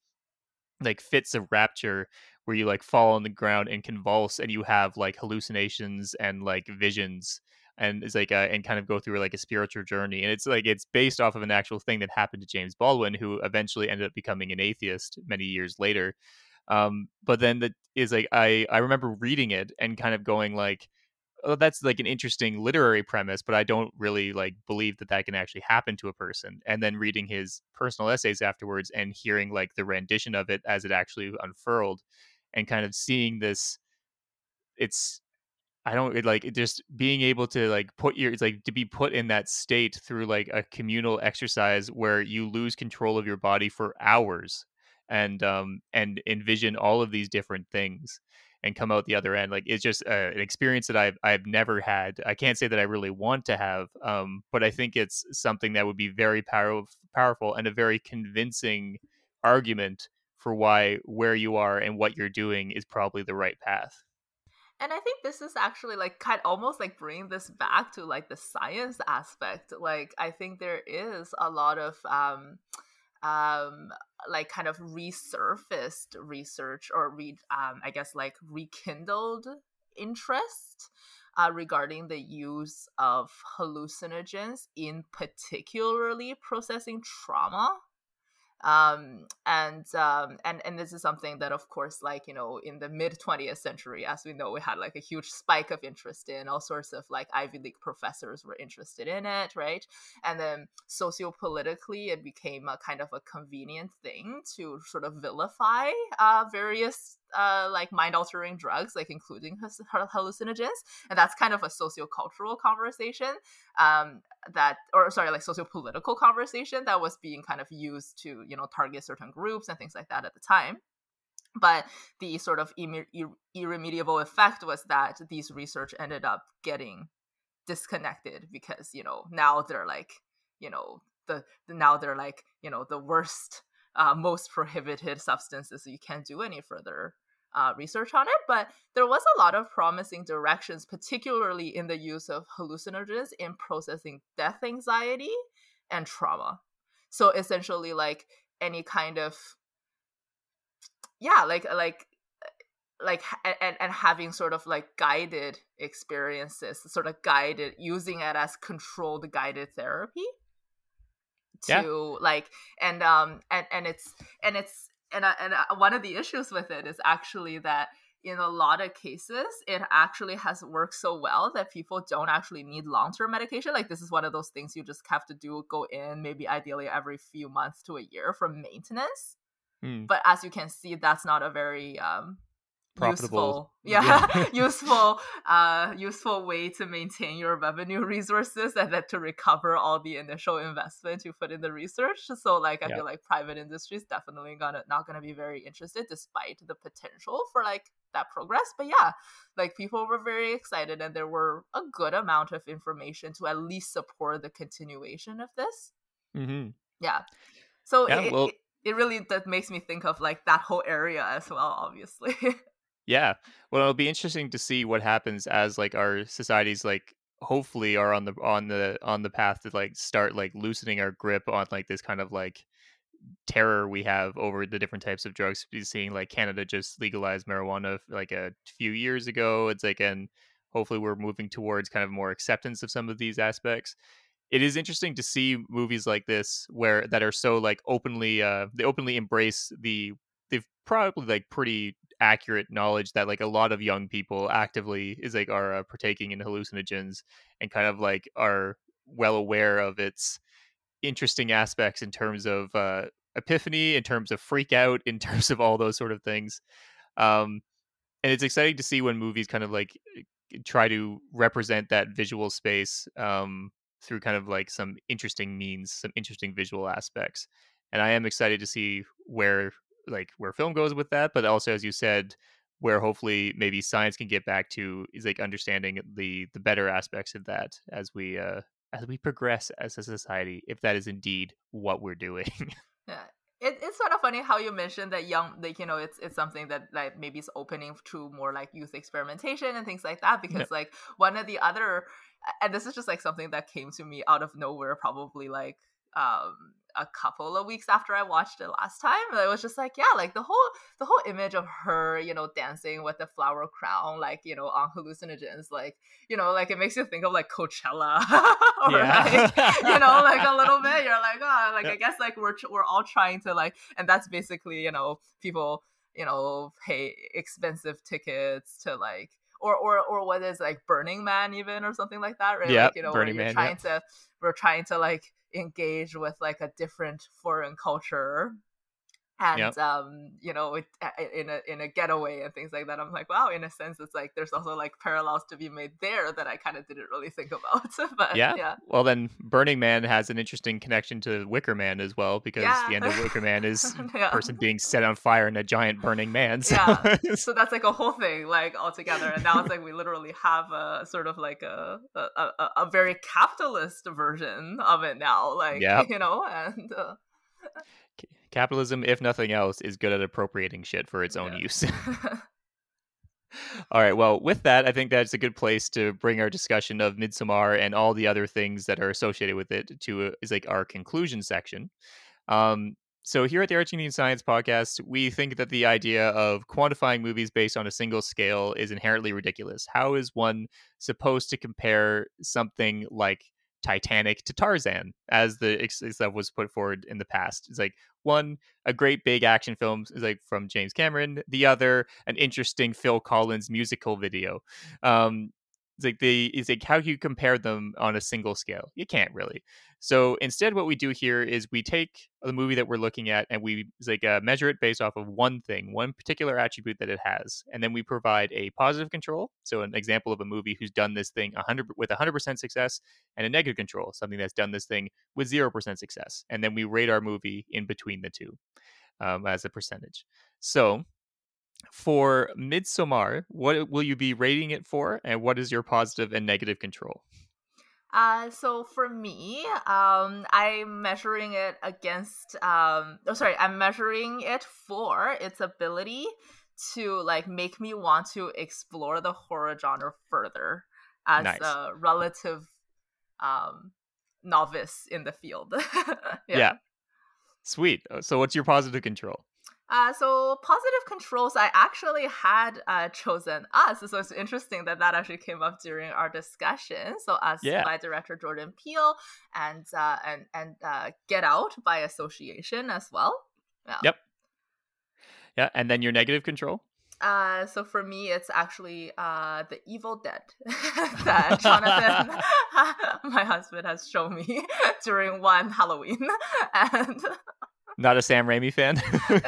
like fits of rapture where you like fall on the ground and convulse and you have like hallucinations and like visions and it's like a, and kind of go through like a spiritual journey and it's like it's based off of an actual thing that happened to James Baldwin who eventually ended up becoming an atheist many years later um but then that is like I I remember reading it and kind of going like oh, that's like an interesting literary premise, but I don't really like believe that that can actually happen to a person. And then reading his personal essays afterwards and hearing like the rendition of it as it actually unfurled, and kind of seeing this, it's I don't it, like just being able to like put your it's like to be put in that state through like a communal exercise where you lose control of your body for hours and um and envision all of these different things and come out the other end. Like it's just uh, an experience that I've I've never had. I can't say that I really want to have, um, but I think it's something that would be very power- powerful and a very convincing argument for why where you are and what you're doing is probably the right path. And I think this is actually like kind almost like bringing this back to like the science aspect. Like I think there is a lot of um um like kind of resurfaced research or read um i guess like rekindled interest uh, regarding the use of hallucinogens in particularly processing trauma um and um and and this is something that of course like you know in the mid 20th century as we know we had like a huge spike of interest in all sorts of like ivy league professors were interested in it right? And then sociopolitically it became a kind of a convenient thing to sort of vilify uh various uh, like mind altering drugs, like including hallucinogens, and that's kind of a sociocultural conversation um, that, or sorry, like sociopolitical conversation that was being kind of used to you know target certain groups and things like that at the time. But the sort of irremediable effect was that these research ended up getting disconnected because you know now they're like you know the now they're like you know the worst uh, most prohibited substances, so you can't do any further uh, research on it. But there was a lot of promising directions, particularly in the use of hallucinogens in processing death anxiety and trauma. So essentially, like any kind of yeah, like like like and, and having sort of like guided experiences sort of guided using it as controlled guided therapy to yeah. like and um and and it's and it's and uh, and uh, one of the issues with it is actually that in a lot of cases it actually has worked so well that people don't actually need long-term medication like this is one of those things you just have to do go in maybe ideally every few months to a year for maintenance mm. but as you can see that's not a very um, profitable. useful. Yeah, yeah. useful uh useful way to maintain your revenue resources and then to recover all the initial investment you put in the research. So like i yeah. feel like private industry is definitely gonna not gonna be very interested despite the potential for like that progress. But yeah like people were very excited and there were a good amount of information to at least support the continuation of this. Mm-hmm. yeah. So yeah, it, well- it, it really that makes me think of like that whole area as well obviously Yeah. Well, it'll be interesting to see what happens as like our societies like hopefully are on the on the on the path to like start like loosening our grip on like this kind of like terror we have over the different types of drugs. We're seeing like Canada just legalized marijuana like a few years ago. It's like and hopefully we're moving towards kind of more acceptance of some of these aspects. It is interesting to see movies like this where that are so like openly uh they openly embrace the they've probably like pretty accurate knowledge that like a lot of young people actively is like are uh, partaking in hallucinogens and kind of like are well aware of its interesting aspects in terms of uh, epiphany, in terms of freak out, in terms of all those sort of things. Um, and it's exciting to see when movies kind of like try to represent that visual space um, through kind of like some interesting means, some interesting visual aspects. And I am excited to see where like where film goes with that, but also as you said, where hopefully maybe science can get back to is like understanding the the better aspects of that as we uh as we progress as a society, if that is indeed what we're doing. yeah. It, it's sort of funny how you mentioned that young, like you know, it's it's something that like maybe is opening to more like youth experimentation and things like that. Because yeah. like one of the other, and this is just like something that came to me out of nowhere, probably like um a couple of weeks after I watched it last time. It was just like, yeah, like the whole the whole image of her, you know, dancing with the flower crown, like you know, on hallucinogens, like you know, like it makes you think of like Coachella, or yeah. like you know, like a little bit. You're like, oh, like. I guess like we're we're all trying to like, and that's basically you know people you know pay expensive tickets to like or or or what is like Burning Man even or something like that, right? Yeah, like, you know, Burning Man, trying to we're trying to like engage with like a different foreign culture and yep. um you know it, in a in a getaway and things like that i'm like wow in a sense it's like there's also like parallels to be made there that i kind of didn't really think about but yeah yeah well then burning man has an interesting connection to wicker man as well because yeah. the end of wicker man is yeah. person being set on fire in a giant burning man so. yeah so that's like a whole thing like altogether and now it's like we literally have a sort of like a a, a, a very capitalist version of it now like yeah. you know and uh, Capitalism, if nothing else, is good at appropriating shit for its own yeah. use. all right. Well, with that, I think that's a good place to bring our discussion of Midsommar and all the other things that are associated with it to uh, is like our conclusion section. Um, so here at the Argentine Science Podcast, we think that the idea of quantifying movies based on a single scale is inherently ridiculous. How is one supposed to compare something like Titanic to Tarzan, as the stuff was put forward in the past. It's like one, a great big action film is like from James Cameron. The other, an interesting Phil Collins musical video. Um, it's like the is like how you compare them on a single scale. You can't really. So instead, what we do here is we take the movie that we're looking at and we like uh, measure it based off of one thing, one particular attribute that it has, and then we provide a positive control. So an example of a movie who's done this thing 100 with 100% success, and a negative control, something that's done this thing with 0% success, and then we rate our movie in between the two um, as a percentage. So for Midsommar, what will you be rating it for, and what is your positive and negative control? Uh, so for me, um, I'm measuring it against, um, oh, sorry, I'm measuring it for its ability to like make me want to explore the horror genre further as nice. a relative, um, novice in the field. yeah. yeah. Sweet. Uh, so what's your positive control? Uh, so positive controls, I actually had uh, chosen Us. So it's interesting that that actually came up during our discussion. So Us yeah. by director Jordan Peele and uh, and and uh, Get Out by association as well. Yeah. Yep. Yeah, and then your negative control. Uh, so for me, it's actually uh, the Evil Dead that Jonathan, my husband, has shown me during one Halloween, and not a Sam Raimi fan. uh, well,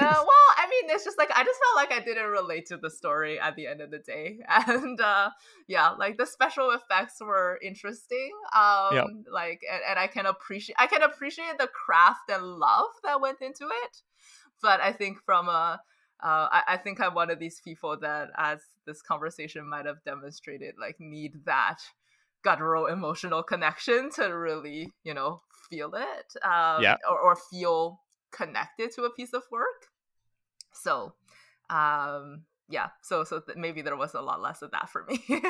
I mean, it's just like I just felt like I didn't relate to the story at the end of the day, and uh, yeah, like the special effects were interesting. Um, yep. like, and, and I can appreciate I can appreciate the craft and love that went into it, but I think from a uh, I, I, think I'm one of these people that, as this conversation might have demonstrated, like need that guttural emotional connection to really, you know, feel it, um, yeah. or, or feel connected to a piece of work. So, um, yeah, so so th- maybe there was a lot less of that for me.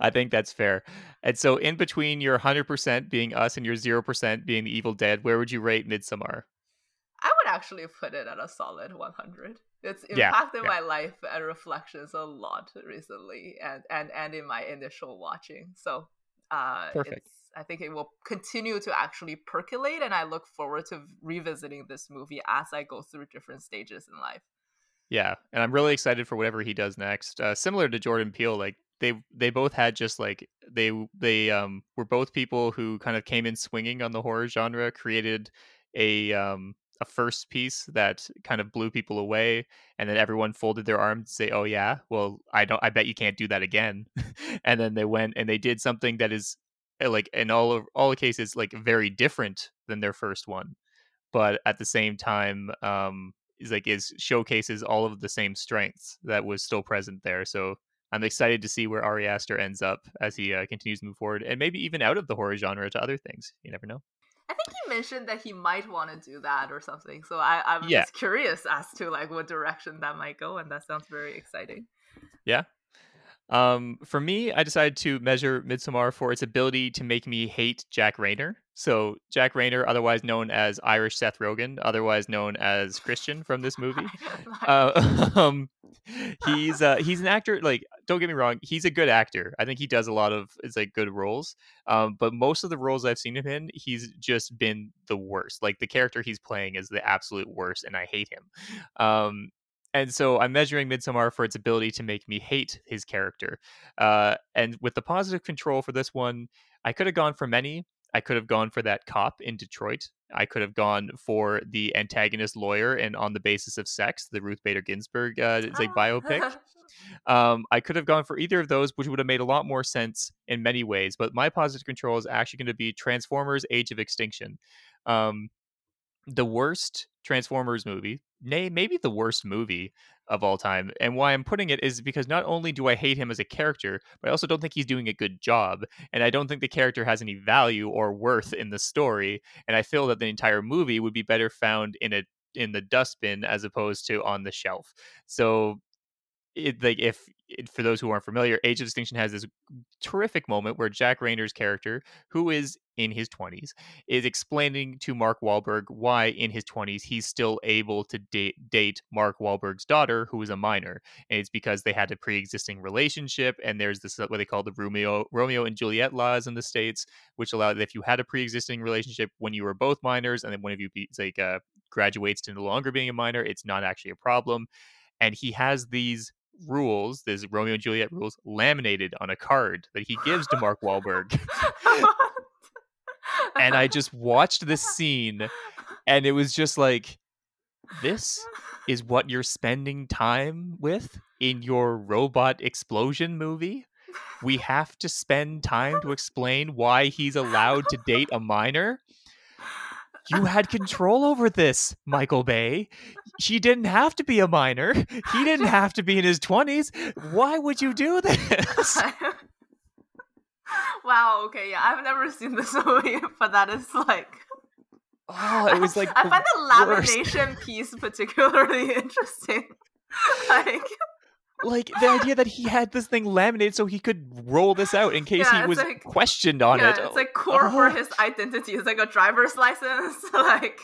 I think that's fair. And so, in between your 100% being us and your 0% being the Evil Dead, where would you rate Midsommar? I would actually put it at a solid 100. It's impacted yeah, yeah. my life and reflections a lot recently, and and and in my initial watching. So, uh, perfect. I think it will continue to actually percolate, and I look forward to revisiting this movie as I go through different stages in life. Yeah, and I'm really excited for whatever he does next. Uh, similar to Jordan Peele, like they they both had just like they they um were both people who kind of came in swinging on the horror genre, created a um a first piece that kind of blew people away and then everyone folded their arms to say oh yeah well i don't i bet you can't do that again and then they went and they did something that is like in all of all the cases like very different than their first one but at the same time um is like is showcases all of the same strengths that was still present there so i'm excited to see where ari aster ends up as he uh, continues to move forward and maybe even out of the horror genre to other things you never know I think he mentioned that he might want to do that or something. So I, I'm Yeah. just curious as to like what direction that might go, and that sounds very exciting. Um, for me, I decided to measure Midsommar for its ability to make me hate Jack Reynor. So Jack Reynor, otherwise known as Irish Seth Rogen, otherwise known as Christian from this movie. Uh, um, he's uh, he's an actor. Like, don't get me wrong, he's a good actor. I think he does a lot of it's like good roles. Um, but most of the roles I've seen him in, he's just been the worst. Like the character he's playing is the absolute worst, and I hate him. Um, and so I'm measuring Midsommar for its ability to make me hate his character. Uh, and with the positive control for this one, I could have gone for many. I could have gone for that cop in Detroit. I could have gone for the antagonist lawyer and on the basis of sex, the Ruth Bader Ginsburg uh, it's like biopic. Um, I could have gone for either of those, which would have made a lot more sense in many ways. But my positive control is actually going to be Transformers: Age of Extinction. Um, the worst Transformers movie, nay, maybe the worst movie of all time. And why I'm putting it is because not only do I hate him as a character, but I also don't think he's doing a good job. And I don't think the character has any value or worth in the story. And I feel that the entire movie would be better found in a in the dustbin as opposed to on the shelf. So it like if for those who aren't familiar, Age of Distinction has this terrific moment where Jack Reynor's character, who is in his 20s, is explaining to Mark Wahlberg why in his 20s he's still able to date, date Mark Wahlberg's daughter, who is a minor. And it's because they had a pre-existing relationship, and there's this what they call the Romeo Romeo and Juliet laws in the states, which allow that if you had a pre-existing relationship when you were both minors, and then one of you be, like uh, graduates to no longer being a minor, it's not actually a problem. And he has these rules, these Romeo and Juliet rules, laminated on a card that he gives to Mark Wahlberg. and I just watched this scene, and it was just like, this is what you're spending time with in your robot explosion movie? We have to spend time to explain why he's allowed to date a minor? You had control over this, Michael Bay. She didn't have to be a minor. He didn't have to be in his 20s. Why would you do this? wow. Okay. Yeah, I've never seen this movie, but that is like. Oh, it was like I find the worst. lamination piece particularly interesting. like, like the idea that he had this thing laminated so he could roll this out in case Yeah, he was like- questioned on yeah, it. it's like core for Oh. his identity. It's like a driver's license. like,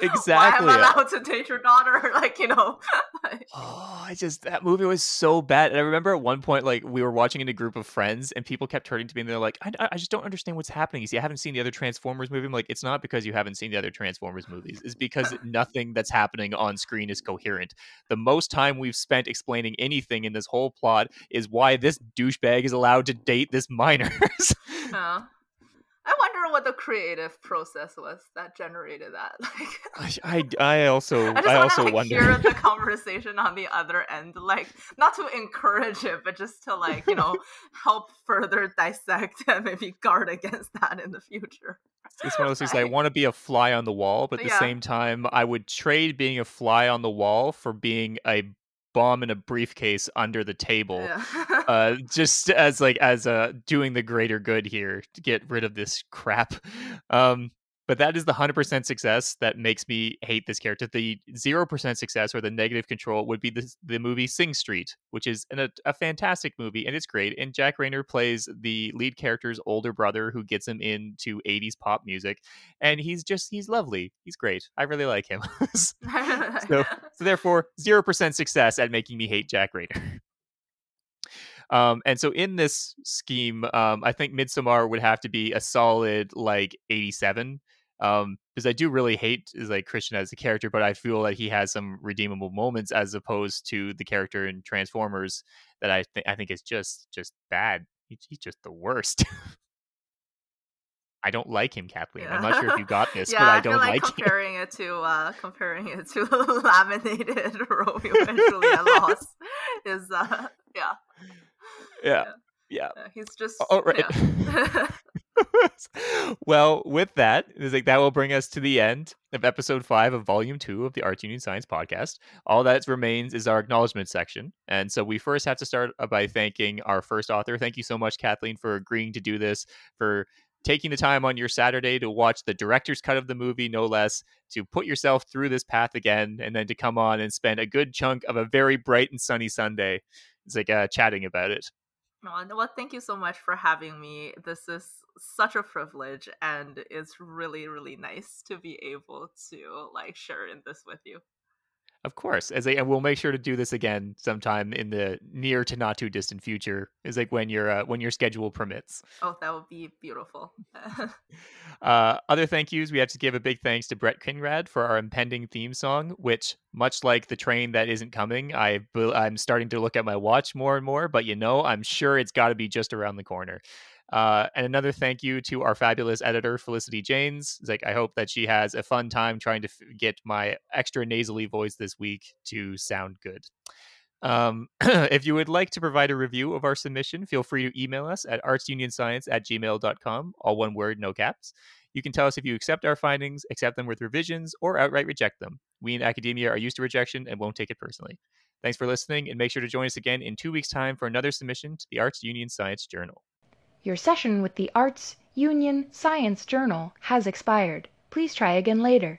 Exactly. Why am I allowed to date your daughter? Like, you know. like, Oh, I just that movie was so bad. And I remember at one point, like we were watching in a group of friends, and people kept turning to me and they're like, "I, I just don't understand what's happening." You see, I haven't seen the other Transformers movie. I'm like, it's not because you haven't seen the other Transformers movies. It's because nothing that's happening on screen is coherent. The most time we've spent explaining anything in this whole plot is why this douchebag is allowed to date this minor. uh, I wonder what the creative process was that generated that. Like, I, I, I also, I just I also like, wonder. hear the conversation on the other end, like not to encourage it, but just to like you know help further dissect and maybe guard against that in the future. It's one of those things. I want to be a fly on the wall, but at the same time, I would trade being a fly on the wall for being a bomb in a briefcase under the table. Yeah. Uh, just as like as uh doing the greater good here to get rid of this crap. Um, but that is the hundred percent success that makes me hate this character. The zero percent success or the negative control would be the the movie Sing Street, which is an, a, a fantastic movie and it's great. And Jack Reynor plays the lead character's older brother who gets him into '80s pop music, and he's just he's lovely. He's great. I really like him. so, so therefore, zero percent success at making me hate Jack Reynor. Um, and so in this scheme, um, I think Midsommar would have to be a solid like 87. Um, because I do really hate is like Christian as a character, but I feel that he has some redeemable moments as opposed to the character in Transformers that I think I think is just just bad. He- he's just the worst. I don't like him, Kathleen. I'm not sure if you got this, yeah, but I, don't like, like him. comparing it to uh comparing it to laminated Romeo and Juliet loss is uh yeah, Yeah, yeah. uh, he's just All right. well, with that, it's like that will bring us to the end of episode five of volume two of the Arts Union Science podcast. All that remains is our acknowledgement section. And so we first have to start uh, by thanking our first author. Thank you so much, Kathleen, for agreeing to do this, for taking the time on your Saturday to watch the director's cut of the movie, no less, to put yourself through this path again, and then to come on and spend a good chunk of a very bright and sunny Sunday. It's like uh, chatting about it. Well, thank you so much for having me. This is such a privilege, and it's really, really nice to be able to like share in this with you. Of course, as a, and we'll make sure to do this again sometime in the near to not too distant future. Is like when your uh, when your schedule permits. Oh, that would be beautiful. uh, other thank yous, we have to give a big thanks to Brett Kinrad for our impending theme song, which, much like the train that isn't coming, I I'm starting to look at my watch more and more. But you know, I'm sure it's got to be just around the corner. Uh, and another thank you to our fabulous editor, Felicity Janes. It's like I hope that she has a fun time trying to f- get my extra nasally voice this week to sound good. Um, if you would like to provide a review of our submission, feel free to email us at artsunionscience at gmail.com, all one word, no caps. You can tell us if you accept our findings, accept them with revisions, or outright reject them. We in academia are used to rejection and won't take it personally. Thanks for listening, and make sure to join us again in two weeks' time for another submission to the Arts Union Science Journal. Your session with the Arts Union Science Journal has expired. Please try again later.